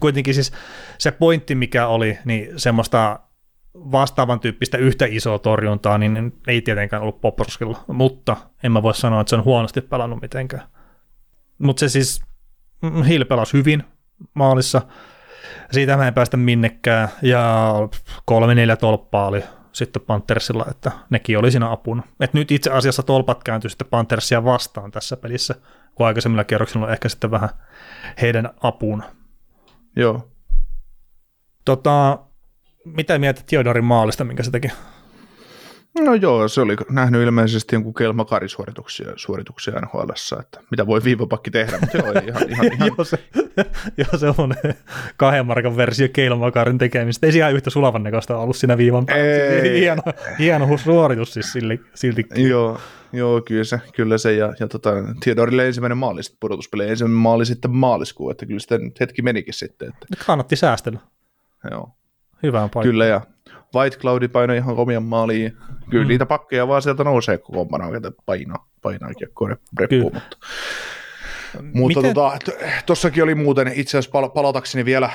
kuitenkin siis se pointti, mikä oli, niin semmoista vastaavan tyyppistä yhtä isoa torjuntaa, niin ei tietenkään ollut Poproskilla, mutta en mä voi sanoa, että se on huonosti pelannut mitenkään. Mutta se siis, mm, Hill pelasi hyvin maalissa, siitä mä en päästä minnekään, ja kolme neljä tolppaa oli sitten Panthersilla, että nekin oli siinä apuna. Et nyt itse asiassa tolpat kääntyi sitten Panthersia vastaan tässä pelissä, kun aikaisemmilla kierroksilla on ehkä sitten vähän heidän apuun. Joo. Tota, mitä mietit Theodorin maalista, minkä se teki? No joo, se oli nähnyt ilmeisesti jonkun kelmakarisuorituksia suorituksia nhl että mitä voi viivapakki tehdä, mutta joo, ihan, ihan, <laughs> ihan. joo, se, joo, se on kahden markan versio keilmakarin tekemistä. Ei se ihan yhtä sulavan näköistä ollut siinä viivan päällä. Hieno, hieno suoritus siis sille, silti. Joo, joo, kyllä se, kyllä se ja, ja tota, Theodorille ensimmäinen maali sitten pudotuspeli, ensimmäinen maali sitten maaliskuun, että kyllä sitten hetki menikin sitten. Että. Kannatti säästellä. Joo. Hyvään paikkaan. Kyllä, ja White Cloudi painoi ihan komian maaliin. Kyllä mm. niitä pakkeja vaan sieltä nousee koko ajan, että painaa, painaa kiekkoon reppuun. Mutta, mutta tuossakin tota, oli muuten itse asiassa pal- palatakseni vielä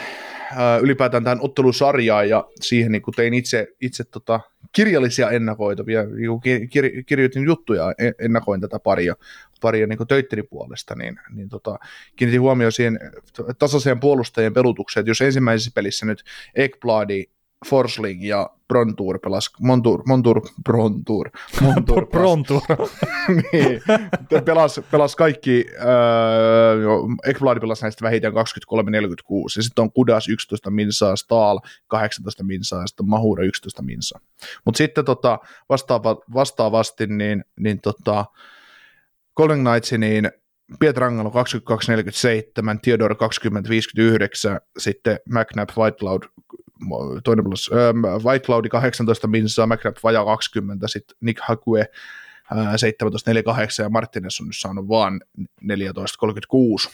ää, ylipäätään tähän ottelusarjaan ja siihen niin kun tein itse, itse tota, kirjallisia ennakoitavia, niin kir- kirjoitin juttuja, ennakoin tätä paria, paria niin töitteni puolesta, niin, niin tota, kiinnitin huomioon siihen tasaiseen puolustajien pelutukseen, että jos ensimmäisessä pelissä nyt Ekbladi Forsling ja Brontour pelas, Montour, Montour, Brontour, <laughs> Montour, Brontour. <laughs> niin, pelas, pelas kaikki, äh, Ekblad pelas näistä vähintään 23-46, ja sitten on Kudas 11 minsaa, Stahl 18 minsaa, ja sitten Mahura 11 minsaa. Mutta sitten tota, vastaava, vastaavasti, niin, niin tota, Golden Knights, niin Pietrangelo 22-47, Theodore 20-59, sitten McNabb, Whitelaud toinen plus, äh, White Cloudi 18 minsaa, McNabb vajaa 20, sitten Nick Hakue äh, 17.48 ja Martinez on nyt saanut vaan 14.36,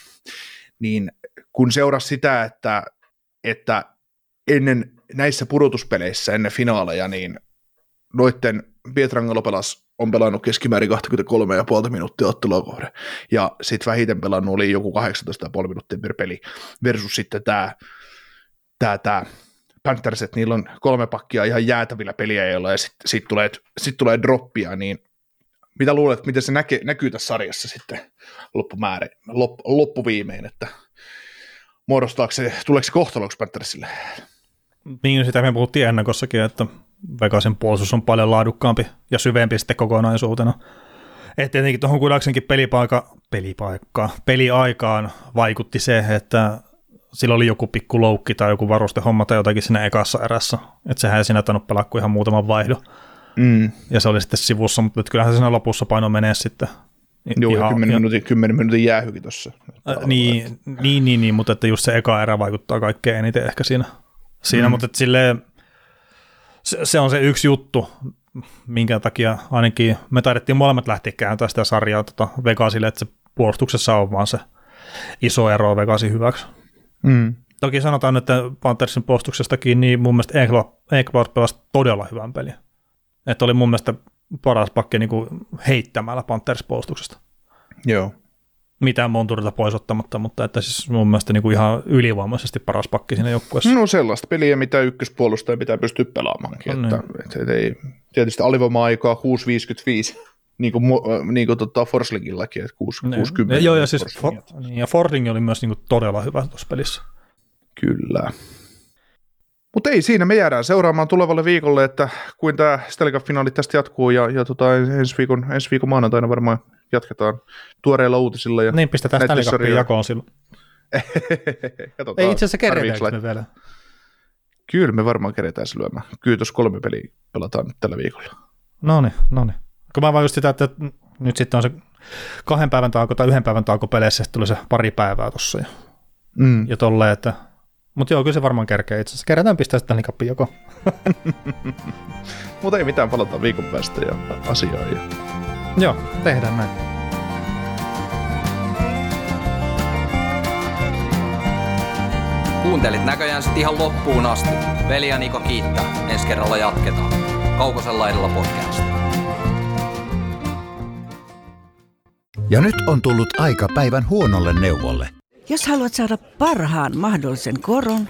niin kun seurasi sitä, että, että ennen näissä pudotuspeleissä, ennen finaaleja, niin noitten Pietrangelo pelas, on pelannut keskimäärin 23,5 minuuttia ottelua kohden, ja sitten vähiten pelannut oli joku 18,5 minuuttia per peli, versus sitten tämä tämä, tämä Panthers, että niillä on kolme pakkia ihan jäätävillä peliä, joilla ja sitten sit tulee, sit tulee droppia, niin mitä luulet, miten se näke, näkyy tässä sarjassa sitten loppumäärä, lop, loppuviimein, että muodostaako se, tuleeko se kohtaloksi Panthersille? Niin, sitä me puhuttiin ennakossakin, että Vegasin puolustus on paljon laadukkaampi ja syvempi sitten kokonaisuutena. Et tietenkin tuohon Kudaksenkin pelipaikka, pelipaikka, peliaikaan vaikutti se, että sillä oli joku pikku loukki tai joku varustehomma tai jotakin siinä ekassa erässä. Että sehän ei siinä tainnut pelaa kuin ihan muutaman vaihdon. Mm. Ja se oli sitten sivussa, mutta kyllähän se siinä lopussa paino menee sitten. Joo, ihan, 10, minuutin, 10 minuutin jäähykin tuossa. Äh, niin, niin, niin, niin, mutta että just se eka erä vaikuttaa kaikkein eniten ehkä siinä. siinä mm. Mutta että silleen, se, se, on se yksi juttu, minkä takia ainakin me taidettiin molemmat lähteä kääntämään sitä sarjaa tota Vegasille, että se puolustuksessa on vaan se iso ero Vegasin hyväksi. Mm. Toki sanotaan, että Panthersin postuksestakin, niin mun mielestä Ekblad pelasi todella hyvän pelin. Että oli mun mielestä paras pakki niin kuin heittämällä Panthers puolustuksesta. Joo. Mitään Monturilta pois ottamatta, mutta että siis mun mielestä niin kuin ihan ylivoimaisesti paras pakki siinä joukkueessa. No sellaista peliä, mitä ykköspuolustaja pitää pystyä pelaamaan. No, että, niin. että, että, ei, tietysti alivoima-aikaa 6.55 niin kuin, niin kuin tota Forslingillakin, että 6, Ne. 60. Ja, joo, ja siis. For, niin, ja Fording oli myös niin kuin todella hyvä tuossa pelissä. Kyllä. Mutta ei siinä, me jäädään seuraamaan tulevalle viikolle, että kuin tämä Stanley Cup-finaali tästä jatkuu, ja, ja tota, ensi, viikon, ensi viikon maanantaina varmaan jatketaan tuoreilla uutisilla. Ja Niin pistetään Stanley Cupin jakoon silloin. <laughs> Katsotaan, Ei itse asiassa tarviiks keretäänkö me vielä. Kyllä me varmaan keretään se lyömään. Kyllä tuossa kolme peliä pelataan nyt tällä viikolla. No niin, no niin. Kun mä vaan just sitä, että nyt sitten on se kahden päivän tauko tai yhden päivän tauko peleissä, sitten tulee se pari päivää tuossa ja, Mm. ja tolleen, että mutta joo, kyllä se varmaan kerkee itse asiassa. Kerätään pistää Stanley Cupin jakoon. <laughs> Mutta ei mitään, palataan viikon päästä ja asiaan. Ja... Joo, tehdään näin. Kuuntelit näköjään sit ihan loppuun asti. Veli ja Niko kiittää. Ensi kerralla jatketaan. Kaukosella edellä podcast. Ja nyt on tullut aika päivän huonolle neuvolle. Jos haluat saada parhaan mahdollisen koron,